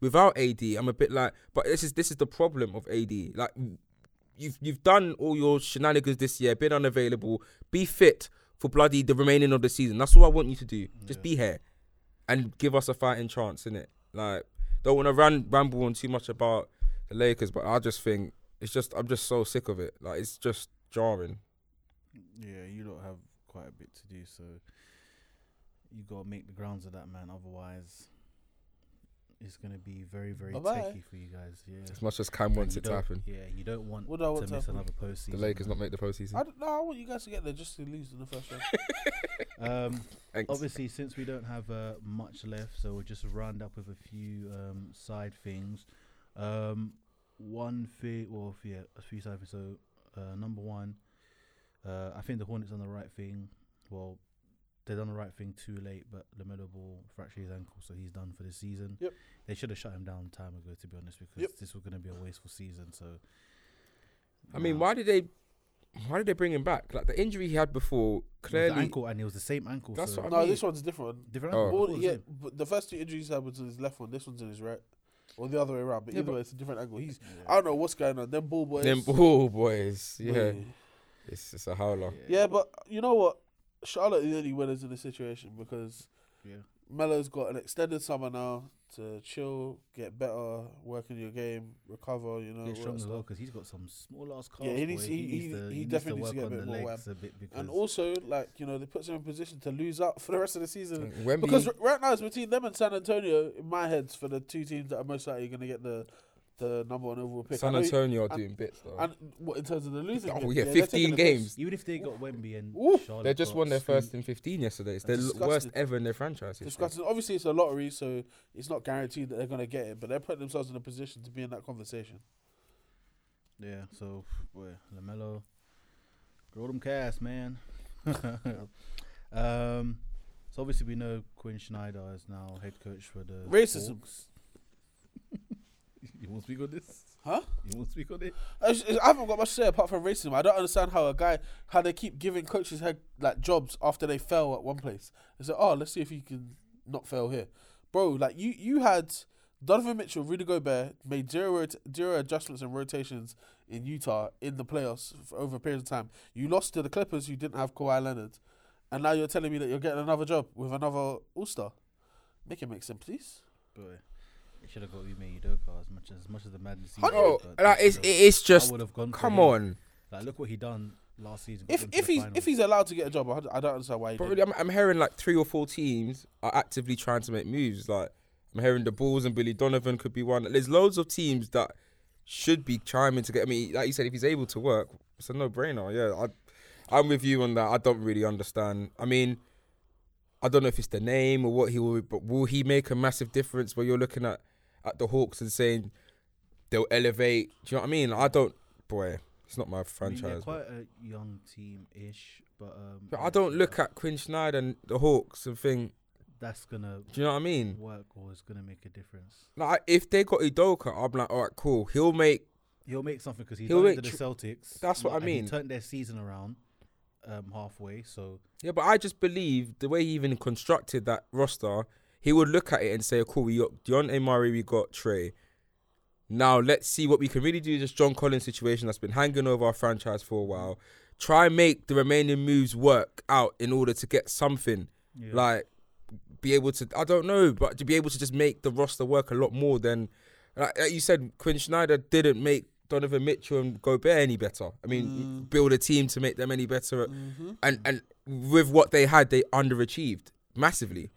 Without AD, I'm a bit like. But this is this is the problem of AD. Like you've you've done all your shenanigans this year, been unavailable. Be fit for bloody the remaining of the season. That's all I want you to do. Just Yeah. be here and give us a fighting chance, in it. Like don't want to ran ramble on too much about the Lakers, but I just think it's just I'm just so sick of it. Like it's just jarring. yeah, you don't have quite a bit to do, so you gotta make the grounds of that man. Otherwise, it's gonna be very, very Bye-bye. techy for you guys. Yeah. As much as Cam And wants it to happen. Yeah, you don't want What do I want to to miss happen? another postseason. The Lakers man. not make the postseason. I don't know. I want you guys to get there just to lose in the first round. Um, Thanks. obviously, since we don't have uh, much left, so we'll just round up with a few um, side things. Um, one thing, well, yeah, a few side things. So, uh, number one, uh, I think the Hornets on the right thing. Well, they done the right thing too late, but LaMelo Ball fractured his ankle, so he's done for the season. Yep. They should have shut him down time ago, to be honest, because Yep. this was going to be a wasteful season. So, I mean, why did they? Why did they bring him back? Like the injury he had before, It was clearly. ankle, and it was the same ankle. That's so what I no, mean- this one's different. different Oh. ankle. All, What yeah, but the first two injuries he had was in his left one. This one's in his right, or the other way around. But Yeah, either but- way, it's a different angle. He's Yeah. I don't know what's going on. Them ball boys. Them ball boys, yeah, Mate. it's it's a howler. Yeah, but you know what? Charlotte are the only winners in this situation because yeah. Melo's got an extended summer now to chill, get better, work in your game, recover. You know, Get that strong as well because he's got some small ass calves. Yeah, he needs- boy. he- he- to, he needs definitely to needs to work get a on bit the more legs a bit And also, like you know, they puts him in position to lose out for the rest of the season. Wemby, Because r- right now it's between them and San Antonio in my heads for the two teams that are most likely going to get the the number one overall pick. San Antonio are doing bits though. And what in terms of the losing? Oh, bit, yeah, 15 games. even if they got Wemby and Ooh. Charlotte, they just won their first in 15 yesterday. It's their That's worst ever in their franchise. Disgusting. Obviously, it's a lottery, so it's not guaranteed that they're going to get it. But they're putting themselves in a position to be in that conversation. Yeah, so boy, LaMelo, grow them cast, man. um, So obviously we know Quin Snyder is now head coach for the Racism. Hawks. you won't speak on this? Huh? You won't speak on it? I, I haven't got much to say apart from racism. I don't understand how a guy how they keep giving coaches head like jobs after they fail at one place. They say, "Oh, let's see if you can not fail here, bro." Like you, you had Donovan Mitchell, Rudy Gobert made zero rot- zero adjustments and rotations in Utah in the playoffs over a period of time. You lost to the Clippers, who didn't have Kawhi Leonard, and now you're telling me that you're getting another job with another All Star. Make it make sense, please. Boy. He should have got Ime Udoka as much as much as the madness. he Oh, like he it's should've- it's just would've gone come on. Like look what he done last season. If if the he's finals. if he's allowed to get a job, I I don't understand why he But really, I'm, I'm hearing like three or four teams are actively trying to make moves. Like I'm hearing the Bulls and Billy Donovan could be one. There's loads of teams that should be chiming to get. I mean, like you said, if he's able to work, it's a no-brainer. Yeah, I, I'm with you on that. I don't really understand. I mean, I don't know if it's the name or what he will, but will he make a massive difference where you're looking at at the Hawks and saying they'll elevate? Do you know what I mean? I don't. Boy, it's not my I mean, franchise. quite a young team ish, but um, but I don't look at Quin Snyder and the Hawks and think, that's gonna do you know what I mean? work or is gonna make a difference. Like if they got Udoka, I'm like, all right, cool. He'll make. He'll make something because he's He'll done it make to the tr- Celtics. That's what I and he mean. turned their season around um, halfway. So Yeah, but I just believe the way he even constructed that roster, he would look at it and say, cool, we got Dejounte Murray, we got Trae. Now let's see what we can really do. This John Collins situation that's been hanging over our franchise for a while. Try and make the remaining moves work out in order to get something. yeah. like be able to I don't know, but to be able to just make the roster work a lot more than like, like you said, Quin Snyder didn't make Donovan Mitchell and Gobert any better. I mean, mm. build a team to make them any better, mm-hmm. and and with what they had, they underachieved massively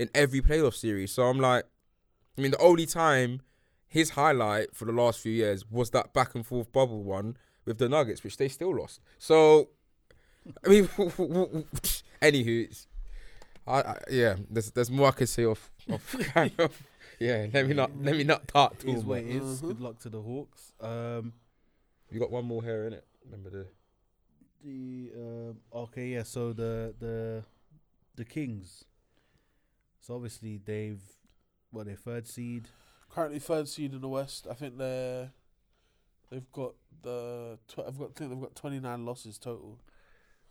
in every playoff series. So I'm like, I mean, the only time his highlight for the last few years was that back and forth bubble one with the Nuggets, which they still lost. So, I mean, anywho, it's, I, I, yeah, there's there's more I could say off, off kind of. Yeah, let me not let me not talk too is what much. it is. Good luck to the Hawks. Um, You got one more here, it. Remember the the um, okay, yeah. So the the the Kings. So obviously they've what their third seed. Currently third seed in the West. I think they're they've got the tw- I've got I think they've got twenty nine losses total.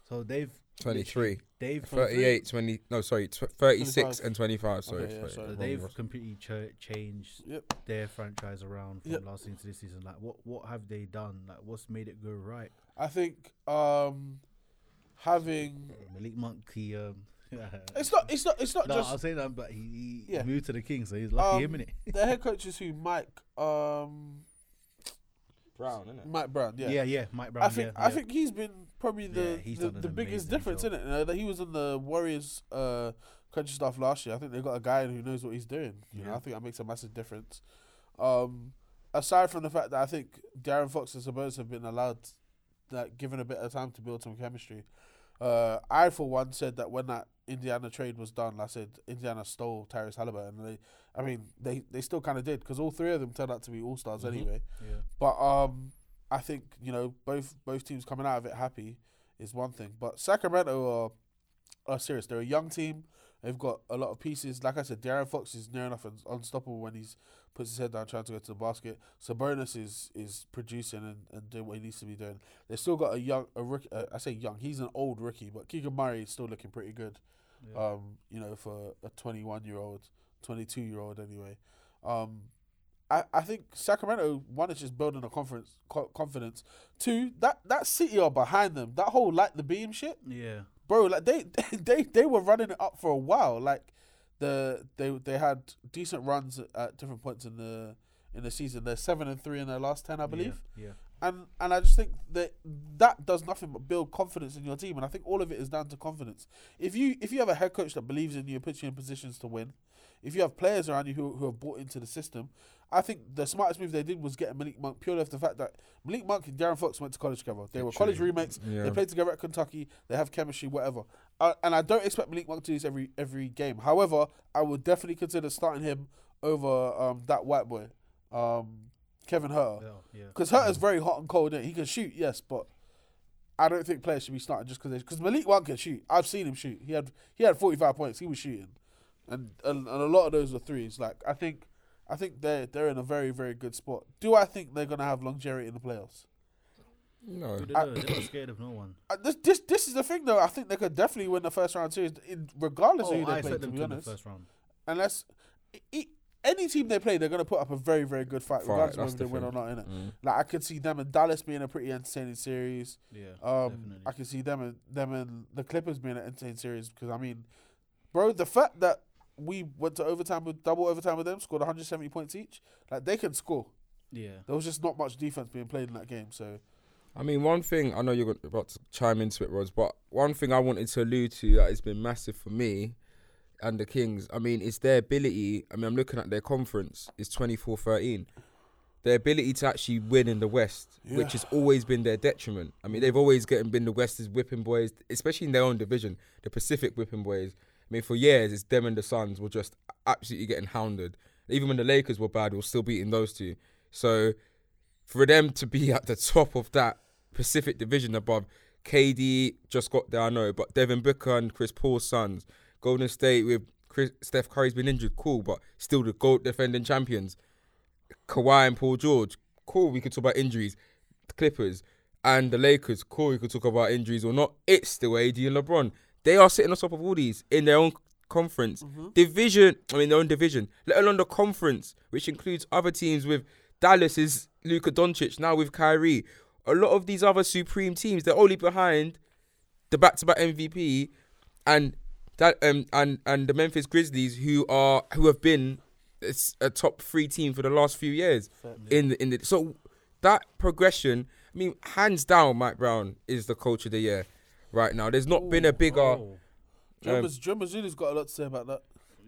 So they've 23, they've 38, 20, no, sorry, tw- 36 25. and 25, sorry. Okay, yeah, sorry, sorry. so they've roster. completely ch- changed Yep. their franchise around from Yep. last season to this season. Like what what have they done? Like what's made it go right? I think um having Malik Monk, he um. it's not it's not it's not no, just I'll say that, but he, he Yeah. moved to the Kings, so he's lucky Um, him in it. the head coaches who Mike um Brown, innit? Mike Brown, yeah. Yeah, yeah, Mike Brown. I think yeah, I yeah. think he's been probably the Yeah, he's the, done an the biggest amazing difference job. in it. You know, that he was in the Warriors uh coaching staff last year. I think they got a guy who knows what he's doing. You know, Yeah. I think that makes a massive difference. Um, aside from the fact that I think De'Aaron Fox and Sabonis have been allowed, like, given a bit of time to build some chemistry. Uh, I for one said that when that Indiana trade was done, I said Indiana stole Tyrese Haliburton. And they, I mean, they they still kind of did because all three of them turned out to be all stars Mhm. anyway. yeah. But um, I think you know both both teams coming out of it happy is one thing. But Sacramento are are serious. They're a young team. They've got a lot of pieces. Like I said, De'Aaron Fox is near enough un- unstoppable when he's puts his head down trying to go to the basket. Sabonis is is producing and, and doing what he needs to be doing. They've still got a young a rookie. Uh, I say young. He's an old rookie, but Keegan Murray is still looking pretty good. yeah. Um, you know, for a 21 year old, 22 year old anyway. Um, I, I think Sacramento one is just building a conference co- confidence. Two, that that city are behind them. That whole light the beam shit, yeah. bro. Like they they they were running it up for a while. Like the they they had decent runs at different points in the in the season. They're seven and three in their last ten, I believe Yeah. and and I just think that that does nothing but build confidence in your team, and I think all of it is down to confidence. If you if you have a head coach that believes in you, puts you in positions to win, if you have players around you who who have bought into the system, I think the smartest move they did was getting Malik Monk purely off the fact that Malik Monk and De'Aaron Fox went to college together. They were college roommates. They played together at Kentucky. They have chemistry, whatever. Uh, and I don't expect Malik Monk to do this every every game. However, I would definitely consider starting him over um, that white boy, um, Kevin Huerter. Yeah. yeah. Because Huerter's very hot and cold. He can shoot, yes, but I don't think players should be starting just because because Malik one can shoot. I've seen him shoot. He had he had forty five points. He was shooting, and, and and a lot of those were threes. Like I think I think they they're in a very very good spot. Do I think they're gonna have longevity in the playoffs? No. They don't- They're not scared of no one. This this this is the thing though. I think they could definitely win the first round series, in, regardless Oh, of who they I play. expect To them be to win the honest, first round. unless i i any team they play, they're gonna put up a very very good fight, Fight, regardless that's of whether they the win or not. In it, Mm. like I could see them and Dallas being a pretty entertaining series. Yeah, Um, definitely. I can see them and them and the Clippers being an entertaining series because I mean, bro, the fact that we went to overtime with double overtime with them, scored 170 points each, like they can score. yeah. There was just not much defense being played in that game, so I mean, one thing I know you're about to chime into it, Roz, but one thing I wanted to allude to that has been massive for me and the Kings. I mean, it's their ability. I mean, I'm looking at their conference. It's 24-13. Their ability to actually win in the West, which has always been their detriment. I mean, they've always getting been the West's whipping boys, especially in their own division, the Pacific whipping boys. I mean, for years, it's them and the Suns were just absolutely getting hounded. Even when the Lakers were bad, we were still beating those two. So for them to be at the top of that Pacific division above KD just got there, I know, but Devin Booker and Chris Paul's Suns, Golden State with Chris, Steph Curry's been injured, cool, but still the GOAT defending champions. Kawhi and Paul George, cool, we could talk about injuries. The Clippers and the Lakers, cool, we could talk about injuries or not. It's still AD and LeBron. They are sitting on top of all these in their own conference. Division, I mean, their own division, let alone the conference, which includes other teams with Dallas is Luka Doncic, now with Kyrie. A lot of these other supreme teams, they're only behind the back-to-back MVP and that um and and the Memphis Grizzlies, who are who have been a top three team for the last few years in the in the so that progression. I mean, hands down, Mike Brown is the coach of the year right now. There's not been a bigger. Oh, Joe, um, Joe Mazzulla's got a lot to say about that.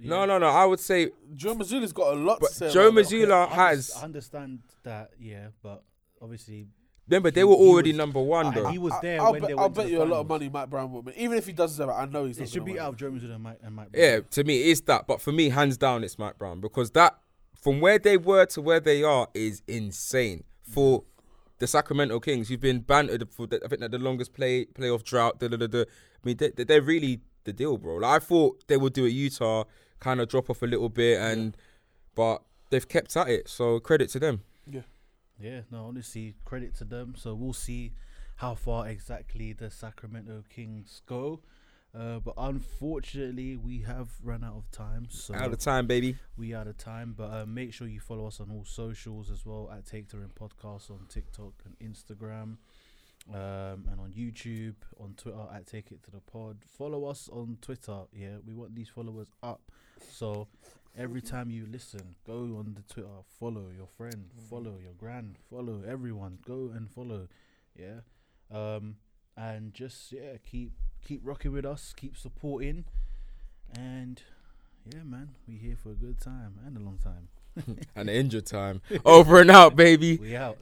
No, no, no. I would say Joe Mazzulla's got a lot But to say. Joe about that. Mazzulla I has. I understand that, yeah, but obviously Remember, they he- were already was- number one and though. he was there I'll when bet, they I'll went to bet the you a lot of money Mike Brown will win. Even if he does deserve it, I know he's not It should be win. out of Joe Mazzulla and Mike and Mike. Yeah, to me, it's that. But for me, hands down, it's Mike Brown because that from where they were to where they are is insane for the Sacramento Kings. Who've been bantered for the, I think that the longest play playoff drought. Da, da, da, da. I mean, they, they- they're really the deal, bro. Like, I thought they would do it Utah, kind of drop off a little bit, and but they've kept at it. So credit to them. Yeah, Yeah, no, honestly, credit to them. So we'll see how far exactly the Sacramento Kings go. Uh, but unfortunately, we have run out of time. So Out of time, baby. we out of time. But uh, make sure you follow us on all socials as well at Take to Rim Podcast on TikTok and Instagram. Um, and on YouTube, on Twitter at Take It to the Pod. Follow us on Twitter. Yeah, we want these followers up. So every time you listen, go on the Twitter, follow your friend, follow your grand, follow everyone. Go and follow. Yeah. Um, and just yeah, keep keep rocking with us, keep supporting, and yeah, man, we here for a good time and a long time. And injured time. Over and out, baby. We out.